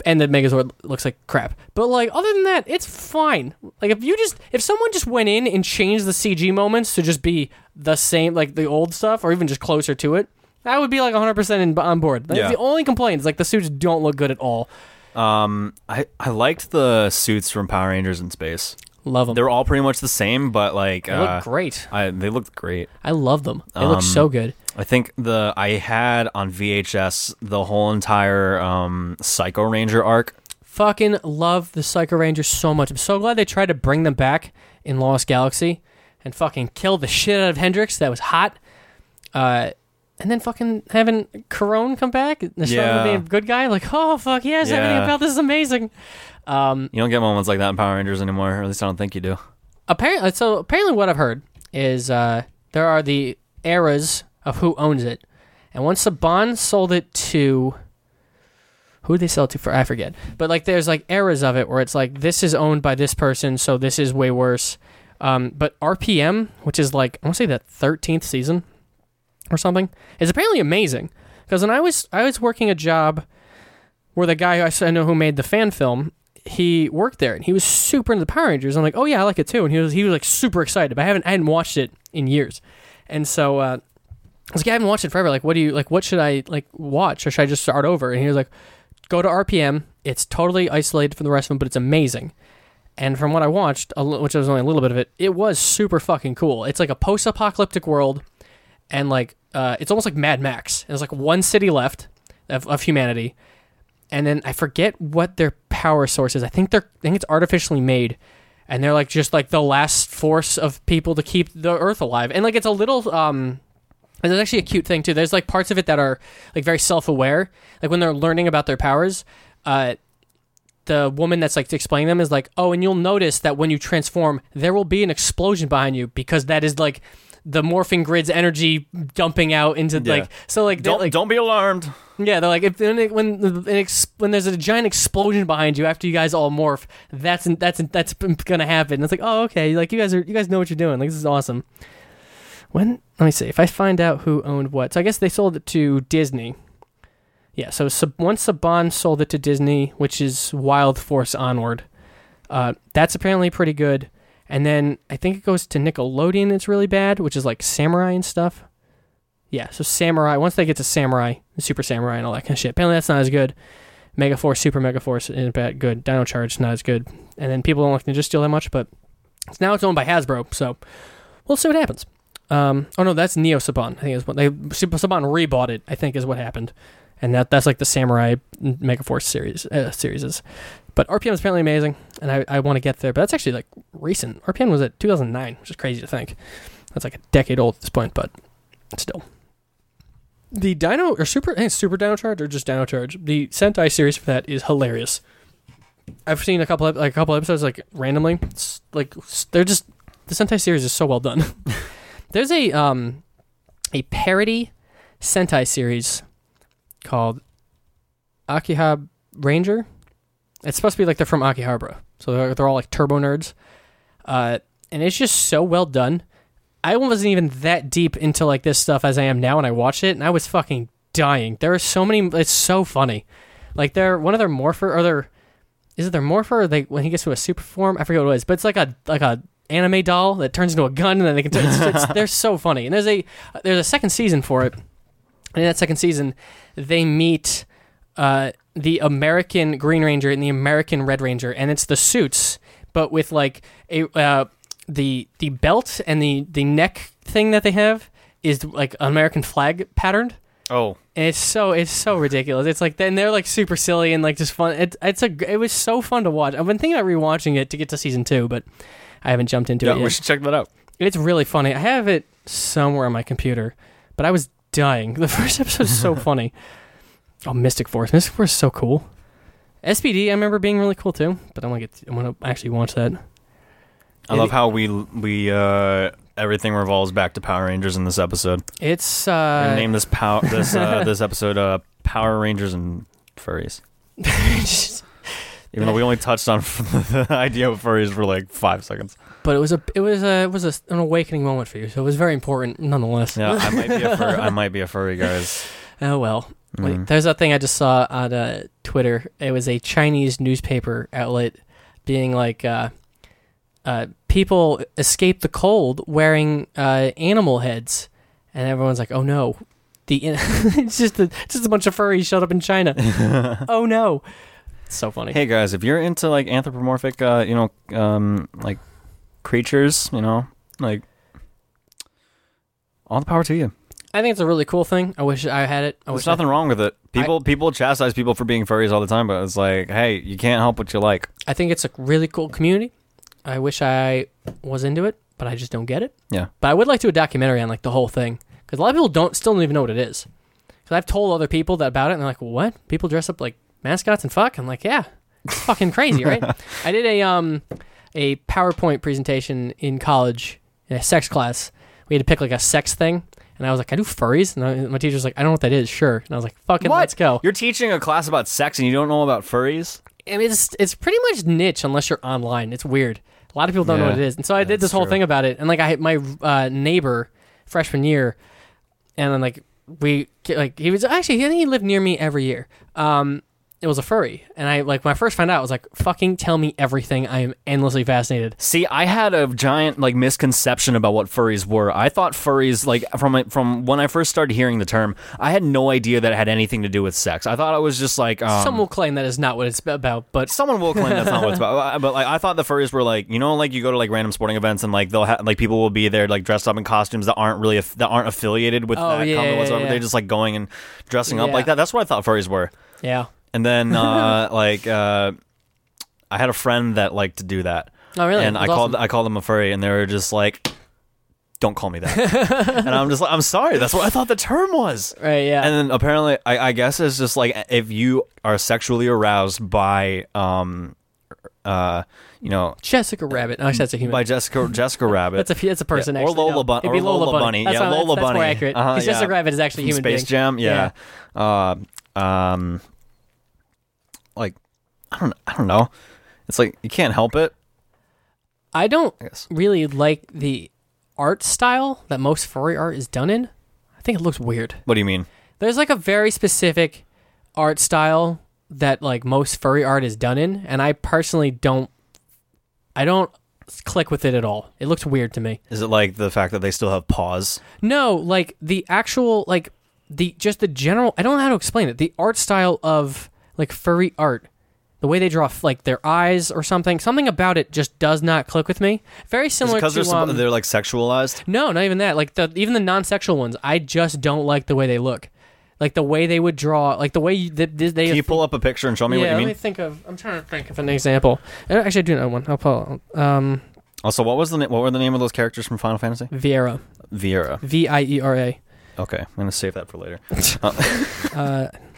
and the Megazord looks like crap. But like other than that, it's fine. Like if you just if someone just went in and changed the CG moments to just be the same, like the old stuff, or even just closer to it, I would be like 100 percent on board. That's Yeah. the only complaint. Is like the suits don't look good at all. Um, I I liked the suits from Power Rangers in space. Love them. They're all pretty much the same, but like They uh, look great. I they looked great. I love them. They look Um, so good. I think the I had on VHS the whole entire um Psycho Ranger arc. fucking love the Psycho Rangers so much. I'm so glad they tried to bring them back in Lost Galaxy and fucking kill the shit out of Kendrix. That was hot. Uh, and then fucking having Karone come back, Yeah. being a good guy, like, oh fuck yes, everything about this is amazing. Um, You don't get moments like that in Power Rangers anymore, or at least I don't think you do. apparently, so apparently, what I've heard is uh, there are the eras of who owns it, and once Saban sold it to who did they sell it to for? I forget. But like, there's like eras of it where it's like this is owned by this person, so this is way worse. Um, but RPM, which is like I want to say the thirteenth season or something, is apparently amazing. Because when I was I was working a job where the guy I know who made the fan film, he worked there and he was super into the Power Rangers. I'm like, oh yeah, I like it too. And he was he was like super excited. But I haven't I hadn't watched it in years, and so uh, I was like, I haven't watched it forever. Like, what do you like? What should I like watch, or should I just start over? And he was like, go to RPM. It's totally isolated from the rest of them, but it's amazing. And from what I watched, which was only a little bit of it, it was super fucking cool. It's like a post-apocalyptic world, and like uh, it's almost like Mad Max. There's like one city left of, of humanity, and then I forget what their power source is. I think they're I think it's artificially made, and they're like just like the last force of people to keep the Earth alive. And like it's a little um, there's actually a cute thing too. There's like parts of it that are like very self-aware. Like when they're learning about their powers, uh, the woman that's like explaining them is like, "Oh, and you'll notice that when you transform, there will be an explosion behind you because that is like the morphing grid's energy dumping out into Yeah. like so like Don't like don't be alarmed. yeah they're like if when when an ex, when there's a giant explosion behind you after you guys all morph, that's that's that's gonna happen. And it's like oh okay like you guys are you guys know what you're doing like this is awesome. When let me see if I find out who owned what. So I guess they sold it to Disney. Yeah, so Sab- once Saban sold it to Disney, which is Wild Force Onward, uh, that's apparently pretty good. And then I think it goes to Nickelodeon. It's really bad, which is like Samurai and stuff. Yeah, so Samurai. Once they get to Samurai, Super Samurai, and all that kind of shit, apparently that's not as good. Megaforce, Super Megaforce isn't bad good. Dino Charge not as good. And then people don't like Ninja Steel that much, but now it's owned by Hasbro, so we'll see what happens. Um, oh no, that's Neo Saban. I think is what they Saban rebought it. I think is what happened, and that that's like the Samurai Megaforce series uh, series is. But RPM is apparently amazing, and I, I want to get there. But that's actually like recent. RPM was at 2009, which is crazy to think. That's like a decade old at this point, but still. The Dino or Super, I Super Dino Charge or just Dino Charge. The Sentai series for that is hilarious. I've seen a couple of, like a couple episodes like randomly. It's like they're just the Sentai series is so well done. *laughs* There's a um a parody Sentai series called Akihabara Ranger. It's supposed to be like they're from Akihabara, so they're, they're all like turbo nerds. Uh, and it's just so well done. I wasn't even that deep into like this stuff as I am now when I watched it, and I was fucking dying. There are so many. It's so funny. Like they're one of their morpher or their is it their morpher? Or they when he gets to a super form, I forget what it is, but it's like a like a anime doll that turns into a gun, and then they can. Turn, it's, it's, *laughs* they're so funny, and there's a there's a second season for it. And in that second season, they meet uh, the American Green Ranger and the American Red Ranger, and it's the suits, but with like a uh, the the belt and the the neck thing that they have is like American flag patterned. Oh, And it's so it's so ridiculous. It's like then they're like super silly and like just fun. It, it's a it was so fun to watch. I've been thinking about rewatching it to get to season two, but I haven't jumped into yeah, it yet. we should check that out. It's really funny. I have it somewhere on my computer, but I was dying. *laughs* The first episode is so *laughs* funny. Oh, Mystic Force. Mystic Force is so cool. SPD, I remember being really cool too, but I'm gonna get. I'm gonna actually watch that. I love how we we uh everything revolves back to Power Rangers in this episode. It's uh, name this pow- this uh, *laughs* this episode uh, Power Rangers and furries. Even though we only touched on *laughs* the idea of furries for like five seconds. but it was a it was a it was a, an awakening moment for you, so it was very important nonetheless. Yeah, I might be a fur- I *laughs* might be a furry, guys. Oh well. Wait, Mm. there's that thing I just saw on uh, Twitter. It was a Chinese newspaper outlet being like, uh, uh, people escape the cold wearing uh, animal heads, and everyone's like, "Oh no!" The *laughs* it's just a, just a bunch of furries showed up in China. oh no! It's so funny. Hey guys, if you're into like anthropomorphic, uh, you know, um, like creatures, you know, like all the power to you. I think it's a really cool thing. I wish I had it. I There's wish I- nothing wrong with it. People people chastise people for being furries all the time, but it's like, hey, you can't help what you like. I think it's a really cool community. I wish I was into it, but I just don't get it. Yeah. But I would like to do a documentary on like the whole thing because a lot of people don't still don't even know what it is. Because I've told other people that about it, and they're like, "What? People dress up like mascots and fuck?" I'm like, "Yeah, it's fucking crazy, right?" *laughs* I did a um a PowerPoint presentation in college in a sex class. We had to pick like a sex thing, and I was like, "I do furries," and I, my teacher's like, "I don't know what that is." Sure, and I was like, "Fucking What? let's go." You're teaching a class about sex and you don't know about furries? I mean, it's it's pretty much niche unless you're online. It's weird. A lot of people don't know what it is, and so I did this whole true. thing about it. And like I my uh, neighbor freshman year, and then like we like he was actually he lived near me every year. Um, it was a furry, and I like when I first found out, I was like, "Fucking tell me everything." I am endlessly fascinated. See, I had a giant like misconception about what furries were. I thought furries like from from when I first started hearing the term, I had no idea that it had anything to do with sex. I thought it was just like um, Some will claim that is not what it's about, but Someone will claim that's not what it's about, *laughs* but like I thought the furries were like you know like you go to like random sporting events and like they'll have like people will be there like dressed up in costumes that aren't really aff- that aren't affiliated with Oh, that yeah, yeah, whatsoever. yeah. They're just like going and dressing up like that. That's what I thought furries were. yeah. And then *laughs* uh, like uh, I had a friend that liked to do that, Oh really? and I called awesome. I called them a furry, and they were just like, "Don't call me that." *laughs* and I'm just like, "I'm sorry, that's what I thought the term was." right. Yeah. And then apparently, I, I guess it's just like if you are sexually aroused by, um, uh, you know, Jessica Rabbit. Oh, that's a human. by Jessica Jessica Rabbit. That's a that's a person. Yeah, or actually, Lola no. Bun- It'd be or Lola Bunny. That's Yeah, Lola that's, That's more accurate. Uh-huh, 'Cause Jessica. Rabbit is actually a human Space being. Jam, yeah. Uh, um, like I don't I don't know. It's like you can't help it. I don't I really like the art style that most furry art is done in. I think it looks weird. What do you mean? There's like a very specific art style that like most furry art is done in, and I personally don't. I don't click with it at all. It looks weird to me. Is it like the fact that they still have paws? No, like the actual like the just the general. I don't know how to explain it. The art style of like furry art, the way they draw like their eyes or something. Something about it just does not click with me. Very similar Because to they're um, they're like sexualized. no, not even that. Like the even the non-sexual ones, I just don't like the way they look. Like the way they would draw, like the way you, they, they Can you pull up a picture and show me yeah, what you let mean? me think of. I'm trying to think of an example. Uh, Actually, I do know one. I'll pull. Um, Also, what was the na- what were the name of those characters from Final Fantasy? Viera, Viera. V I E R A. Okay, I'm gonna save that for later. *laughs* Uh, *laughs*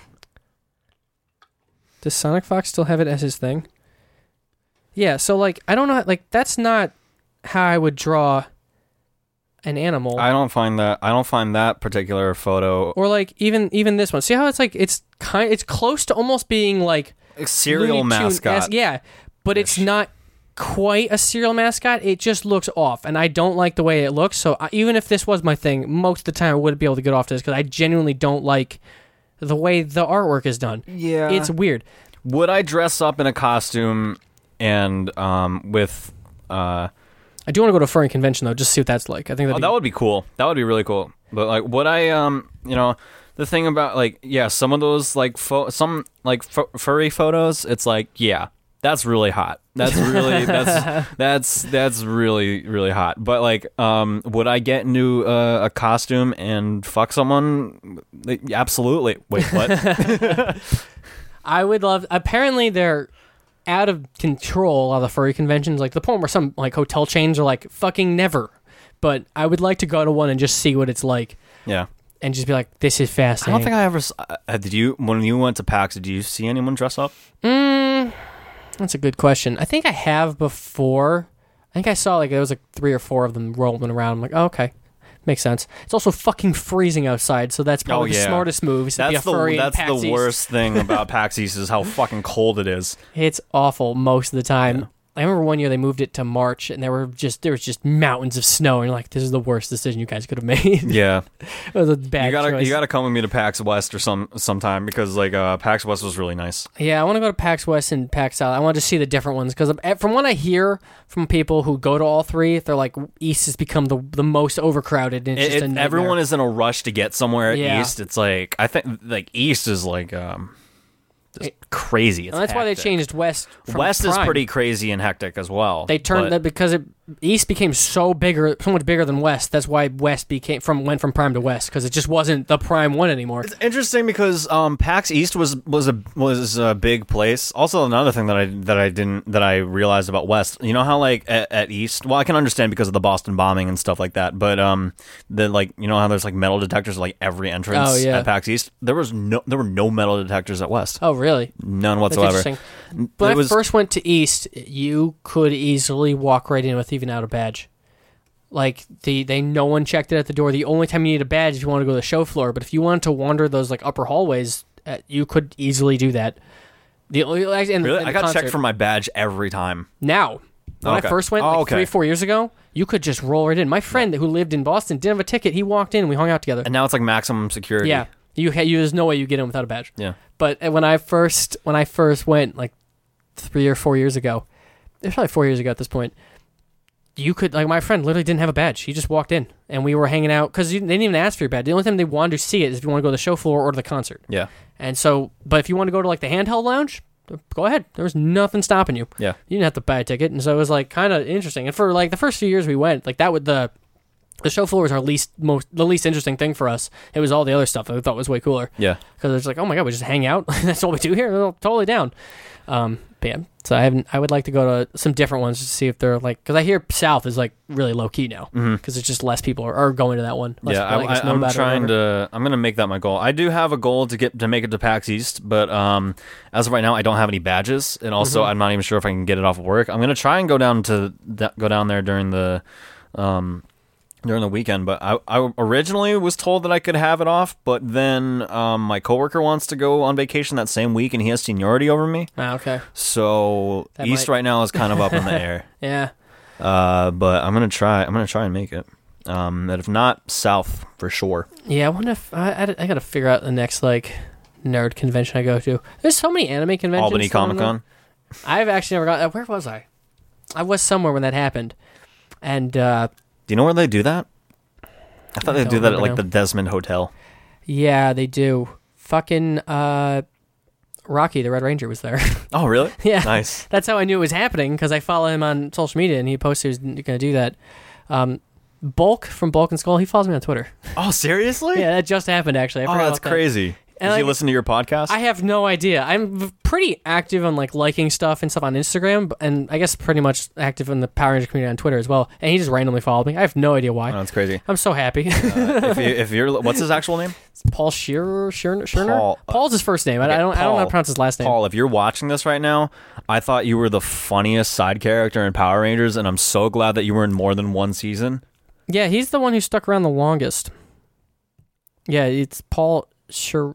does SonicFox still have it as his thing? Yeah. So like, I don't know. Like, that's not how I would draw an animal. I don't find that I don't find that particular photo or like even even this one. See how it's like it's kind it's close to almost being like a cereal mascot. Yeah, but it's not quite a cereal mascot. It just looks off, and I don't like the way it looks. So I, even if this was my thing, most of the time I wouldn't be able to get off this because I genuinely don't like the way the artwork is done. Yeah. It's weird. Would I dress up in a costume and um with uh I do want to go to a furry convention though, just see what that's like. I think that'd oh, be, that would be cool. That would be really cool. But like would I um you know the thing about like yeah some of those like pho- some like fu- furry photos it's like yeah that's really hot. That's really that's *laughs* that's that's really really hot. But like um would I get into uh, a costume and fuck someone? Absolutely. Wait, what? *laughs* *laughs* I would love. Apparently, they're out of control. A lot of the furry conventions, like the point where some like hotel chains are like fucking never. But I would like to go to one and just see what it's like, yeah. and just be like, "This is fascinating. I don't think I ever. s- Uh, did you when you went to PAX? Did you see anyone dress up? Mm, that's a good question. I think I have before. I think I saw like there was like three or four of them rolling around. I'm like, oh, okay, makes sense. It's also fucking freezing outside, so that's oh, probably the Oh, yeah. smartest move. Is to be a That's the that's the worst thing about *laughs* PAX East is how fucking cold it is. It's awful most of the time. Yeah. I remember one year they moved it to March, and there were just there was just mountains of snow, and you're like, this is the worst decision you guys could have made. *laughs* Yeah, it was a bad you gotta choice. you gotta come with me to PAX West or some sometime because like uh, PAX West was really nice. Yeah, I want to go to PAX West and PAX South. I want to see the different ones because from what I hear from people who go to all three, they're like East has become the the most overcrowded. And it's It- just a it- everyone is in a rush to get somewhere at Yeah. East. It's like I think like East is like um just It- crazy. It's that's why they changed West. West is pretty crazy and hectic as well. They turned that because it East became so bigger, so much bigger than West. That's why West became from went from Prime to West because it just wasn't the Prime one anymore. It's interesting because um, PAX East was was a was a big place. Also, another thing that I that I didn't that I realized about West. You know how like at, at East, well, I can understand because of the Boston bombing and stuff like that. But um, the like you know how there's like metal detectors at, like every entrance Oh, yeah. at PAX East. There was no there were no metal detectors at West. Oh, really? None whatsoever. When It I was- first went to East, you could easily walk right in with even out a badge. Like the they no one checked it at the door. The only time you need a badge is if you want to go to the show floor. But if you wanted to wander those like upper hallways, uh, you could easily do that. The only and, Really, and I got checked for my badge every time. now. When Okay. I first went Oh, like okay. three four years ago, you could just roll right in. My friend who lived in Boston didn't have a ticket. He walked in. and We hung out together. And now it's like maximum security. Yeah, you, you there's no way you get in without a badge. Yeah. But uh, when I first when I first went like three or four years ago, it's probably four years ago at this point. You could like my friend literally didn't have a badge. He just walked in, and we were hanging out because they didn't even ask for your badge. The only time they wanted to see it is if you want to go to the show floor or to the concert. Yeah. And so, but if you want to go to like the handheld lounge, go ahead. There was nothing stopping you. Yeah. You didn't have to buy a ticket, and so it was like kind of interesting. And for like the first few years we went, like that would the the show floor was our least most the least interesting thing for us. It was all the other stuff that I thought was way cooler Yeah. because it's like, oh my god, we just hang out. *laughs* That's all we do here. We're totally down. Um, so I haven't. I would like to go to some different ones to see if they're like because I hear South is like really low key now because it's just less people are, are going to that one. Less yeah, people, I, I, know I'm about it or trying to. I'm gonna make that my goal. I do have a goal to get to make it to PAX East, but um, as of right now, I don't have any badges, and also Mm-hmm. I'm not even sure if I can get it off of work. I'm gonna try and go down to that, go down there during the, um, during the weekend. But I, I originally was told that I could have it off, but then um, my coworker wants to go on vacation that same week, and he has seniority over me, Ah, okay. so That East might- right now is kind of up in the *laughs* air. Yeah. Uh, but I'm gonna try. I'm gonna try and make it. Um, and if not, South for sure. Yeah, I wonder if I, I, I got to figure out the next like nerd convention I go to. There's so many anime conventions. Albany Comic on. Con. I've actually never got. uh, Where was I? I was somewhere when that happened, and uh, Do you know where they do that? I thought I they don't that at like the. Desmond Hotel. yeah, they do. Fucking uh, Rocky the Red Ranger was there. *laughs* Oh, really? *laughs* yeah, Nice. that's how I knew it was happening because I follow him on social media and he posted he was going to do that. Um, Bulk from Bulk and Skull, he follows me on Twitter. Oh, seriously? Yeah, that just happened actually. Oh, that's that. crazy. And, Does he like, listen to your podcast? I have no idea. I'm pretty active on like liking stuff and stuff on Instagram, and I guess pretty much active in the Power Ranger community on Twitter as well. And he just randomly followed me. I have no idea why. oh, that's crazy. I'm so happy. Uh, if, you, if you're, what's his actual name? *laughs* Paul Shearer, Shearer? Paul, uh, Paul's his first name. I, okay, I don't. I don't know how to pronounce his last name. Paul, if you're watching this right now, I thought you were the funniest side character in Power Rangers, and I'm so glad that you were in more than one season. Yeah, he's the one who stuck around the longest. Yeah, it's Paul Shearer.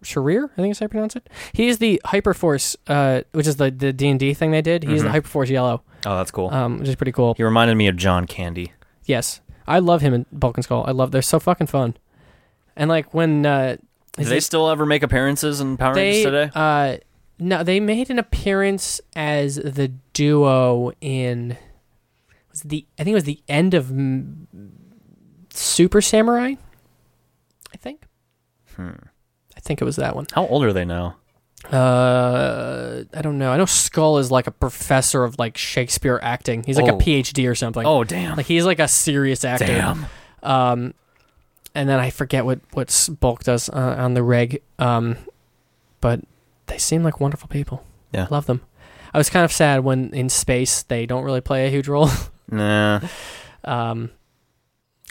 I think is how you pronounce it. He's the Hyperforce, uh, which is the the D and D thing they did. He's Mhm. the Hyperforce Yellow, Oh, that's cool. um, which is pretty cool. he reminded me of John Candy. Yes, I love him in Bulk and Skull. I love. They're so fucking fun. And like when uh, Do is they it- still ever make appearances in Power Rangers today? uh no they made an appearance as the duo in was it the I think it was the end of mm, Super Samurai. I think. Hmm. I think it was that one. How old are they now? Uh, I don't know. I know Skull is like a professor of like Shakespeare acting. He's like Oh. a PhD or something. oh, damn. like he's like a serious actor. damn. Um, and then I forget what what Bulk does uh, on the reg. Um, but they seem like wonderful people. Yeah. love them. I was kind of sad when in space they don't really play a huge role. *laughs* Nah. um,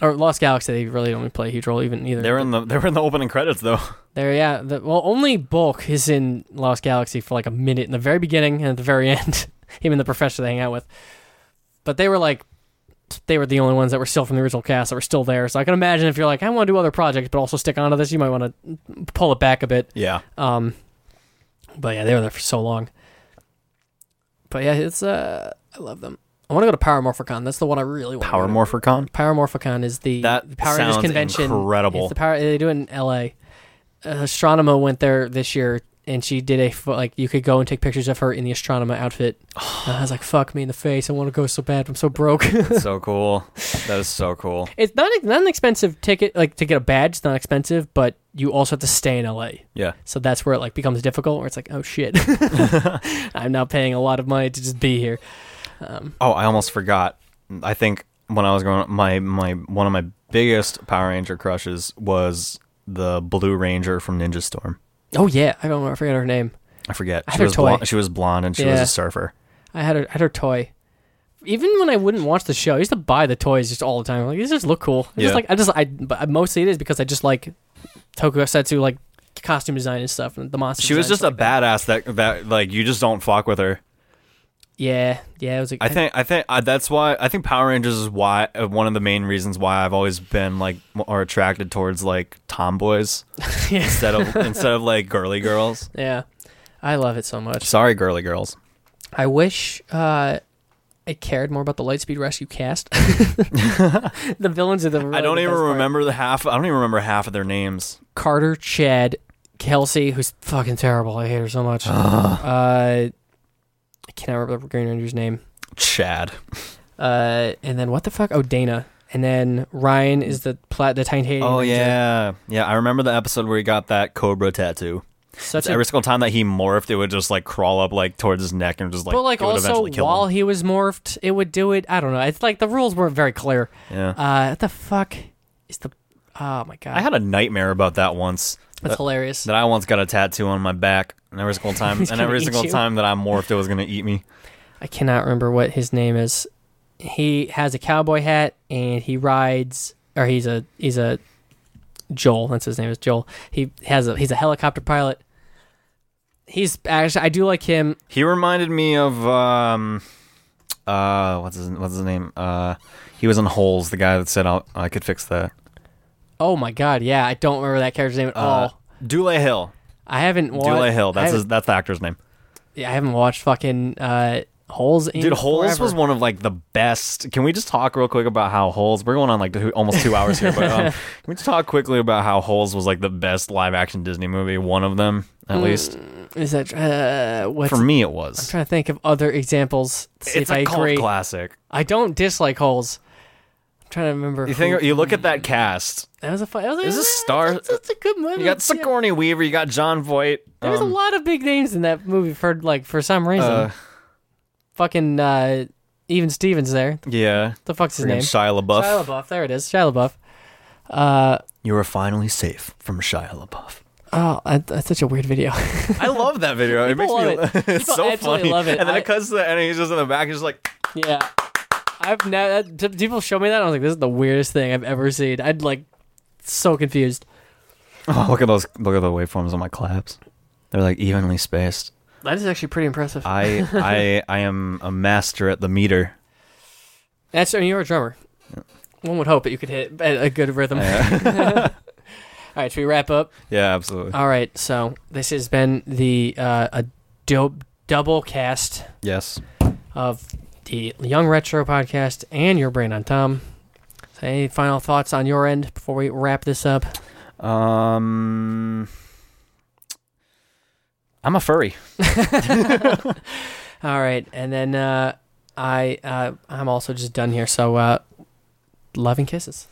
or Lost Galaxy they really don't play a huge role even either. They were in the they were in the opening credits though. *laughs* There, yeah. The, well, only Bulk is in Lost Galaxy for like a minute in the very beginning and at the very *laughs* end. Him and the professor they hang out with. But they were like they were the only ones that were still from the original cast that were still there. So I can imagine if you're like, I want to do other projects, but also stick onto this, you might want to pull it back a bit. Yeah. Um, but yeah, they were there for so long. But yeah, it's uh, I love them. I want to go to Power Morphicon. That's the one I really want. Power Morphicon. Power Morphicon is the That the Power Rangers sounds convention. incredible. It's the Power. They do it in L.A. Uh, Astronema went there this year, and she did a pho- like you could go and take pictures of her in the Astronema outfit. And I was like, "Fuck me in the face! I want to go so bad. I'm so broke." so *laughs* cool. That is so cool. it's not not an expensive ticket like to get a badge. It's not expensive, but you also have to stay in L.A. Yeah. So that's where it like becomes difficult. Where it's like, oh shit, *laughs* *laughs* I'm now paying a lot of money to just be here. Um, Oh, I almost forgot. I think when I was growing up, my my one of my biggest Power Ranger crushes was the Blue Ranger from Ninja Storm. oh yeah, I don't know. I forget her name. I forget. I She was toy. blonde. She was blonde and she was a surfer. I had her, I had her toy. Even when I wouldn't watch the show, I used to buy the toys just all the time. Like these just look cool. I Yeah. just like I just I but mostly it is because I just like Tokusatsu like costume design and stuff and the monster. She was just a like that. badass that that like you just don't fuck with her. Yeah, yeah. It was. Like, I think I think uh, that's why I think Power Rangers is why uh, one of the main reasons why I've always been like more attracted towards like tomboys *laughs* yeah, instead of *laughs* instead of like girly girls. yeah. I love it so much. Sorry, girly girls. I wish uh, I cared more about the Lightspeed Rescue cast. *laughs* the villains are the. I don't the even best part. remember the half. I don't even remember half of their names. Carter, Chad, Kelsey, who's fucking terrible. I hate her so much. uh, I cannot remember the Green Ranger's name. Chad. Uh, and then what the fuck? Oh, Dana. And then Ryan is the plat the titanium. Oh Ranger. yeah, yeah. I remember the episode where he got that cobra tattoo. such a every single time that he morphed, it would just like crawl up like towards his neck and just like. but like it would also eventually kill while him. he was morphed, it would do it. I don't know. It's like the rules weren't very clear. Yeah. Uh, what the fuck is the? Oh my god, I had a nightmare about that once. that's hilarious. That I once got a tattoo on my back, and every single *laughs* time, and every single you. time that I morphed, it was gonna eat me. I cannot remember what his name is. He has a cowboy hat and he rides, or he's a he's a Joel. That's his name is Joel. He has a he's a helicopter pilot. He's actually I do like him. He reminded me of um, uh, what's his what's his name? Uh, he was in Holes, the guy that said I'll, I could fix that. Oh my god, yeah, I don't remember that character's name at Uh, all. Dule Hill. I haven't watched. Dule Hill. That's his, that's the actor's name. yeah, I haven't watched fucking uh, Holes. In Dude, Holes forever. was one of like the best. Can we just talk real quick about how Holes? We're going on like two, almost two hours here, but um, *laughs* can we just talk quickly about how Holes was like the best live action Disney movie? One of them, at least Is that uh, what's? for me, it was. I'm trying to think of other examples. To see It's if I a cult agree. classic. I don't dislike Holes. I'm trying to remember. You think you look at that cast? That was a fun. That was, Is this eh, Star- That's, that's a good movie. You got. Sigourney Weaver. You got Jon Voight. There was a um, lot of big names in that movie for like for some reason. uh, Fucking uh, even Stevens there. yeah, The fuck's his name? Shia LaBeouf. Shia LaBeouf. There it is. Shia LaBeouf. Uh, You are finally safe from Shia LaBeouf. oh, I, that's such a weird video. *laughs* I love that video. It makes People me. love it. *laughs* it's People so absolutely funny. love it. And then I- it cuts to the end, and he's just in the back, just like. yeah, I've never. People show me that. I was like, this is the weirdest thing I've ever seen. I'd like so confused. *laughs* Oh, look at those! Look at the waveforms on my claps. They're like evenly spaced. That is actually pretty impressive. I I *laughs* I am a master at the meter. That's I mean, you're a drummer. One would hope that you could hit a a good rhythm. Yeah, *laughs* All right, should we wrap up? yeah absolutely. All right, so this has been the uh, a dope double cast Yes. of the YoungRetro podcast and your brain on Tom. So any final thoughts on your end before we wrap this up? Um, I'm a furry. *laughs* *laughs* All right, and then uh, I uh, I'm also just done here. So uh, love and kisses.